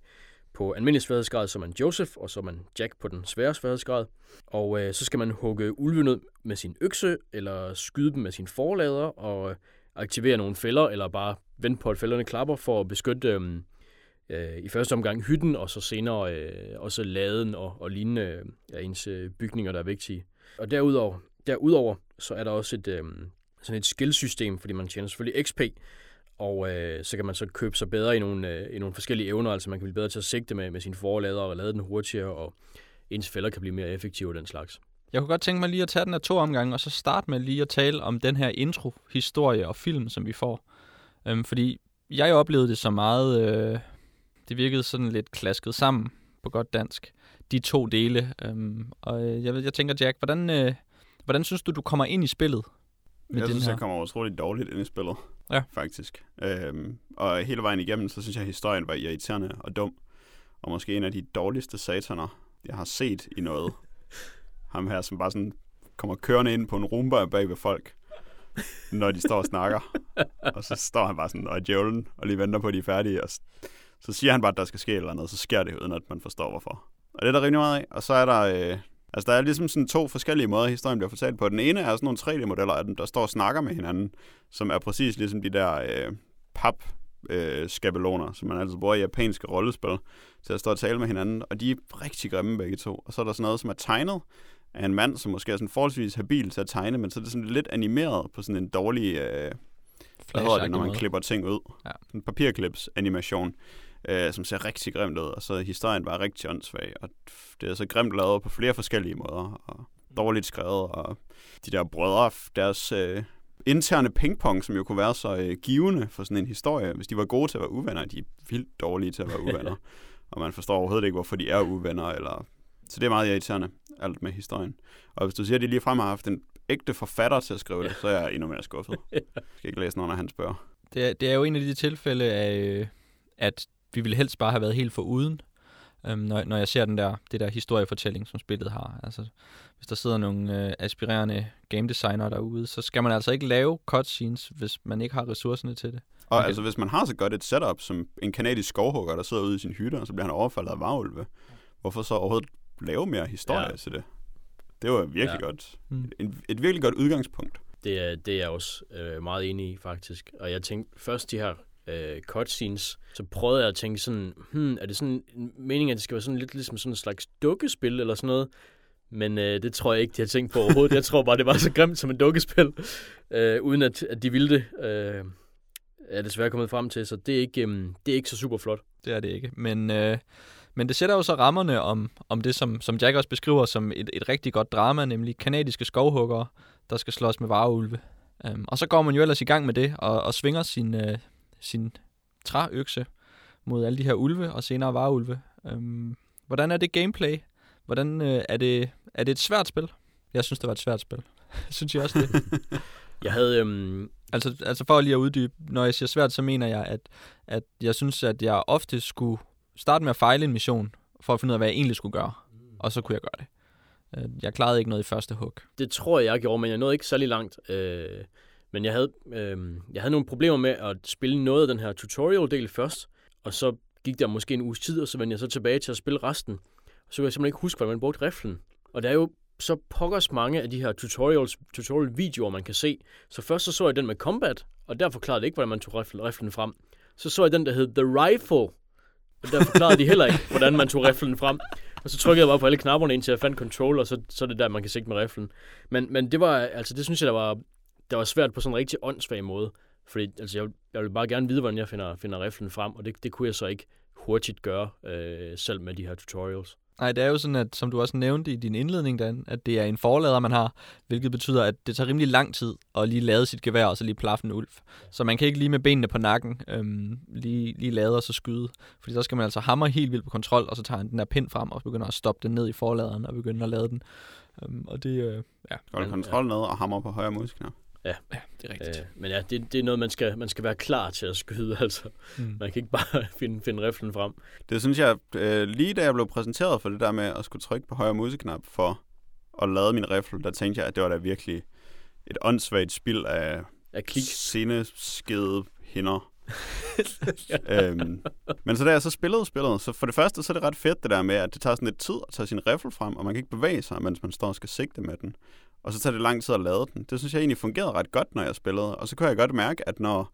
Speaker 2: på almindelig sværhedsgrad, som man Joseph, og så man Jack på den svære sværhedsgrad. Og øh, så skal man hugge ulven ud med sin økse, eller skyde dem med sin forlader, og aktivere nogle fælder, eller bare vente på, at fælderne klapper for at beskytte øh, øh, i første omgang hytten, og så senere øh, også laden og, og lignende af ens øh, bygninger, der er vigtige. Og derudover, derudover så er der også et, øh, sådan et skillsystem, fordi man tjener selvfølgelig XP, og øh, så kan man så købe sig bedre i nogle, øh, i nogle forskellige evner, altså man kan blive bedre til at sigte med, med sine forlader og lade den hurtigere, og ens fælder kan blive mere effektive og den slags.
Speaker 1: Jeg kunne godt tænke mig lige at tage den af to omgange, og så starte med lige at tale om den her intro, historie og film, som vi får. Øhm, fordi jeg oplevede det så meget, øh, det virkede sådan lidt klasket sammen på godt dansk, de to dele. Øhm, og øh, jeg, jeg tænker, Jack, hvordan, øh, hvordan synes du, du kommer ind i spillet?
Speaker 3: Med jeg den synes, her? jeg kommer utroligt dårligt ind i spillet,
Speaker 1: ja.
Speaker 3: faktisk. Øhm, og hele vejen igennem, så synes jeg, at historien var irriterende og dum. Og måske en af de dårligste sataner, jeg har set i noget. Ham her, som bare sådan kommer kørende ind på en rumba bag ved folk, når de står og snakker. og så står han bare sådan og djævlen, og lige venter på, at de er færdige. Og så siger han bare, at der skal ske et eller andet, så sker det, uden at man forstår hvorfor. Og det er der rimelig meget af. Og så er der... Øh, altså, der er ligesom sådan to forskellige måder, historien bliver fortalt på. Den ene er sådan nogle 3D-modeller af dem, der står og snakker med hinanden, som er præcis ligesom de der øh, pap øh, skabeloner, som man altså bruger i japanske rollespil, til at stå og tale med hinanden, og de er rigtig grimme begge to. Og så er der sådan noget, som er tegnet af en mand, som måske er sådan forholdsvis habil til at tegne, men så er det sådan lidt animeret på sådan en dårlig... Øh, hvad hedder det, når man klipper ting ud? Ja. En papirklips animation øh, som ser rigtig grimt ud, og så er historien bare rigtig åndssvag, og det er så grimt lavet på flere forskellige måder, og dårligt skrevet, og de der brødre, deres øh, interne pingpong, som jo kunne være så øh, givende for sådan en historie, hvis de var gode til at være uvenner, de er vildt dårlige til at være uvenner, og man forstår overhovedet ikke, hvorfor de er uvenner, eller... Så det er meget irriterende, alt med historien. Og hvis du siger, at de lige frem har haft en ægte forfatter til at skrive det, så er jeg endnu mere skuffet. Jeg skal ikke læse nogen af hans bøger.
Speaker 1: Det er, det er jo en af de tilfælde af, øh, at vi ville helst bare have været helt for uden, øhm, når, når jeg ser den der, det der historiefortælling, som spillet har. Altså, hvis der sidder nogle øh, aspirerende game designer derude, så skal man altså ikke lave cutscenes, hvis man ikke har ressourcerne til det.
Speaker 3: Og okay. altså, hvis man har så godt et setup som en kanadisk skovhugger, der sidder ude i sin hytte, og så bliver han overfaldet af varulve, hvorfor så overhovedet lave mere historie ja. til det? Det var virkelig ja. godt. Mm. En, et virkelig godt udgangspunkt.
Speaker 2: Det er, det er jeg også øh, meget enig i, faktisk. Og jeg tænkte først de her øh, cutscenes, så prøvede jeg at tænke sådan, hmm, er det sådan meningen, at det skal være sådan lidt ligesom sådan en slags dukkespil eller sådan noget? Men øh, det tror jeg ikke, de har tænkt på overhovedet. Jeg tror bare, det var så grimt som et dukkespil, øh, uden at, at de ville det. Øh, er desværre kommet frem til, så det er ikke, øh, det er ikke så super flot.
Speaker 1: Det er det ikke. Men, øh, Men det sætter jo så rammerne om, om det, som, som Jack også beskriver som et, et rigtig godt drama, nemlig kanadiske skovhuggere, der skal slås med vareulve. Um, øhm, og så går man jo ellers i gang med det, og, og svinger sin, øh, sin træøkse mod alle de her ulve, og senere vareulve. Um, hvordan er det gameplay? Hvordan uh, er, det, er det et svært spil? Jeg synes, det var et svært spil. synes jeg også det?
Speaker 2: Jeg havde... Øhm,
Speaker 1: Altså, altså for lige at uddybe, når jeg siger svært, så mener jeg, at, at jeg synes, at jeg ofte skulle starte med at fejle en mission, for at finde ud af, hvad jeg egentlig skulle gøre. Og så kunne jeg gøre det. Øh, Jeg klarede ikke noget i første hug.
Speaker 2: det tror jeg, jeg gjorde, men jeg nåede ikke særlig langt. Øh, men jeg havde, øh, jeg havde nogle problemer med at spille noget af den her tutorial-del først, og så gik der måske en uges tid, og så vendte jeg så tilbage til at spille resten. Så kunne jeg simpelthen ikke huske, hvordan man brugte riflen. Og der er jo så pokkers mange af de her tutorials, tutorial-videoer, man kan se. Så først så, så jeg den med combat, og der forklarede det ikke, hvordan man tog riflen, riflen frem. Så så jeg den, der hed The Rifle, og der forklarede de heller ikke, hvordan man tog riflen frem. Og så trykkede jeg bare på alle knapperne, indtil jeg fandt control, og så, så er det der, man kan sigte med riflen. Men, men det var, altså det synes jeg, der var, der var svært på sådan en rigtig åndssvag måde. Fordi altså, jeg, jeg vil bare gerne vide, hvordan jeg finder, finder riflen frem, og det, det kunne jeg så ikke hurtigt gøre, øh, selv med de her tutorials.
Speaker 1: Nej, det er jo sådan, at som du også nævnte i din indledning, Dan, at det er en forlader, man har, hvilket betyder, at det tager rimelig lang tid at lige lade sit gevær, og så lige plaffe en ulv. Så man kan ikke lige med benene på nakken øhm, lige, lige lade og så skyde. Fordi så skal man altså hamre helt vildt på kontrol, og så tager han den der pind frem, og begynder at stoppe den ned i forladeren, og begynder at lade den. Øhm, og det, øh, ja,
Speaker 3: Holde
Speaker 2: Men,
Speaker 3: kontrol ned og hammer på højre muskler.
Speaker 1: Ja, det er rigtigt.
Speaker 2: Øh, men ja, det, det er noget, man skal, man skal være klar til at skyde, altså.
Speaker 1: Mm.
Speaker 2: Man kan ikke bare finde, finde riflen frem.
Speaker 3: Det synes jeg, øh, lige da jeg blev præsenteret for det der med at skulle trykke på højre museknap for at lade min rifle, der tænkte jeg, at det var da virkelig et åndssvagt spil af
Speaker 2: Af klik.
Speaker 3: sceneskede hinder. øhm, men så da jeg så spillede spillet, så for det første, så er det ret fedt det der med, at det tager sådan lidt tid at tage sin rifle frem, og man kan ikke bevæge sig, mens man står og skal sigte med den. Og så tager det lang tid at lade den. Det synes jeg egentlig fungerede ret godt, når jeg spillede. Og så kunne jeg godt mærke, at når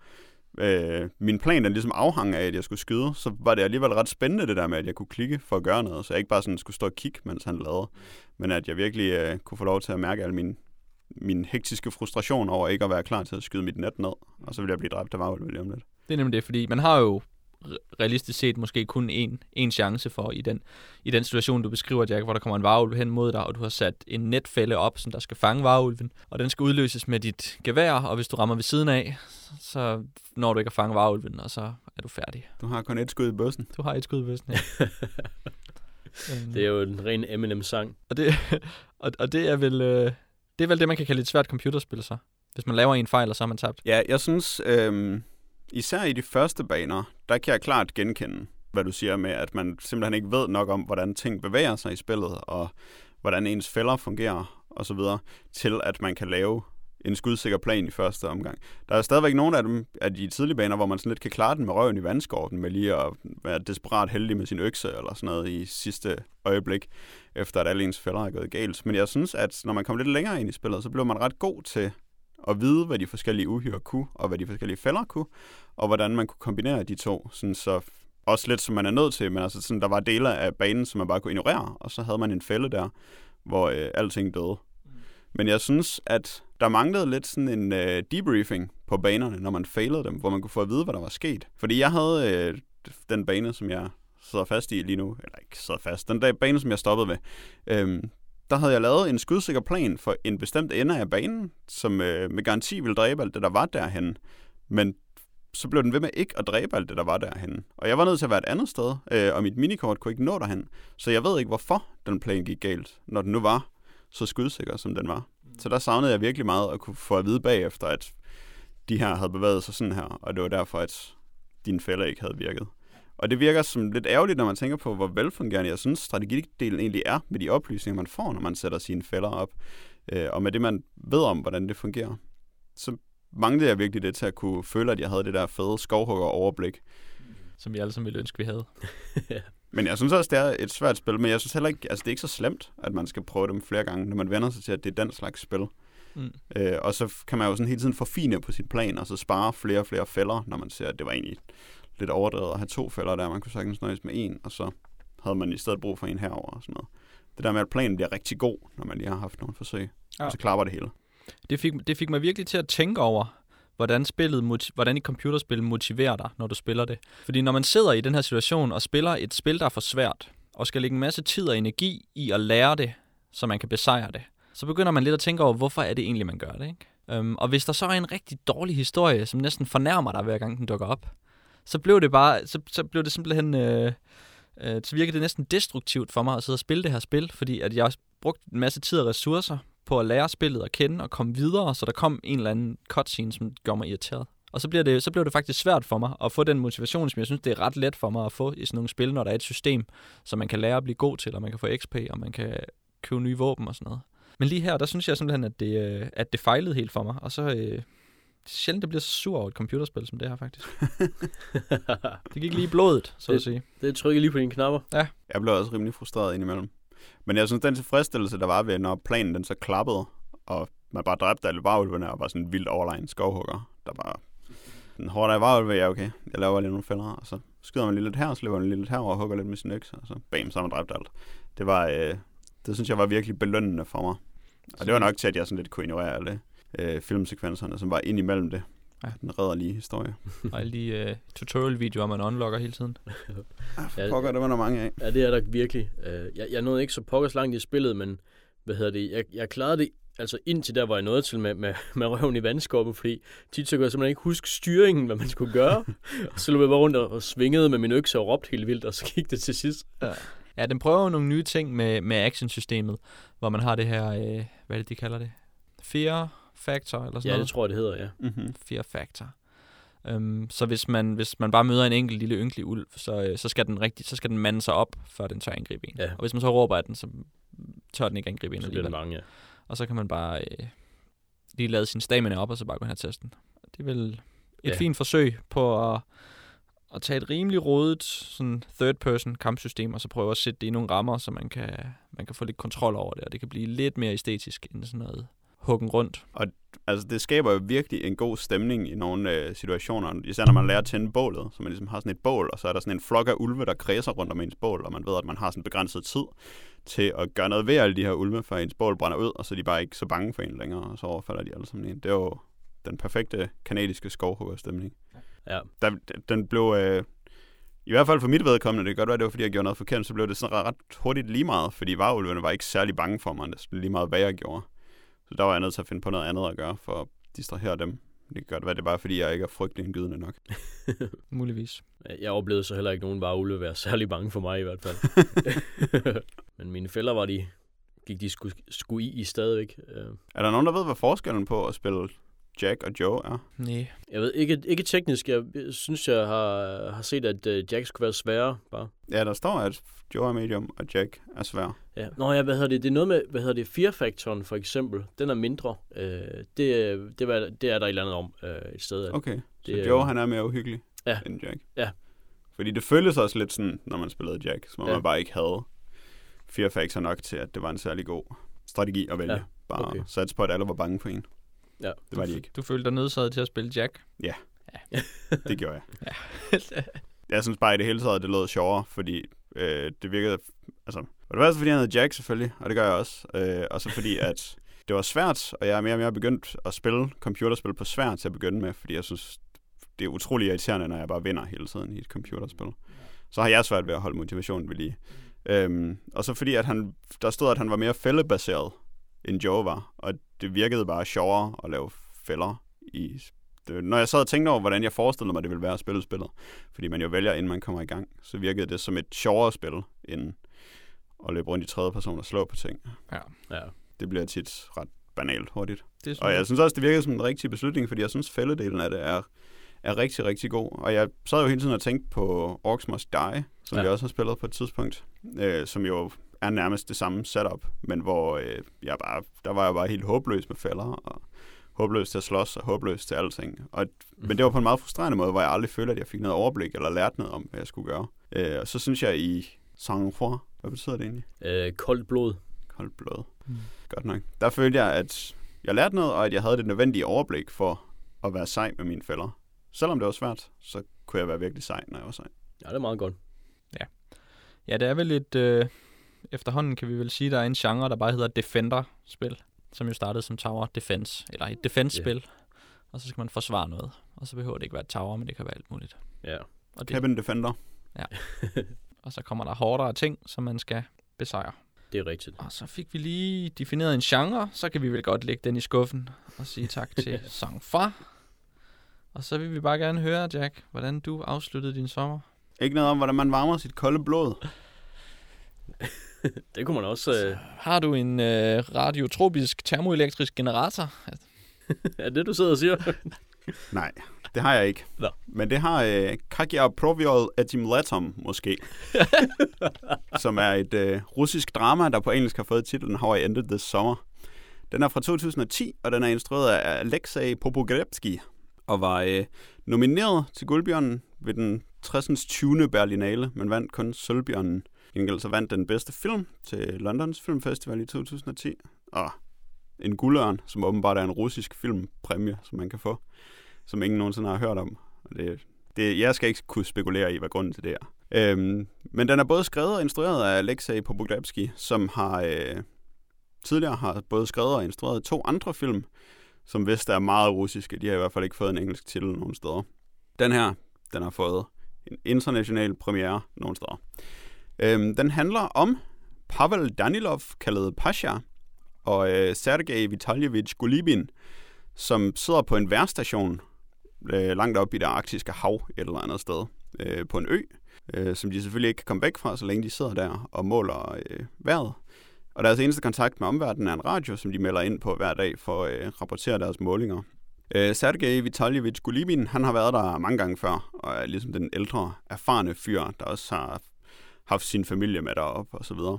Speaker 3: øh, min plan den ligesom afhang af, at jeg skulle skyde, så var det alligevel ret spændende det der med, at jeg kunne klikke for at gøre noget. Så jeg ikke bare sådan skulle stå og kigge, mens han lavede. Men at jeg virkelig øh, kunne få lov til at mærke al min, min hektiske frustration over ikke at være klar til at skyde mit net ned. Og så ville jeg blive dræbt af varvel lige om lidt.
Speaker 1: Det er nemlig det, fordi man har jo realistisk set måske kun én, én chance for i den, i den situation, du beskriver, Jack, hvor der kommer en varulv hen mod dig, og du har sat en netfælde op, som der skal fange varulven, og den skal udløses med dit gevær, og hvis du rammer ved siden af, så når du ikke at fange varulven, og så er du færdig.
Speaker 3: Du har kun et skud i bøssen.
Speaker 1: Du har et skud ved sådan her. Øhm,
Speaker 2: Det er jo en ren Eminem-sang.
Speaker 1: og, det, og, og det er vel... Øh, det er vel det, man kan kalde et svært computerspil, så. Hvis man laver en fejl, og så har man tabt.
Speaker 3: Ja, jeg synes, øhm, især i de første baner, der kan jeg klart genkende, hvad du siger med, at man simpelthen ikke ved nok om, hvordan ting bevæger sig i spillet, og hvordan ens fælder fungerer, og så videre, til at man kan lave en skudsikker plan i første omgang. Der er stadigvæk nogle af dem af de tidlige baner, hvor man sådan lidt kan klare den med røven i vandskorpen, med lige at være desperat heldig med sin økse eller sådan noget i sidste øjeblik, efter at alle ens fælder er gået galt. Men jeg synes, at når man kommer lidt længere ind i spillet, så bliver man ret god til at vide, hvad de forskellige uhyre kunne, og hvad de forskellige fælder kunne, og hvordan man kunne kombinere de to, sådan så også lidt som man er nødt til, men altså sådan, der var dele af banen, som man bare kunne ignorere, og så havde man en fælde der, hvor øh, alting døde. Men jeg synes, at der manglede lidt sådan en øh, debriefing på banerne, når man failede dem, hvor man kunne få at vide, hvad der var sket. Fordi jeg havde øh, den bane, som jeg sidder fast i lige nu, eller ikke sidder fast, den der bane, som jeg stoppede ved, øh, der havde jeg lavet en skudsikker plan for en bestemt ende af banen, som øh, med garanti ville dræbe alt det, der var derhen. Men så blev den ved med ikke at dræbe alt det, der var derhen. Og jeg var nødt til at være et andet sted, øh, og mit minikort kunne ikke nå derhen. Så jeg ved ikke, hvorfor den plan gik galt, når den nu var så skudsikker, som den var. Så der savnede jeg virkelig meget at kunne få at vide bagefter, at de her havde bevæget sig sådan her, og det var derfor, at dine fælder ikke havde virket. Og det virker som lidt ærgerligt, når man tænker på, hvor velfungerende jeg synes, strategidelen egentlig er med de oplysninger, man får, når man sætter sine fælder op. Øh, og med det, man ved om, hvordan det fungerer. Så manglede jeg virkelig det til at kunne føle, at jeg havde det der fede skovhugger overblik.
Speaker 1: Som vi alle sammen ville ønske, vi havde.
Speaker 3: Men jeg synes også, det er et svært spil, men jeg synes heller ikke, altså det er ikke så slemt, at man skal prøve dem flere gange, når man vender sig til, at det er den slags spil.
Speaker 1: Mm.
Speaker 3: Øh, og så kan man jo sådan hele tiden forfine på sit plan, og så spare flere og flere fælder, når man ser, at det var egentlig lidt overdrevet at have to fælder der. Man kunne sagtens nøjes med en, og så havde man i stedet brug for en herover og sådan noget. Det der med, at planen bliver rigtig god, når man lige har haft nogle forsøg.
Speaker 1: Ja.
Speaker 3: Og så klapper det hele.
Speaker 1: Det fik, det fik mig virkelig til at tænke over, hvordan, spillet, hvordan et computerspil motiverer dig, når du spiller det. Fordi når man sidder i den her situation og spiller et spil, der er for svært, og skal lægge en masse tid og energi i at lære det, så man kan besejre det, så begynder man lidt at tænke over, hvorfor er det egentlig, man gør det, ikke? Um, og hvis der så er en rigtig dårlig historie, som næsten fornærmer dig, hver gang den dukker op, så blev det bare, så, så blev det simpelthen, øh, øh, så virkede det næsten destruktivt for mig at sidde og spille det her spil, fordi at jeg brugte en masse tid og ressourcer på at lære spillet at kende og komme videre, så der kom en eller anden cutscene, som gjorde mig irriteret. Og så, bliver det, så blev det faktisk svært for mig at få den motivation, som jeg synes, det er ret let for mig at få i sådan nogle spil, når der er et system, som man kan lære at blive god til, og man kan få XP, og man kan købe nye våben og sådan noget. Men lige her, der synes jeg simpelthen, at det, øh, at det fejlede helt for mig. Og så, øh, sjældent, det bliver så sur over et computerspil som det her, faktisk. det gik lige i blodet, så
Speaker 2: Det-
Speaker 1: at sige.
Speaker 2: det trykker lige på dine knapper.
Speaker 3: Jeg blev også rimelig frustreret indimellem. Men jeg synes, den tilfredsstillelse, der var ved, når planen den så klappede, og man bare dræbte alle varulvene, og var sådan en vildt overlegen skovhugger, der bare den hårde af varulve, ja okay, jeg laver lige nogle fælder, og så skyder man lige lidt her, og så løber man lige lidt her, og hugger lidt med sin økse, og så bam, så har man dræbt alt. Det var, øh, det synes jeg var virkelig belønnende for mig. Og det var nok til, at jeg sådan lidt kunne ignorere alle øh, filmsekvenserne, som var ind imellem det.
Speaker 1: Ja.
Speaker 3: Den redder lige historie.
Speaker 1: Og alle de øh, tutorial-videoer, man unlocker hele tiden.
Speaker 2: Ja,
Speaker 3: Pokker, det var der mange af.
Speaker 2: Ja, det er der virkelig. Øh, Jeg, jeg nåede ikke så pokkers langt i spillet, men hvad hedder det? Jeg, jeg klarede det altså indtil der, hvor jeg nåede til med, med, med røven i vandskåben, fordi tit så kunne jeg simpelthen ikke huske styringen, hvad man skulle gøre. og så løb jeg bare rundt og, og svingede med min økse og råbte helt vildt, og så gik det til sidst.
Speaker 1: Ja, den prøver jo nogle nye ting med, med actionsystemet, hvor man har det her, øh, hvad er det, de kalder det? Fear Factor, eller sådan
Speaker 2: Ja,
Speaker 1: noget?
Speaker 2: det tror jeg, det hedder, ja.
Speaker 3: Mm-hmm.
Speaker 1: Fear Factor. Um, så hvis man, hvis man bare møder en enkelt lille ynkelig ulv, så, øh, så, skal den rigtig, så skal den mande sig op, før den tør angribe en.
Speaker 2: Ja.
Speaker 1: Og hvis man så råber af den, så tør den ikke angribe en
Speaker 2: Så bliver det
Speaker 1: alligevel.
Speaker 2: mange, ja.
Speaker 1: Og så kan man bare øh, lige lade sin stamina op, og så bare gå hen og teste den. Det er vel et
Speaker 2: Ja.
Speaker 1: fint forsøg på at, at tage et rimelig rodet sådan third person kampsystem, og så prøve at sætte det i nogle rammer, så man kan, man kan få lidt kontrol over det, og det kan blive lidt mere æstetisk end sådan noget huggen rundt.
Speaker 3: Altså, det skaber jo virkelig en god stemning i nogle øh, situationer. Især når man lærer at tænde bålet, så man ligesom har sådan et bål, og så er der sådan en flok af ulve, der kredser rundt om ens bål, og man ved, at man har sådan begrænset tid til at gøre noget ved alle de her ulve, før ens bål brænder ud, og så er de bare ikke så bange for en længere, og så overfalder de alle sammen en. Det er jo den perfekte kanadiske skovhuggerstemning.
Speaker 2: Ja,
Speaker 3: Der, den blev... Øh, i hvert fald for mit vedkommende, det kan godt være, det var, fordi jeg gjorde noget forkert, så blev det sådan ret hurtigt lige meget, fordi varulvene var ikke særlig bange for mig, det lige meget, hvad jeg gjorde. Så der var jeg nødt til at finde på noget andet at gøre, for at distrahere dem. Det kan godt være, det er bare, fordi jeg ikke er frygtelig indgydende nok.
Speaker 1: Muligvis.
Speaker 2: jeg oplevede så heller ikke nogen bare ulve være særlig bange for mig i hvert fald. men mine fælder var de, gik de sku, sku i, i stadigvæk. Øh,
Speaker 3: Er der nogen, der ved, hvad forskellen på at spille Jack og Joe er?
Speaker 1: Nej.
Speaker 2: Jeg ved ikke, ikke teknisk. Jeg synes, jeg har, har set, at uh, Jack skulle være sværere, bare.
Speaker 3: Ja, der står, at Joe er medium, og Jack er svær.
Speaker 2: Ja. Nå ja, hvad hedder det? Det er noget med, hvad hedder det, fear-faktoren for eksempel. Den er mindre. Øh, det, det, var, det er der et eller andet om øh, et sted.
Speaker 3: Okay, så
Speaker 2: Det er-
Speaker 3: Joe han er mere uhyggelig
Speaker 2: Ja.
Speaker 3: end Jack.
Speaker 2: Ja.
Speaker 3: Fordi det føltes også lidt sådan, når man spillede Jack, som om
Speaker 2: Ja.
Speaker 3: man bare ikke havde Fear Factor nok til, at det var en særlig god strategi at vælge.
Speaker 2: Ja,
Speaker 3: Bare
Speaker 2: okay.
Speaker 3: satse på, at alle var bange for en.
Speaker 2: Ja.
Speaker 3: Det var de ikke.
Speaker 1: Du følte dig nødsaget til at spille Jack.
Speaker 3: Det gjorde jeg.
Speaker 1: Ja.
Speaker 3: Jeg synes bare i det hele taget, det lød sjovere, fordi øh, det virkede... Altså, og det var altså, fordi han hed Jack selvfølgelig, og det gør jeg også. Øh, og så fordi, at det var svært, og jeg er mere og mere begyndt at spille computerspil på svært til at begynde med, fordi jeg synes, det er utrolig irriterende, når jeg bare vinder hele tiden i et computerspil. Så har jeg svært ved at holde motivationen ved lige. Øhm, og så fordi, at han, der stod, at han var mere fældebaseret, end Joe var, og det virkede bare sjovere at lave fælder i det, når jeg sad og tænkte over, hvordan jeg forestillede mig, det ville være at spille spillet, fordi man jo vælger, inden man kommer i gang, så virkede det som et sjovere spil, end at løbe rundt i tredje person og slå på ting.
Speaker 2: ja.
Speaker 3: Det bliver tit ret banalt hurtigt.
Speaker 1: Det
Speaker 3: Og jeg synes også, det virkede som en rigtig beslutning, fordi jeg synes, fældedelen af det er, er rigtig, rigtig god. Og jeg sad jo hele tiden og tænkte på Orcs Must Die, som
Speaker 2: Ja.
Speaker 3: ja. vi også har spillet på et tidspunkt, øh, som jo er nærmest det samme setup, men hvor øh, jeg bare, der var jeg bare helt håbløs med fælder, og håbløs til at slås, og håbløs til alting. Og, men det var på en meget frustrerende måde, hvor jeg aldrig følte, at jeg fik noget overblik, eller lærte noget om, hvad jeg skulle gøre. Øh, og så synes jeg i sang-froid, hvad betyder det egentlig?
Speaker 2: Øh, koldt blod.
Speaker 3: Koldt blod.
Speaker 1: Mm.
Speaker 3: Godt nok. Der følte jeg, at jeg lærte noget, og at jeg havde det nødvendige overblik for at være sej med mine fælder. Selvom det var svært, så kunne jeg være virkelig sej, når jeg var sej.
Speaker 2: Ja, det er meget godt.
Speaker 1: Ja, det er vel et... Øh, efterhånden kan vi vel sige, der er en genre, der bare hedder Defender-spil, som jo startede som Tower Defense, eller et defense-spil. og så skal man forsvare noget. Og så behøver det ikke være et tower, men det kan være alt muligt.
Speaker 2: Ja.
Speaker 1: Og, det,
Speaker 3: Cabin Defender.
Speaker 1: og så kommer der hårdere ting, som man skal besejre.
Speaker 2: Det er rigtigt.
Speaker 1: Og så fik vi lige defineret en genre, så kan vi vel godt lægge den i skuffen og sige tak til Sang-Fa. Og så vil vi bare gerne høre, Jack, hvordan du afsluttede din sommer.
Speaker 3: Ikke noget om, hvordan man varmer sit kolde blod.
Speaker 2: Det kunne man også... Øh,
Speaker 1: Har du en øh, radiotropisk termoelektrisk generator?
Speaker 2: er det, du sidder og siger?
Speaker 3: Nej, det har jeg ikke.
Speaker 2: Nå.
Speaker 3: Men det har øh, Kagia Proviol Etimlatum måske. som er et øh, russisk drama, der på engelsk har fået titlen How I Ended This Summer. Den er fra 2010, og den er instrueret af Alexei Popogrebski, og var øh, nomineret til Guldbjørnen ved den 60. 20. Berlinale, men vandt kun Sølvbjørnen. Gengæld så vandt den bedste film til Londons Filmfestival i 2010, og en guldørn, som åbenbart er en russisk filmpræmie, som man kan få, som ingen nogensinde har hørt om. Og det, det, jeg skal ikke kunne spekulere i, hvad grunden til det er. Øhm, men den er både skrevet og instrueret af Alexei Popogrebski, som har øh, tidligere har både skrevet og instrueret to andre film, som vist er meget russiske. De har i hvert fald ikke fået en engelsk titel nogen steder. Den her, den har fået en international premiere nogen steder. Øhm, den handler om Pavel Danilov, kaldet Pasha, og øh, Sergej Vitaljevich Gulibin, som sidder på en værstation øh, langt op i det arktiske hav et eller andet sted øh, på en ø, øh, som de selvfølgelig ikke kan komme væk fra, så længe de sidder der og måler øh, vejret. Og deres eneste kontakt med omverdenen er en radio, som de melder ind på hver dag for at øh, rapportere deres målinger. Øh, Sergej Vitaljevich Gulibin, han har været der mange gange før, og er ligesom den ældre, erfarne fyr, der også har haft sin familie med derop og så videre.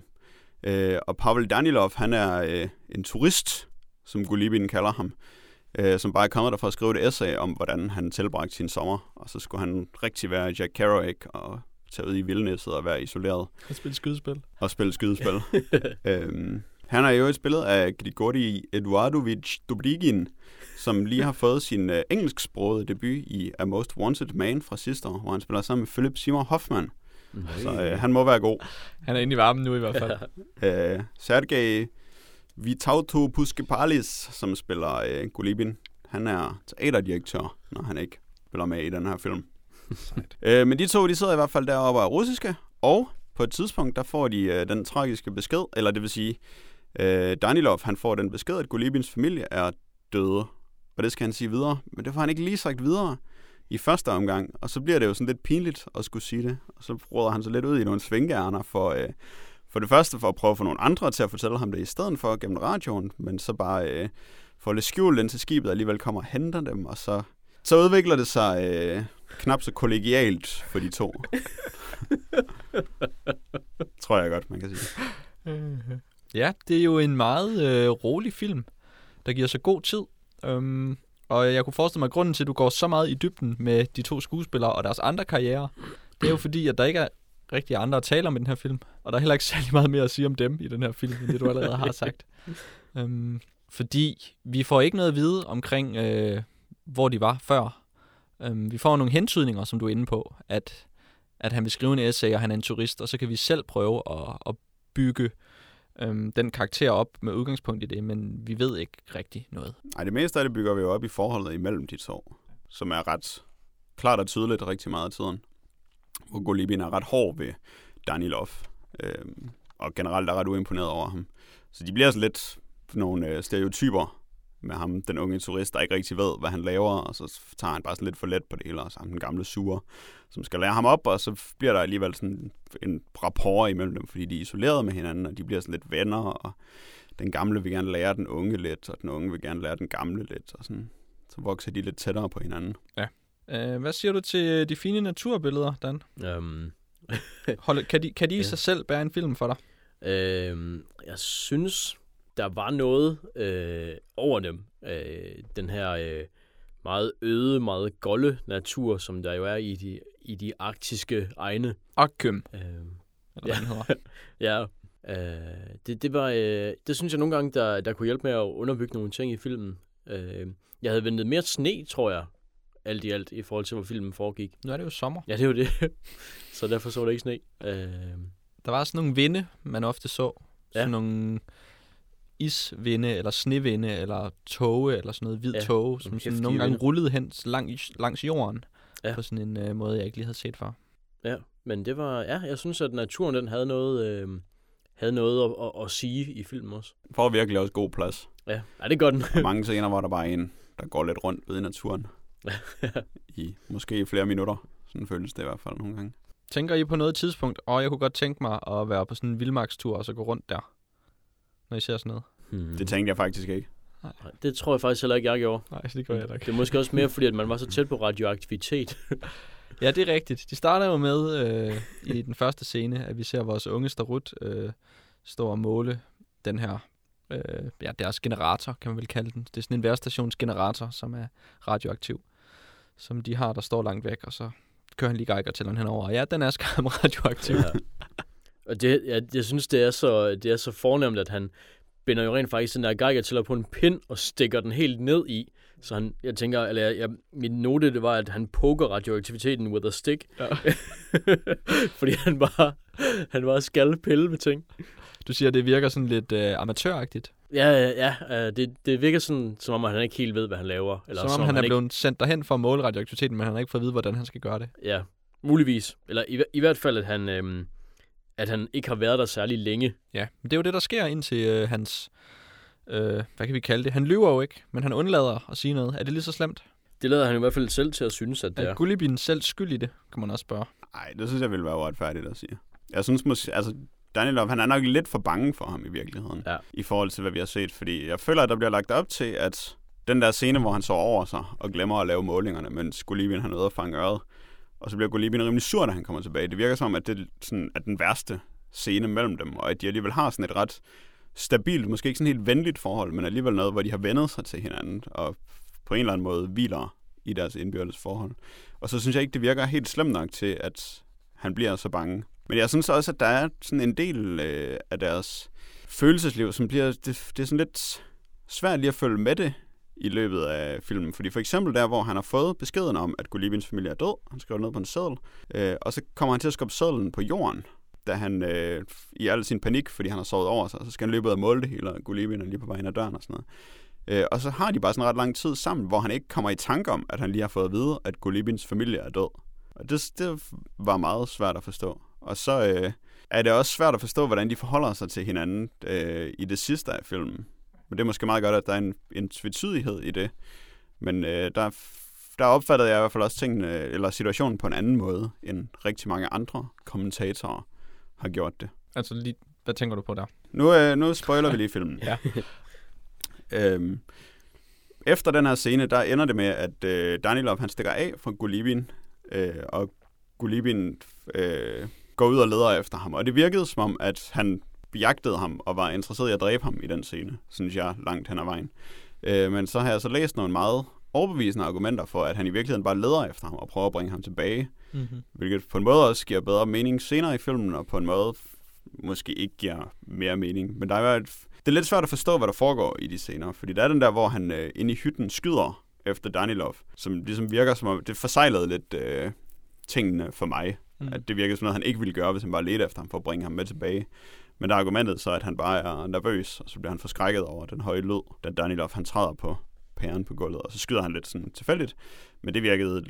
Speaker 3: Øh, og Pavel Danilov, han er øh, en turist, som Gulibin kalder ham, øh, som bare er kommet der for at skrive et essay om, hvordan han tilbragte sin sommer. Og så skulle han rigtig være Jack Kerouac og tage ud i vildnæsset og være isoleret
Speaker 1: Og spille skydespil.
Speaker 3: og spille skydespil. øhm, han er jo et spillet af Grigori Eduardovich Dobrigin, som lige har fået sin øh, engelsksprogede debut i A Most Wanted Man fra sidste år, hvor han spiller sammen med Philip Seymour Hoffman. Så øh, han må være god.
Speaker 1: Han er inde i varmen nu i hvert fald.
Speaker 3: Øh, Sergej Vitauto Puskepalis, som spiller øh, Gulibin, han er teaterdirektør, når han ikke spiller med i den her film. øh, men de to, de sidder i hvert fald deroppe og er russiske, og på et tidspunkt, der får de øh, den tragiske besked, eller det vil sige, øh, Danilov, han får den besked, at Gulibins familie er døde. Og det skal han sige videre, men det får han ikke lige sagt videre i første omgang, og så bliver det jo sådan lidt pinligt at skulle sige det, og så råder han så lidt ud i nogle svingærner for, øh, for det første for at prøve at få nogle andre til at fortælle ham det i stedet for gennem radioen, men så bare øh, få lidt skjult indtil skibet alligevel kommer og henter dem, og så, så udvikler det sig øh, knap så kollegialt for de to. Tror jeg godt, man kan sige.
Speaker 1: Ja, det er jo en meget øh, rolig film, der giver så god tid. Øhm, og jeg kunne forestille mig, at grunden til, at du går så meget i dybden med de to skuespillere og deres andre karriere, det er jo fordi, at der ikke er rigtig andre at tale om i den her film. Og der er heller ikke særlig meget mere at sige om dem i den her film, end det du allerede har sagt. Øhm, fordi vi får ikke noget at vide omkring, øh, hvor de var før. Øhm, vi får nogle hentydninger, som du er inde på, at, at han vil skrive en essay, og han er en turist, og så kan vi selv prøve at, at bygge øhm, den karakter op med udgangspunkt i det, men vi ved ikke rigtig noget.
Speaker 3: Nej, det meste af det bygger vi jo op i forholdet imellem de to, som er ret klart og tydeligt rigtig meget af tiden. Hvor Golibin er ret hård ved Danilov, øhm, og generelt er ret uimponeret over ham. Så de bliver sådan lidt nogle øh, stereotyper med ham, den unge turist, der ikke rigtig ved, hvad han laver, og så tager han bare sådan lidt for let på det hele, og så er han den gamle sure, som skal lære ham op, og så bliver der alligevel sådan en rapport imellem dem, fordi de er isoleret med hinanden, og de bliver sådan lidt venner, og den gamle vil gerne lære den unge lidt, og den unge vil gerne lære den gamle lidt, og sådan, så vokser de lidt tættere på hinanden.
Speaker 1: Øh, hvad siger du til de fine naturbilleder, Dan?
Speaker 2: Øhm,
Speaker 1: Hold, kan de, kan de i
Speaker 2: Ja.
Speaker 1: sig selv bære en film for dig?
Speaker 2: øhm, jeg synes, der var noget øh, over dem. Øh, den her øh, meget øde, meget golde natur, som der jo er i de, i de arktiske egne.
Speaker 1: Akkøm,
Speaker 2: Øh,
Speaker 1: eller
Speaker 2: Ja. Ja, øh, det, det, var, øh, det synes jeg nogle gange, der, der kunne hjælpe med at underbygge nogle ting i filmen. Øh, jeg havde ventet mere sne, tror jeg, alt i alt, i forhold til, hvor filmen foregik.
Speaker 1: Nu er det jo sommer.
Speaker 2: Ja, det var det. så derfor så det ikke sne. Øh,
Speaker 1: Der var sådan nogle vinde, man ofte så.
Speaker 2: Ja.
Speaker 1: Sådan nogle isvinde, eller snevinde, eller toge, eller sådan noget hvid
Speaker 2: Ja, nogle
Speaker 1: som sådan nogle gange
Speaker 2: vinde.
Speaker 1: rullede hen langs, langs jorden,
Speaker 2: Ja.
Speaker 1: på sådan en øh, måde, jeg ikke lige havde set før.
Speaker 2: Ja, men det var, ja, jeg synes, at naturen den havde noget, øh, havde noget at, at, at, sige i filmen også.
Speaker 3: Får virkelig også god plads.
Speaker 2: Ja, ja det gør den.
Speaker 3: Mange scener, hvor der bare en, der går lidt rundt i naturen. I måske flere minutter. Sådan føles det i hvert fald nogle gange.
Speaker 1: Tænker I på noget tidspunkt, og jeg kunne godt tænke mig at være på sådan en vildmarkstur, og så gå rundt der, når I ser sådan noget?
Speaker 2: Hmm.
Speaker 3: Det tænkte jeg faktisk ikke.
Speaker 2: Nej, det tror jeg faktisk heller ikke, jeg gjorde.
Speaker 1: Nej, det gør jeg da ikke.
Speaker 2: Det er måske også mere, fordi at man var så tæt på radioaktivitet.
Speaker 1: Ja, det er rigtigt. De starter jo med øh, i den første scene, at vi ser vores unge starut øh, stå og måle den her, øh, ja, deres generator, kan man vel kalde den. Det er sådan en værstationsgenerator, som er radioaktiv, som de har, der står langt væk, og så kører han lige Geiger-tælleren henover. Og ja, den er skam radioaktiv.
Speaker 2: Ja. Og det, jeg, jeg synes, det er, så, det er så fornemt, at han binder jo rent faktisk den der geiger tæller på en pind og stikker den helt ned i. Så han, jeg tænker, eller jeg, jeg, min note, det var, at han poker radioaktiviteten with a stick.
Speaker 1: Ja.
Speaker 2: Fordi han bare, han bare skal pille med ting.
Speaker 1: Du siger, det virker sådan lidt øh, amatøragtigt.
Speaker 2: Ja, ja, ja øh, det, det virker sådan, som om han ikke helt ved, hvad han laver. Eller
Speaker 1: Som om han er
Speaker 2: ikke,
Speaker 1: blevet sendt derhen for at måle radioaktiviteten, men han har ikke fået at vide, hvordan han skal gøre det.
Speaker 2: Ja, muligvis. Eller i, i hvert fald, at han, øhm, at han ikke har været der særlig længe.
Speaker 1: Ja, men det er jo det, der sker indtil øh, hans... Øh, hvad kan vi kalde det? Han lyver jo ikke, men han undlader at sige noget. Er det lige så slemt?
Speaker 2: Det lader han i hvert fald selv til at synes, at det
Speaker 1: Er
Speaker 2: er.
Speaker 1: Gullibin selv skyld i det, kan man også spørge.
Speaker 3: Nej, det synes jeg ville være uretfærdigt at sige. Jeg synes måske, altså Danilov, han er nok lidt for bange for ham i virkeligheden.
Speaker 2: Ja.
Speaker 3: I forhold til, hvad vi har set. Fordi jeg føler, at der bliver lagt op til, at den der scene, hvor han så over sig og glemmer at lave målingerne, mens Golibin han er ude at fange øret. Og så bliver Golibin rimelig sur, da han kommer tilbage. Det virker som at det sådan, er den værste scene mellem dem, og at de alligevel har sådan et ret stabilt, måske ikke sådan helt venligt forhold, men alligevel noget, hvor de har vendet sig til hinanden, og på en eller anden måde hviler i deres indbyrdes forhold. Og så synes jeg ikke, det virker helt slemt nok til, at han bliver så bange. Men jeg synes også, at der er sådan en del øh, af deres følelsesliv, som bliver, det, det er sådan lidt svært lige at følge med det i løbet af filmen. Fordi for eksempel der, hvor han har fået beskeden om, at Gulibins familie er død, han skriver ned på en seddel, øh, og så kommer han til at skubbe sedlen på jorden, da han øh, i al sin panik, fordi han har sovet over sig, så skal han løbe ud og måle det hele, og Gulibin er lige på vej ind ad døren og sådan noget. Øh, og så har de bare sådan ret lang tid sammen, hvor han ikke kommer i tanke om, at han lige har fået at vide, at Gulibins familie er død. Og det, det var meget svært at forstå. Og så øh, er det også svært at forstå, hvordan de forholder sig til hinanden øh, i det sidste af filmen. Men det er måske meget godt, at der er en, en tvetydighed i det. Men øh, der, der opfattede jeg i hvert fald også tingene, eller situationen på en anden måde, end rigtig mange andre kommentatorer har gjort det.
Speaker 1: Altså, lige, hvad tænker du på der?
Speaker 3: Nu, øh, nu spoiler vi lige filmen.
Speaker 1: Ja.
Speaker 3: øhm, efter den her scene, der ender det med, at øh, Danilov han stikker af fra Gulibin, øh, og Gulibin øh, går ud og leder efter ham. Og det virkede som om, at han jagtede ham og var interesseret i at dræbe ham i den scene, synes jeg, langt hen ad vejen. Øh, men så har jeg så læst nogle meget overbevisende argumenter for, at han i virkeligheden bare leder efter ham og prøver at bringe ham tilbage.
Speaker 1: Mm-hmm.
Speaker 3: Hvilket på en måde også giver bedre mening senere i filmen, og på en måde måske ikke giver mere mening. Men der er et, det er lidt svært at forstå, hvad der foregår i de scener, fordi der er den der, hvor han øh, inde i hytten skyder efter Danilov, som ligesom virker som om, det forsejlede lidt øh, tingene for mig.
Speaker 1: Mm.
Speaker 3: At det virker som noget, han ikke ville gøre, hvis han bare ledte efter ham for at bringe ham med tilbage. Men der er argumentet så, at han bare er nervøs, og så bliver han forskrækket over den høje lyd, da Danilov han træder på pæren på gulvet, og så skyder han lidt sådan tilfældigt. Men det virkede...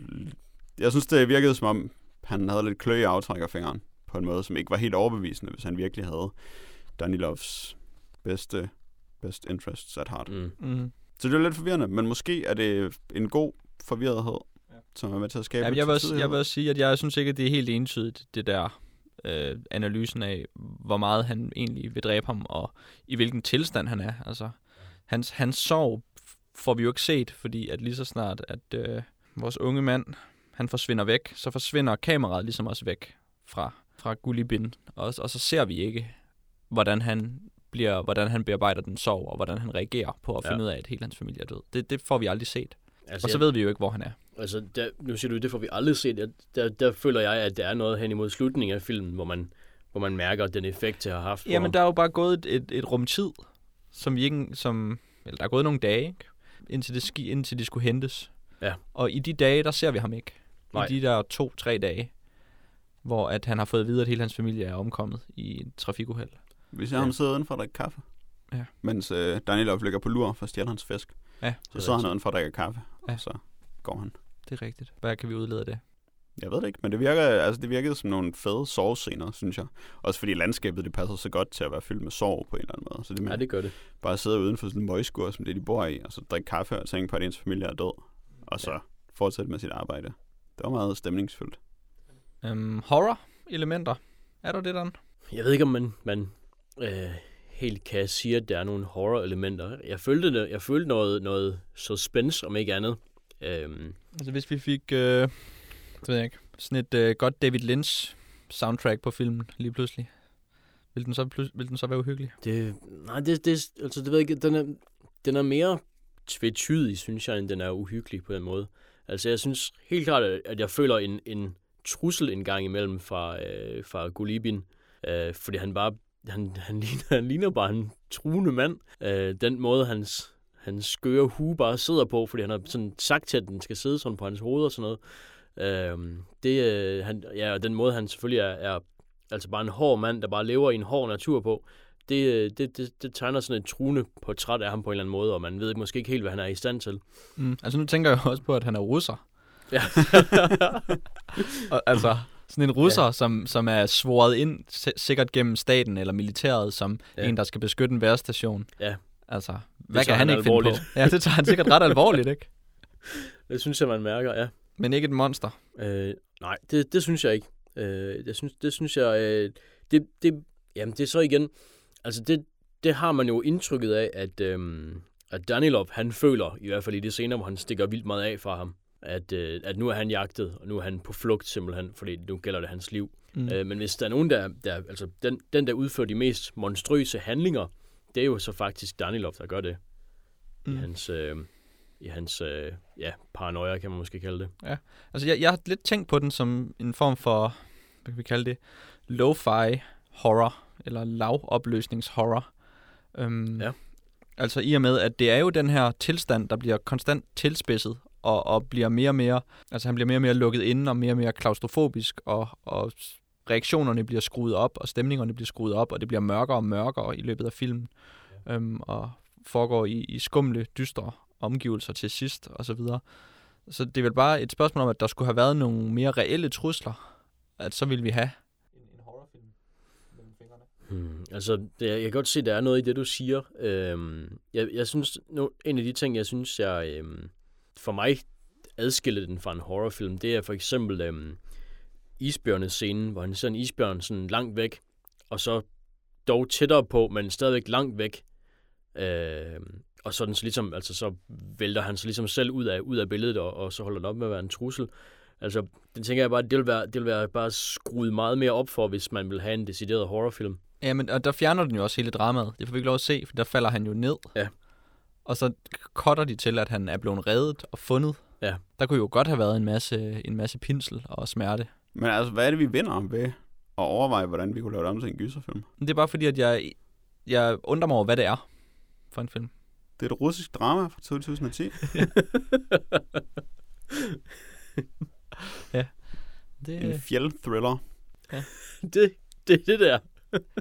Speaker 3: Jeg synes, det virkede som om, han havde lidt klø i aftrækkerfingeren på en måde, som ikke var helt overbevisende, hvis han virkelig havde Danilovs bedste best interests at heart.
Speaker 2: Mm.
Speaker 1: Mm.
Speaker 3: Så det er lidt forvirrende, men måske er det en god forvirrethed, som er med til at skabe
Speaker 1: Ja, jeg, vil også, jeg vil også sige, at jeg synes ikke, at det er helt entydigt, det der øh, analysen af, hvor meget han egentlig vil dræbe ham, og i hvilken tilstand han er. Altså, hans, hans sorg får vi jo ikke set, fordi at lige så snart, at øh, vores unge mand, han forsvinder væk, så forsvinder kameraet ligesom også væk fra, fra Gulibin, og, og så ser vi ikke, hvordan han bliver, hvordan han bearbejder den sorg, og hvordan han reagerer på at
Speaker 2: Ja.
Speaker 1: finde ud af, at hele hans familie er død. Det, det får vi aldrig set.
Speaker 2: Altså,
Speaker 1: Og så
Speaker 2: jeg-
Speaker 1: ved vi jo ikke, hvor han er.
Speaker 2: Altså, der, nu siger du, det får vi aldrig set. Jeg, der, der føler jeg, at der er noget hen imod slutningen af filmen, hvor man, hvor man mærker den effekt, det har haft
Speaker 1: Jamen,
Speaker 2: ham.
Speaker 1: der er jo bare gået et, et, et rum tid, som vi ikke, som, eller der er gået nogle dage, ikke? Indtil, det ski, indtil de skulle hentes.
Speaker 2: Ja.
Speaker 1: Og i de dage, der ser vi ham ikke.
Speaker 2: Nej.
Speaker 1: I de der to-tre dage, hvor at han har fået at vide, at hele hans familie er omkommet i et trafikuheld.
Speaker 3: Vi ser
Speaker 2: Ja.
Speaker 3: ham sidde udenfor og drikke kaffe.
Speaker 1: Ja.
Speaker 3: Mens øh, Danilov ligger på lur for at stjæle hans fisk.
Speaker 1: Ja,
Speaker 3: Så sidder han udenfor og drikker kaffe,
Speaker 1: Ja.
Speaker 3: og så går han.
Speaker 1: det er rigtigt. Hvad kan vi udlede af det?
Speaker 3: Jeg ved det ikke, men det, virker, altså, det virkede som nogle fede sovescener, synes jeg. Også fordi landskabet, det passer så godt til at være fyldt med sorg på en eller anden måde. Så det med
Speaker 2: Ja, det gør det.
Speaker 3: bare at sidde uden for sådan en møgskur, som det de bor i, og så drikke kaffe og tænke på, at ens familie er død. Og så
Speaker 2: Ja.
Speaker 3: fortsætte med sit arbejde. Det var meget stemningsfyldt.
Speaker 1: Øhm, horror-elementer. Er der det, der?
Speaker 2: Jeg ved ikke, om man, man øh, helt kan sige, at der er nogle horror-elementer. Jeg følte, det, jeg følte noget, noget suspense, om ikke andet. Øhm,
Speaker 1: Altså hvis vi fik, øh, det ved jeg ikke, sådan et øh, godt David Lynch soundtrack på filmen lige pludselig. Vil den så, plus, vil den så være uhyggelig?
Speaker 2: det, nej, det, det, altså, det ved jeg ikke, den er, den er mere tvetydig, synes jeg, end den er uhyggelig på den måde. Altså, jeg synes helt klart, at- at jeg føler en, en trussel en gang imellem fra, øh, fra Gulibin, øh, fordi han bare, han, han, ligner, han ligner bare en truende mand. Øh, den måde, hans, hans skøre hue bare sidder på, fordi han har sådan sagt til, at den skal sidde sådan på hans hoved og sådan noget. Øh, det, øh, han, ja, og den måde, han selvfølgelig er, er altså bare en hård mand, der bare lever i en hård natur på, det, øh, det, det, det tegner sådan et truende portræt af ham på en eller anden måde, og man ved måske ikke helt, hvad han er i stand til.
Speaker 1: Mm. Altså nu tænker jeg også på, at han er russer.
Speaker 2: Ja.
Speaker 1: Og, altså sådan en russer, ja. som, som er svoret ind sikkert gennem staten eller militæret, som
Speaker 2: Ja.
Speaker 1: en, der skal beskytte en værstation.
Speaker 2: Ja.
Speaker 1: Altså, hvad
Speaker 2: tager
Speaker 1: kan han,
Speaker 2: han
Speaker 1: ikke finde
Speaker 2: alvorligt.
Speaker 1: på? Ja, det tager han sikkert ret alvorligt, ikke?
Speaker 2: det synes jeg, man mærker, ja.
Speaker 1: Men ikke et monster.
Speaker 2: Øh, nej, det, det synes jeg ikke. Øh, det, synes, det synes jeg, øh, det, det, jamen det er så igen, altså det, det har man jo indtrykket af, at, øhm, at Danilov, han føler, i hvert fald i det senere, hvor han stikker vildt meget af fra ham, at, øh, at nu er han jagtet, og nu er han på flugt simpelthen, fordi nu gælder det hans liv.
Speaker 1: Mm.
Speaker 2: Øh, men hvis der er nogen, der, der altså den, den, der udfører de mest monstrøse handlinger, det er jo så faktisk Danilov, der gør det. Mm. I hans, øh, i hans øh, ja, paranoia, kan man måske kalde det.
Speaker 1: Altså, jeg, jeg har lidt tænkt på den som en form for, hvad kan vi kalde det, lo-fi horror, eller lavopløsningshorror. Øhm,
Speaker 2: Ja.
Speaker 1: Altså i og med, at det er jo den her tilstand, der bliver konstant tilspidset, og, og bliver mere og mere, altså han bliver mere og mere lukket inde, og mere og mere klaustrofobisk, og, og reaktionerne bliver skruet op, og stemningerne bliver skruet op, og det bliver mørkere og mørkere i løbet af filmen, øhm, og foregår i, i skumle, dystre omgivelser til sidst, og så videre. Så det er vel bare et spørgsmål om, at der skulle have været nogle mere reelle trusler, at så ville vi have en, horrorfilm mellem fingrene.
Speaker 2: Hmm, altså, det, jeg kan godt se, at der er noget i det, du siger. Øhm, jeg, jeg synes, nu, en af de ting, jeg synes, jeg øhm, for mig adskiller den fra en horrorfilm, det er for eksempel øhm, isbjørnescenen, hvor han ser en isbjørn sådan langt væk, og så dog tættere på, men stadigvæk langt væk. Øhm, og sådan så ligesom, altså så vælter han sig ligesom selv ud af, ud af billedet, og, og så holder det op med at være en trussel. Altså, det tænker jeg bare, det vil være, det vil være bare skruet meget mere op for, hvis man vil have en decideret horrorfilm.
Speaker 1: Ja, men og der fjerner den jo også hele dramaet. Det får vi ikke lov at se, for der falder han jo ned.
Speaker 2: Ja.
Speaker 1: Og så cutter de til, at han er blevet reddet og fundet.
Speaker 2: Ja.
Speaker 1: Der kunne jo godt have været en masse, en masse pinsel og smerte.
Speaker 3: Men altså, hvad er det, vi vinder ved at overveje, hvordan vi kunne lave det om til en gyserfilm?
Speaker 1: Det er bare fordi, at jeg, jeg undrer mig over, hvad det er for en film.
Speaker 3: Det er et russisk drama fra 2010.
Speaker 1: Det,
Speaker 3: En fjeld-thriller.
Speaker 2: det, det er det der.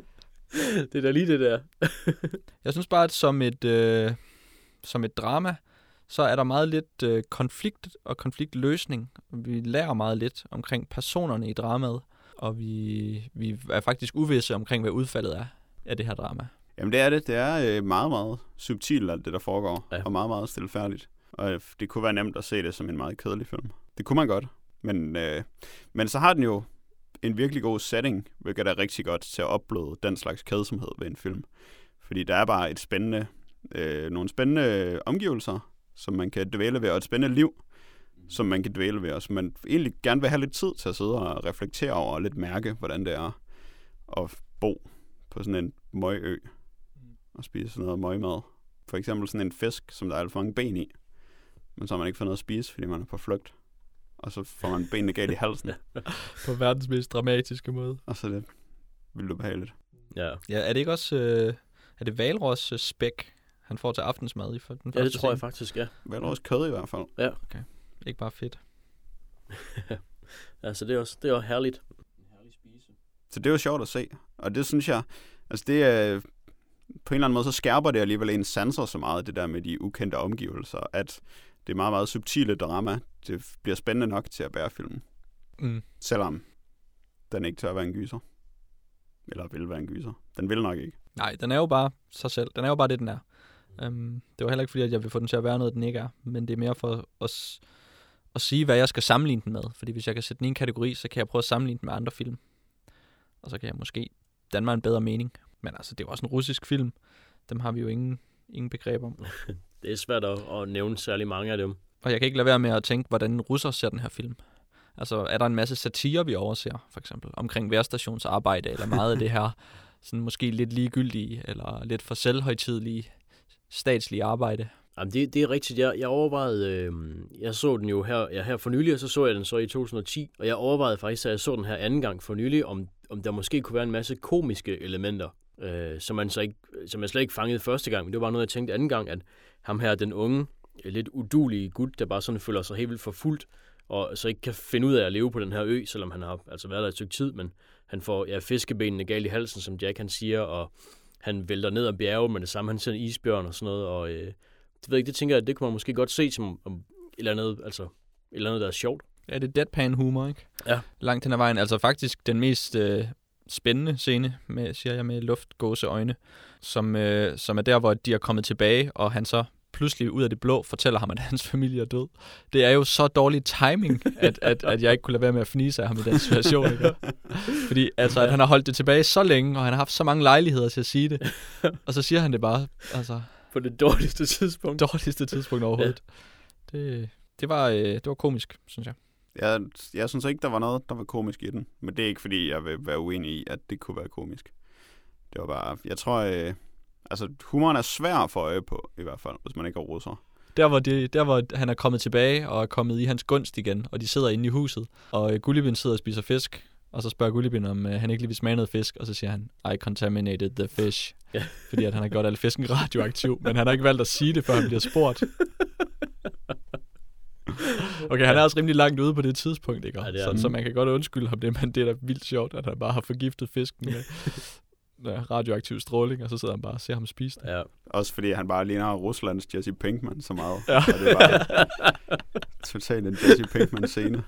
Speaker 2: det er da lige det der.
Speaker 1: Jeg synes bare, at som et, øh, som et drama, så er der meget lidt øh, konflikt og konfliktløsning. Vi lærer meget lidt omkring personerne i dramaet, og vi, vi er faktisk uvisse omkring, hvad udfaldet er af det her drama.
Speaker 3: Jamen det er det. Det er øh, meget, meget subtilt, alt det, der foregår.
Speaker 2: Ja.
Speaker 3: Og meget, meget stilfærdigt. Og øh, det kunne være nemt at se det som en meget kedelig film. Det kunne man godt. Men, øh, men så har den jo en virkelig god setting, hvilket er rigtig godt til at opbløde den slags kedsomhed ved en film. Fordi der er bare et spændende, øh, nogle spændende omgivelser, som man kan dvæle ved, og et spændende liv, som man kan dvæle ved, og som man egentlig gerne vil have lidt tid til at sidde og reflektere over, og lidt mærke, hvordan det er at bo på sådan en møgø og spise sådan noget møgmad. For eksempel sådan en fisk, som der er alt for mange ben i, men så har man ikke fået noget at spise, fordi man er på flugt. Og så får man benene galt i halsen,
Speaker 1: På verdens mest dramatiske måde.
Speaker 3: og så er det vildt ubehageligt.
Speaker 2: Ja.
Speaker 1: Ja, er det ikke også... Øh, er det Valros øh, spæk, han får til aftensmad i for den
Speaker 2: ja, det tror jeg
Speaker 1: scene?
Speaker 2: faktisk, ja.
Speaker 3: Vel også kød i hvert fald.
Speaker 1: Ikke bare fedt.
Speaker 2: Altså, det er også, det er også herligt. En herlig spise.
Speaker 3: Så det var sjovt at se. Og det synes jeg, altså det er, på en eller anden måde, så skærper det alligevel en sanser så meget, det der med de ukendte omgivelser, at det er meget, meget subtile drama. Det bliver spændende nok til at bære filmen.
Speaker 1: Mm.
Speaker 3: Selvom den ikke tør at være en gyser. Eller vil være en gyser. Den vil nok ikke.
Speaker 1: Nej, den er jo bare sig selv. Den er jo bare det, den er. Um, det var heller ikke fordi, at jeg vil få den til at være noget, den ikke er. Men det er mere for at, s- at sige, hvad jeg skal sammenligne den med. Fordi hvis jeg kan sætte den i en kategori, så kan jeg prøve at sammenligne den med andre film. Og så kan jeg måske danne mig en bedre mening. Men altså, det er også en russisk film. Dem har vi jo ingen, ingen begreb om.
Speaker 2: Det er svært at, at nævne særlig mange af dem.
Speaker 1: Og jeg kan ikke lade være med at tænke, hvordan russer ser den her film. Altså, er der en masse satire, vi overser, for eksempel, omkring værstationsarbejde, eller meget af det her, sådan måske lidt ligegyldige, eller lidt for selvhøjtidlige statslige arbejde?
Speaker 2: Jamen, det, det er rigtigt. Jeg, jeg overvejede, øh, jeg så den jo her, ja, her for nylig, og så så jeg den så i 2010, og jeg overvejede faktisk, at jeg så den her anden gang for nylig, om, om der måske kunne være en masse komiske elementer, øh, som, man så ikke, som jeg slet ikke fangede første gang, men det var bare noget, jeg tænkte anden gang, at ham her, den unge, lidt udulige gut, der bare sådan føler sig helt vildt forfulgt, og så ikke kan finde ud af at leve på den her ø, selvom han har altså været der et stykke tid, men han får ja, fiskebenene galt i halsen, som Jack han siger, og han vælter ned ad bjerge med det samme, han ser en isbjørn og sådan noget, og øh, det ved jeg ikke, det tænker jeg, det kunne man måske godt se som om et eller andet, altså et eller andet, der er sjovt.
Speaker 1: Ja, det er deadpan humor, ikke?
Speaker 2: Ja.
Speaker 1: Langt hen ad vejen. Altså faktisk den mest øh, spændende scene, med, siger jeg, med luftgåse øjne, som, øh, som er der, hvor de er kommet tilbage, og han så pludselig ud af det blå fortæller ham, at hans familie er død. Det er jo så dårlig timing, at, at, at jeg ikke kunne lade være med at fnise af ham i den situation. Ikke? Fordi altså, at han har holdt det tilbage så længe, og han har haft så mange lejligheder til at sige det. Og så siger han det bare, altså,
Speaker 2: På det dårligste tidspunkt.
Speaker 1: dårligste tidspunkt overhovedet. Ja. Det, det, var, øh, det var komisk, synes jeg.
Speaker 3: Jeg, jeg synes ikke, der var noget, der var komisk i den. Men det er ikke, fordi jeg vil være uenig i, at det kunne være komisk. Det var bare... Jeg tror... Øh, altså, humoren er svær at få øje på, i hvert fald, hvis man ikke er russer.
Speaker 1: Der hvor, det, der, hvor han er kommet tilbage og er kommet i hans gunst igen, og de sidder inde i huset, og øh, Gullibin sidder og spiser fisk, og så spørger Gullibin, om øh, han ikke lige vil smage noget fisk, og så siger han, I contaminated the fish.
Speaker 2: Ja.
Speaker 1: Fordi at han har gjort alle fisken radioaktiv, men han har ikke valgt at sige det, før han bliver spurgt. Okay, han er også rimelig langt ude på det tidspunkt, ikke?
Speaker 2: Ja, det er
Speaker 1: så, så man kan godt undskylde ham det, men det er da vildt sjovt, at han bare har forgiftet fisken med radioaktiv stråling, og så sidder han bare og ser ham spise det.
Speaker 2: Ja.
Speaker 3: Også fordi han bare ligner Ruslands Jesse Pinkman så meget.
Speaker 1: Ja.
Speaker 3: Og det er bare totalt en Jesse Pinkman-scene.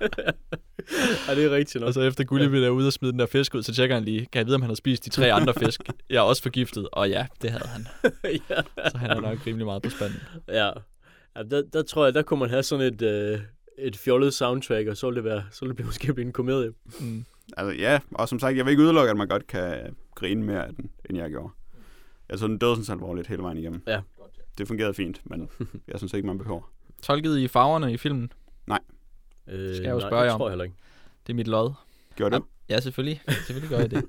Speaker 2: ja, det er rigtigt nok.
Speaker 1: Og så efter Gullibin er ude og smide den der fisk ud, så tjekker han lige, kan jeg vide, om han har spist de tre andre fisk? Jeg er også forgiftet, og ja, det havde han.
Speaker 2: ja.
Speaker 1: Så han er nok rimelig meget på spanden.
Speaker 2: ja. ja der, der, tror jeg, der kunne man have sådan et, øh, et fjollet soundtrack, og så ville det, være, så ville det måske blive en komedie.
Speaker 1: Mm.
Speaker 3: Altså ja, og som sagt, jeg vil ikke udelukke, at man godt kan grine mere af den, end jeg gjorde. Jeg så den dødsens alvorligt hele vejen igennem.
Speaker 2: Ja.
Speaker 3: Det fungerede fint, men jeg synes ikke, man behøver.
Speaker 1: Tolket i farverne i filmen,
Speaker 2: Øh,
Speaker 1: Skal jeg jo
Speaker 2: nej,
Speaker 1: spørge jer
Speaker 2: det
Speaker 1: om.
Speaker 2: tror jeg heller ikke.
Speaker 1: det er mit lod.
Speaker 3: Gjorde du?
Speaker 1: Ja, selvfølgelig. Selvfølgelig gør jeg det.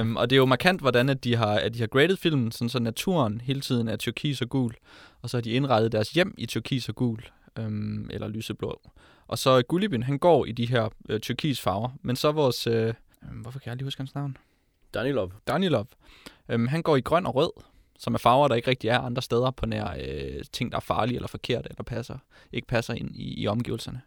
Speaker 1: Um, og det er jo markant, hvordan at de har, at de har graded filmen, sådan så naturen hele tiden er turkis og gul. Og så har de indrettet deres hjem i turkis og gul, um, eller lyseblå. Og så Gullibin, han går i de her uh, turkis farver. Men så vores... Uh, hvorfor kan jeg lige huske hans navn?
Speaker 2: Danilov.
Speaker 1: Danilov. Um, han går i grøn og rød, som er farver, der ikke rigtig er andre steder på nær øh, ting, der er farlige eller forkerte, eller passer, ikke passer ind i, i omgivelserne.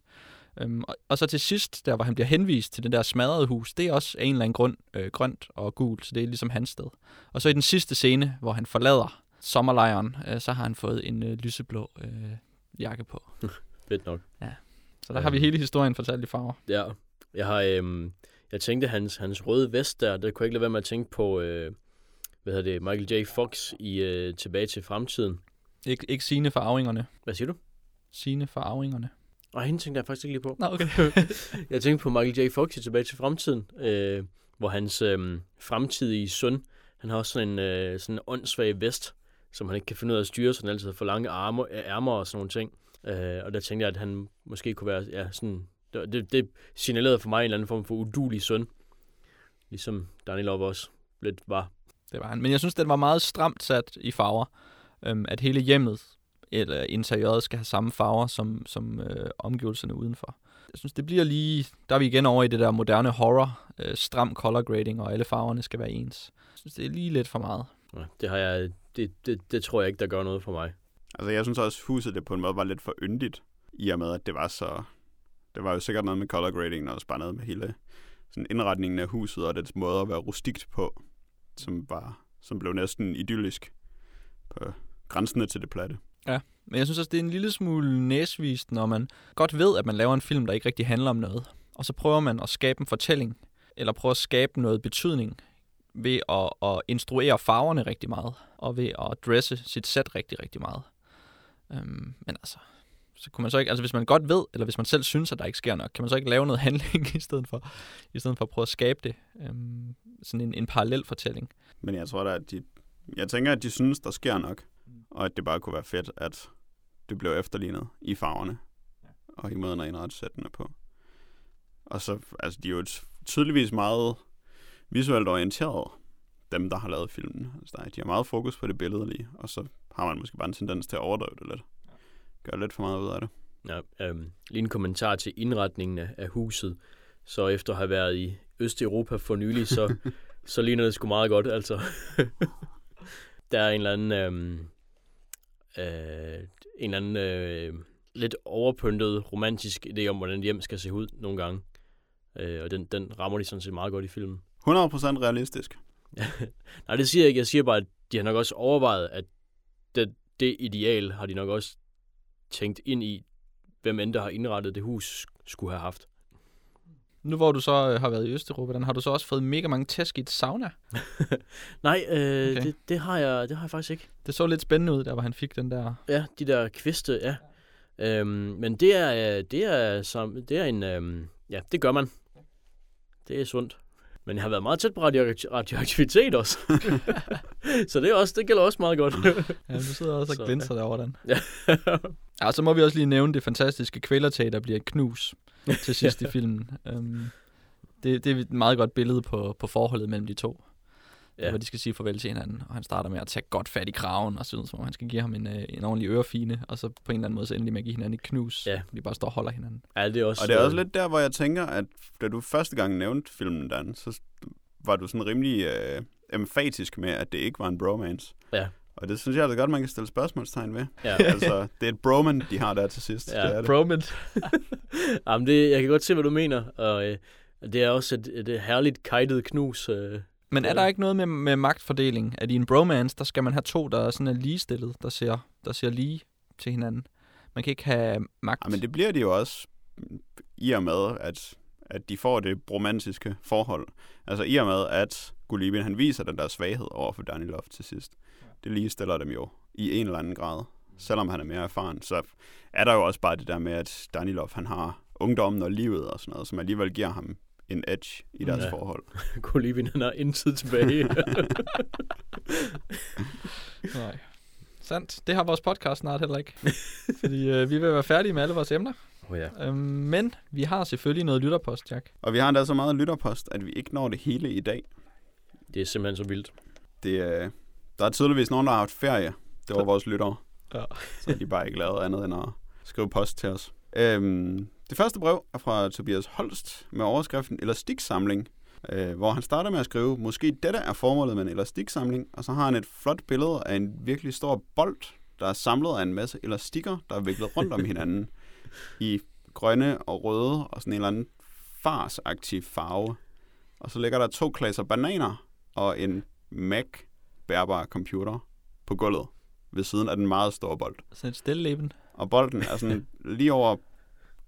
Speaker 1: Um, og, og så til sidst, der hvor han bliver henvist til den der smadrede hus, det er også af en eller anden grund øh, grønt og gult, så det er ligesom hans sted. Og så i den sidste scene, hvor han forlader sommerlejren, øh, så har han fået en øh, lyseblå øh, jakke på.
Speaker 2: Fedt nok.
Speaker 1: Så der har vi hele historien fortalt i farver.
Speaker 2: Ja, jeg har, øhm, jeg tænkte hans, hans røde vest der, der kunne jeg ikke lade være med at tænke på, øh, hvad hedder det, Michael J. Fox i øh, Tilbage til fremtiden.
Speaker 1: Ik- ikke sine farvingerne.
Speaker 2: Hvad siger du?
Speaker 1: Sine farvingerne.
Speaker 2: Nej, hende tænkte jeg faktisk ikke lige på.
Speaker 1: Nå, okay.
Speaker 2: Jeg tænkte på Michael J. Fox i Tilbage til fremtiden, øh, hvor hans øh, fremtidige søn, han har også sådan en øh, sådan en åndssvag vest, som han ikke kan finde ud af at styre, så han altid har for lange arme, ærmer og sådan nogle ting. Øh, og der tænkte jeg, at han måske kunne være, ja, sådan, det, det, det signalerede for mig en eller anden form for udulig søn. Ligesom Danilov også lidt var.
Speaker 1: Det var han. Men jeg synes, den var meget stramt sat i farver. Øhm, at hele hjemmet eller interiøret skal have samme farver som, som øh, omgivelserne udenfor. Jeg synes, det bliver lige... Der er vi igen over i det der moderne horror. Øh, stram color grading, og alle farverne skal være ens. Jeg synes, det er lige lidt for meget.
Speaker 2: Ja, Det, har jeg, det, det, det tror jeg ikke, der gør noget for mig.
Speaker 3: Altså, jeg synes også, huset det på en måde var lidt for yndigt, i og med, at det var så... Det var jo sikkert noget med color grading, og også bare noget med hele sådan indretningen af huset, og dets måde at være rustikt på, som, var, som blev næsten idyllisk. på grænsene til det platte.
Speaker 1: Men jeg synes også, det er en lille smule næsvist, når man godt ved, at man laver en film, der ikke rigtig handler om noget. Og så prøver man at skabe en fortælling, eller prøver at skabe noget betydning ved at, at instruere farverne rigtig meget, og ved at dresse sit sæt rigtig, rigtig meget. Øhm, men altså, så kunne man så ikke, altså hvis man godt ved, eller hvis man selv synes, at der ikke sker nok, kan man så ikke lave noget handling i stedet for, i stedet for at prøve at skabe det, øhm, sådan en, en parallel fortælling.
Speaker 3: Men jeg tror da, at de... Jeg tænker, at de synes, der sker nok. Og at det bare kunne være fedt, at det blev efterlignet i farverne. Og i måden at indrette sættene på. Og så, altså, de er jo tydeligvis meget visuelt orienteret, dem, der har lavet filmen. Altså, der, de har meget fokus på det billedlige, og så har man måske bare en tendens til at overdrive det lidt. Gør lidt for meget ud af det.
Speaker 2: Ja, øhm, lige en kommentar til indretningen af, huset. Så efter at have været i Østeuropa for nylig, så, så ligner det sgu meget godt. Altså, der er en eller anden, øhm, øh, en eller anden øh, lidt overpyntet romantisk idé om, hvordan et hjem skal se ud nogle gange. Øh, og den, den rammer de sådan set meget godt i filmen.
Speaker 3: 100% realistisk.
Speaker 2: Nej, det siger jeg ikke. Jeg siger bare, at de har nok også overvejet, at det, det ideal har de nok også tænkt ind i, hvem end der har indrettet det hus, skulle have haft.
Speaker 1: Nu hvor du så øh, har været i Østeuropa, den har du så også fået mega mange tæsk i et sauna.
Speaker 2: Nej, øh,
Speaker 1: Okay.
Speaker 2: det, det, har jeg, det har jeg faktisk ikke.
Speaker 1: Det så lidt spændende ud, der hvor han fik den der...
Speaker 2: Ja, de der kviste, ja. Øhm, men det er, øh, det er, som, det er en, øhm, ja, det gør man. Det er sundt. Men jeg har været meget tæt på radioakt- radioaktivitet også. så det, er også, det gælder også meget godt.
Speaker 1: Ja, du sidder også og
Speaker 2: Så,
Speaker 1: glinser derovre den.
Speaker 2: ja.
Speaker 1: Ja, så må vi også lige nævne det fantastiske kvælertag, der bliver et knus til sidst i filmen. Um, det, det er et meget godt billede på, på forholdet mellem de to. Ja. Hvor de skal sige farvel til hinanden, og han starter med at tage godt fat i kraven, og synes, som om han skal give ham en, øh, en ordentlig ørefine, og så på en eller anden måde så endelig med at give hinanden et knus,
Speaker 2: Ja.
Speaker 1: de bare står og holder hinanden.
Speaker 2: ja, det er også,
Speaker 3: Og det er også
Speaker 2: øh,
Speaker 3: lidt der, hvor jeg tænker, at da du første gang nævnte filmen, Dan, så var du sådan rimelig øh, emfatisk med, at det ikke var en bromance.
Speaker 2: Ja.
Speaker 3: Og det synes jeg altså godt, man kan stille spørgsmålstegn ved.
Speaker 2: Ja,
Speaker 3: altså, det er et broman, de har der til sidst.
Speaker 2: Ja,
Speaker 3: det er det.
Speaker 1: Bromant.
Speaker 2: Jamen, det, jeg kan godt se, hvad du mener. Og øh, det er også et, et herligt kajtet knus. Øh.
Speaker 1: Men er der ikke noget med, med magtfordeling? At i en bromance, der skal man have to, der er sådan er ligestillet, der ser, der ser lige til hinanden. Man kan ikke have magt.
Speaker 3: Ja, men det bliver de jo også i og med, at, at de får det romantiske forhold. Altså i og med, at Gulibin, han viser den der svaghed over for Danilov til sidst. Det lige stiller dem jo i en eller anden grad. Selvom han er mere erfaren, så er der jo også bare det der med, at Danilov, han har ungdommen og livet og sådan noget, som alligevel giver ham en edge i deres
Speaker 2: Ja.
Speaker 3: forhold.
Speaker 2: Kolibin, han har intet tilbage.
Speaker 1: Nej. Sandt. Det har vores podcast snart heller ikke. Fordi øh, vi vil være færdige med alle vores emner.
Speaker 2: oh, ja.
Speaker 1: Øhm, men vi har selvfølgelig noget lytterpost, Jack.
Speaker 3: Og vi har endda så meget lytterpost, at vi ikke når det hele i dag.
Speaker 2: Det er simpelthen så vildt.
Speaker 3: Det, øh, der er tydeligvis nogen, der har haft ferie. Det var vores lyttere.
Speaker 1: Ja.
Speaker 3: Så har de bare ikke lavet andet end at skrive post til os. Øhm, det første brev er fra Tobias Holst med overskriften Elastiksamling, øh, hvor han starter med at skrive, måske dette er formålet med en elastiksamling, og så har han et flot billede af en virkelig stor bold, der er samlet af en masse elastikker, der er viklet rundt om hinanden i grønne og røde og sådan en eller anden farsaktiv farve. Og så ligger der to klasser bananer og en Mac bærbar computer på gulvet ved siden af den meget store bold.
Speaker 1: Sådan et stilleben.
Speaker 3: Og bolden er sådan lige over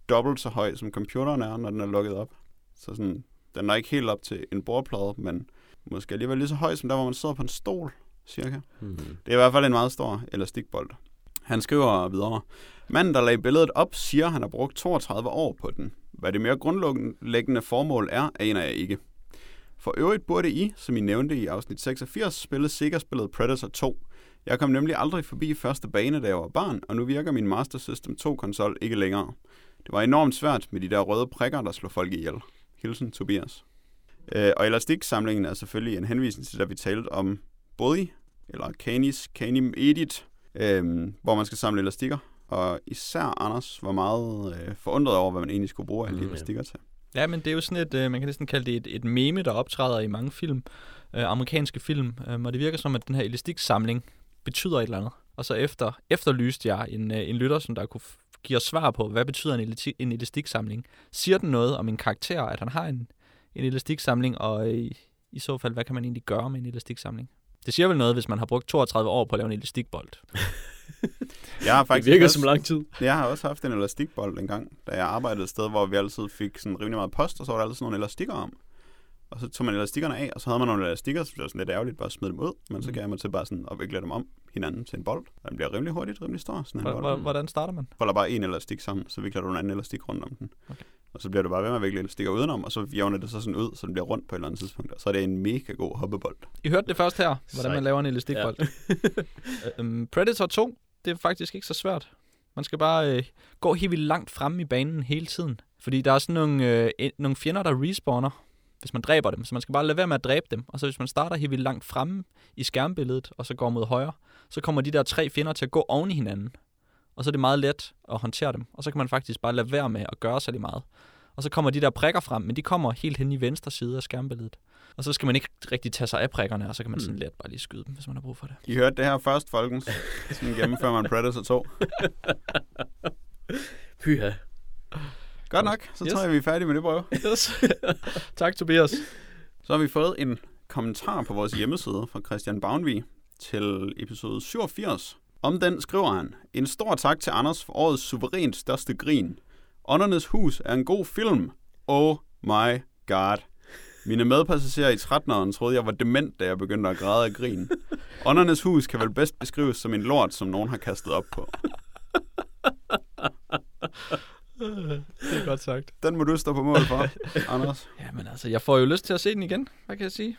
Speaker 3: dobbelt så høj, som computeren er, når den er lukket op. Så sådan, den er ikke helt op til en bordplade, men måske alligevel lige så høj, som der, hvor man sidder på en stol, cirka.
Speaker 2: Mm.
Speaker 3: Det er i hvert fald en meget stor elastikbold. Han skriver videre. Manden, der lagde billedet op, siger, at han har brugt 32 år på den. Hvad det mere grundlæggende formål er, aner jeg ikke. For øvrigt burde I, som I nævnte i afsnit 86, spille Sega-spillet Predator 2. Jeg kom nemlig aldrig forbi første bane, da jeg var barn, og nu virker min Master System 2-konsol ikke længere. Det var enormt svært med de der røde prikker, der slår folk ihjel. Hilsen, Tobias. Øh, og elastiksamlingen er selvfølgelig en henvisning til, da vi talte om Body, eller Canis, Canim Edit, øh, hvor man skal samle elastikker. Og især Anders var meget øh, forundret over, hvad man egentlig skulle bruge alle de
Speaker 2: Mm,
Speaker 3: elastikker til.
Speaker 1: Ja, men det er jo sådan et, øh, man kan næsten kalde det et, et meme, der optræder i mange film, øh, amerikanske film, øh, og det virker som, at den her elastiksamling betyder et eller andet. Og så efter, efterlyste jeg en, øh, en lytter, som der kunne f- give os svar på, hvad betyder en, elati- en elastiksamling? Siger den noget om en karakter, at han har en, en elastiksamling, og i, i så fald, hvad kan man egentlig gøre med en elastiksamling? Det siger vel noget, hvis man har brugt 32 år på at lave en elastikbold.
Speaker 3: Jeg har
Speaker 2: Det
Speaker 3: faktisk
Speaker 2: virker
Speaker 3: også,
Speaker 2: som lang tid.
Speaker 3: Jeg har også haft en elastikbold en gang, da jeg arbejdede et sted, hvor vi altid fik sådan rimelig meget post, og så var der altid sådan nogle elastikker om. Og så tog man elastikkerne af, og så havde man nogle elastikker, så det var sådan lidt ærgerligt bare at smide dem ud. Men så
Speaker 1: Mm.
Speaker 3: gav jeg mig til bare sådan at vikle dem om hinanden til en bold. Og den bliver rimelig hurtigt, rimelig stor. Sådan en bold.
Speaker 1: hvor- Hvordan starter man?
Speaker 3: holder bare en elastik sammen, så vikler du en anden elastik rundt om den.
Speaker 1: Okay.
Speaker 3: Og så bliver du bare ved med at vikle elastikker udenom, og så jævner det så sådan ud, så den bliver rundt på et eller andet tidspunkt. Og så er det en mega god hoppebold.
Speaker 1: I hørte det først her, hvordan man laver en elastikbold. Ja. um, Predator 2, det er faktisk ikke så svært. Man skal bare øh, gå helt vildt langt fremme i banen hele tiden. Fordi der er sådan nogle, øh, nogle fjender, der respawner, hvis man dræber dem. Så man skal bare lade være med at dræbe dem. Og så hvis man starter helt vildt langt fremme i skærmbilledet, og så går mod højre, så kommer de der tre fjender til at gå oven i hinanden. Og så er det meget let at håndtere dem. Og så kan man faktisk bare lade være med at gøre særlig meget. Og så kommer de der prikker frem, men de kommer helt hen i venstre side af skærmbilledet. Og så skal man ikke rigtig tage sig af prikkerne, og så kan man sådan
Speaker 2: Hmm.
Speaker 1: let bare lige skyde dem, hvis man har brug for det.
Speaker 3: I hørte det her først, folkens. Sådan gennemfører man Predator 2.
Speaker 2: Pyha.
Speaker 3: Godt nok, så
Speaker 1: Yes.
Speaker 3: tror jeg, vi er færdige med det prøve.
Speaker 1: Yes. tak, Tobias.
Speaker 3: Så har vi fået en kommentar på vores hjemmeside fra Christian Bavnvig til episode 87. Om den skriver han, en stor tak til Anders for årets suverænt største grin. Åndernes Hus er en god film. Oh my god. Mine medpassagerer i 13'eren troede, jeg var dement, da jeg begyndte at græde af grin. Åndernes Hus kan vel bedst beskrives som en lort, som nogen har kastet op på.
Speaker 1: Det er godt sagt.
Speaker 3: Den må du stå på mål for, Anders.
Speaker 1: Jamen altså, jeg får jo lyst til at se den igen. Hvad kan jeg sige?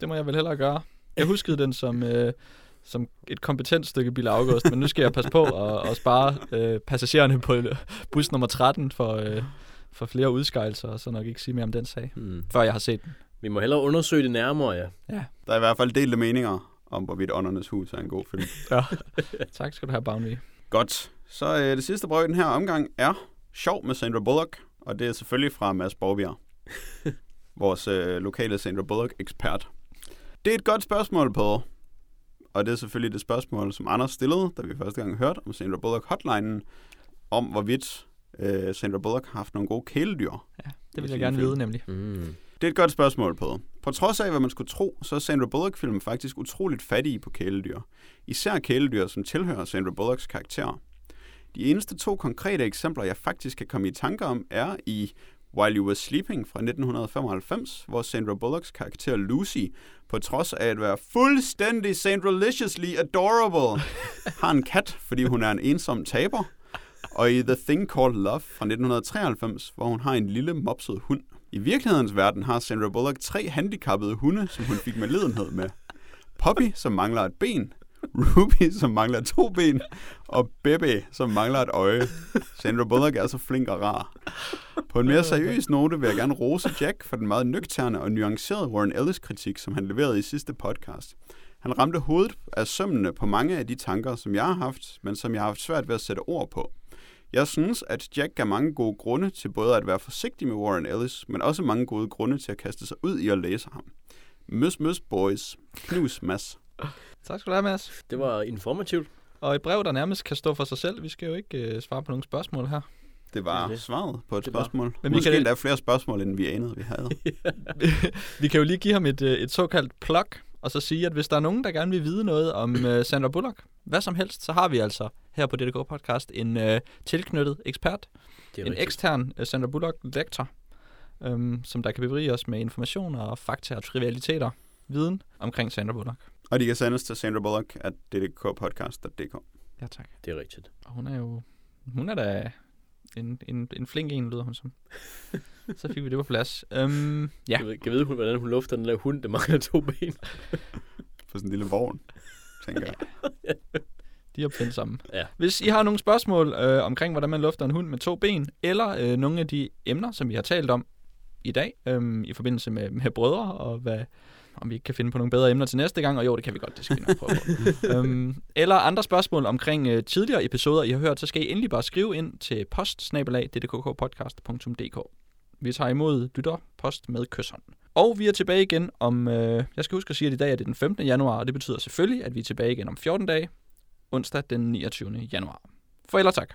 Speaker 1: Det må jeg vel hellere gøre. Jeg huskede den som, øh, som et kompetent stykke Bill August, men nu skal jeg passe på at, at spare øh, passagererne på bus nummer 13 for, øh, for flere udskejelser, og så nok ikke sige mere om den sag,
Speaker 2: Hmm.
Speaker 1: før jeg har set den.
Speaker 2: Vi må hellere undersøge det nærmere, ja.
Speaker 3: Der er i hvert fald delte meninger om, hvorvidt Åndernes Hus er en god film.
Speaker 1: Ja. tak skal du have, Bounty.
Speaker 3: Godt. Så øh, det sidste brød i den her omgang er Sjov med Sandra Bullock, og det er selvfølgelig fra Mads Borgbjerg, vores øh, lokale Sandra Bullock-ekspert. Det er et godt spørgsmål på, og det er selvfølgelig det spørgsmål, som Anders stillede, da vi første gang hørte om Sandra Bullock-hotlinen, om hvorvidt øh, Sandra Bullock har haft nogle gode kæledyr.
Speaker 1: Ja, det vil jeg gerne
Speaker 3: film.
Speaker 1: vide, nemlig.
Speaker 2: Mm.
Speaker 3: Det er et godt spørgsmål på. På trods af, hvad man skulle tro, så er Sandra Bullock-filmen faktisk utroligt fattige på kæledyr. Især kæledyr, som tilhører Sandra Bullocks karakter. De eneste to konkrete eksempler, jeg faktisk kan komme i tanker om, er i While You Were Sleeping fra 1995, hvor Sandra Bullocks karakter Lucy, på trods af at være fuldstændig Sandraliciously adorable, har en kat, fordi hun er en ensom taber. Og i The Thing Called Love fra 1993, hvor hun har en lille mopset hund. I virkelighedens verden har Sandra Bullock tre handicappede hunde, som hun fik med ledenhed med. Poppy, som mangler et ben. Ruby, som mangler to ben. Og Bebe, som mangler et øje. Sandra Bullock er så flink og rar. På en mere seriøs note vil jeg gerne rose Jack for den meget nøgterne og nuancerede Warren Ellis-kritik, som han leverede i sidste podcast. Han ramte hovedet af sømmene på mange af de tanker, som jeg har haft, men som jeg har haft svært ved at sætte ord på. Jeg synes, at Jack gav mange gode grunde til både at være forsigtig med Warren Ellis, men også mange gode grunde til at kaste sig ud i at læse ham. Møs, møs, boys. Knus, mas.
Speaker 1: Tak skal du have, Mads.
Speaker 2: Det var informativt.
Speaker 1: Og et brev, der nærmest kan stå for sig selv. Vi skal jo ikke øh, svare på nogle spørgsmål her.
Speaker 3: Det var
Speaker 2: Det er
Speaker 3: svaret på et
Speaker 2: Det var-
Speaker 3: spørgsmål.
Speaker 1: Men
Speaker 3: Men
Speaker 1: vi
Speaker 3: Måske
Speaker 1: kan-
Speaker 3: endda flere spørgsmål, end vi anede, vi havde.
Speaker 1: Vi kan jo lige give ham et, øh, et såkaldt plug, og så sige, at hvis der er nogen, der gerne vil vide noget om øh, Sandra Bullock, hvad som helst, så har vi altså her på DDK Podcast en øh, tilknyttet ekspert,
Speaker 2: er
Speaker 1: en
Speaker 2: rigtigt.
Speaker 1: ekstern øh, Sandra Bullock-lektor, øhm, som der kan bevrige os med informationer og fakta og trivialiteter, viden omkring Sandra Bullock.
Speaker 3: Og de kan sendes til Sandra Bullock at ddkpodcast.dk.
Speaker 1: Ja, tak.
Speaker 2: Det er rigtigt.
Speaker 1: Og hun er jo... Hun er da en, en, en flink en, lyder hun som. så fik vi det på plads. Øhm, ja,
Speaker 2: Jeg ved, jeg ved hun, hvordan hun lufter den der hund, der mangler to ben.
Speaker 3: På sådan en lille vogn, tænker jeg.
Speaker 1: de er opfindsomme.
Speaker 2: Ja.
Speaker 1: Hvis I har nogle spørgsmål øh, omkring, hvordan man lufter en hund med to ben, eller øh, nogle af de emner, som vi har talt om i dag, øh, i forbindelse med, med brødre, og hvad, om vi ikke kan finde på nogle bedre emner til næste gang, og jo, det kan vi godt, det skal vi nok prøve øhm, eller andre spørgsmål omkring øh, tidligere episoder, I har hørt, så skal I endelig bare skrive ind til post-ddkkpodcast.dk. Vi tager imod lytter post med kysshånd. Og vi er tilbage igen om, øh, jeg skal huske at sige, at i dag er det den 15. januar, og det betyder selvfølgelig, at vi er tilbage igen om 14 dage, onsdag den 29. januar. Farvel og tak.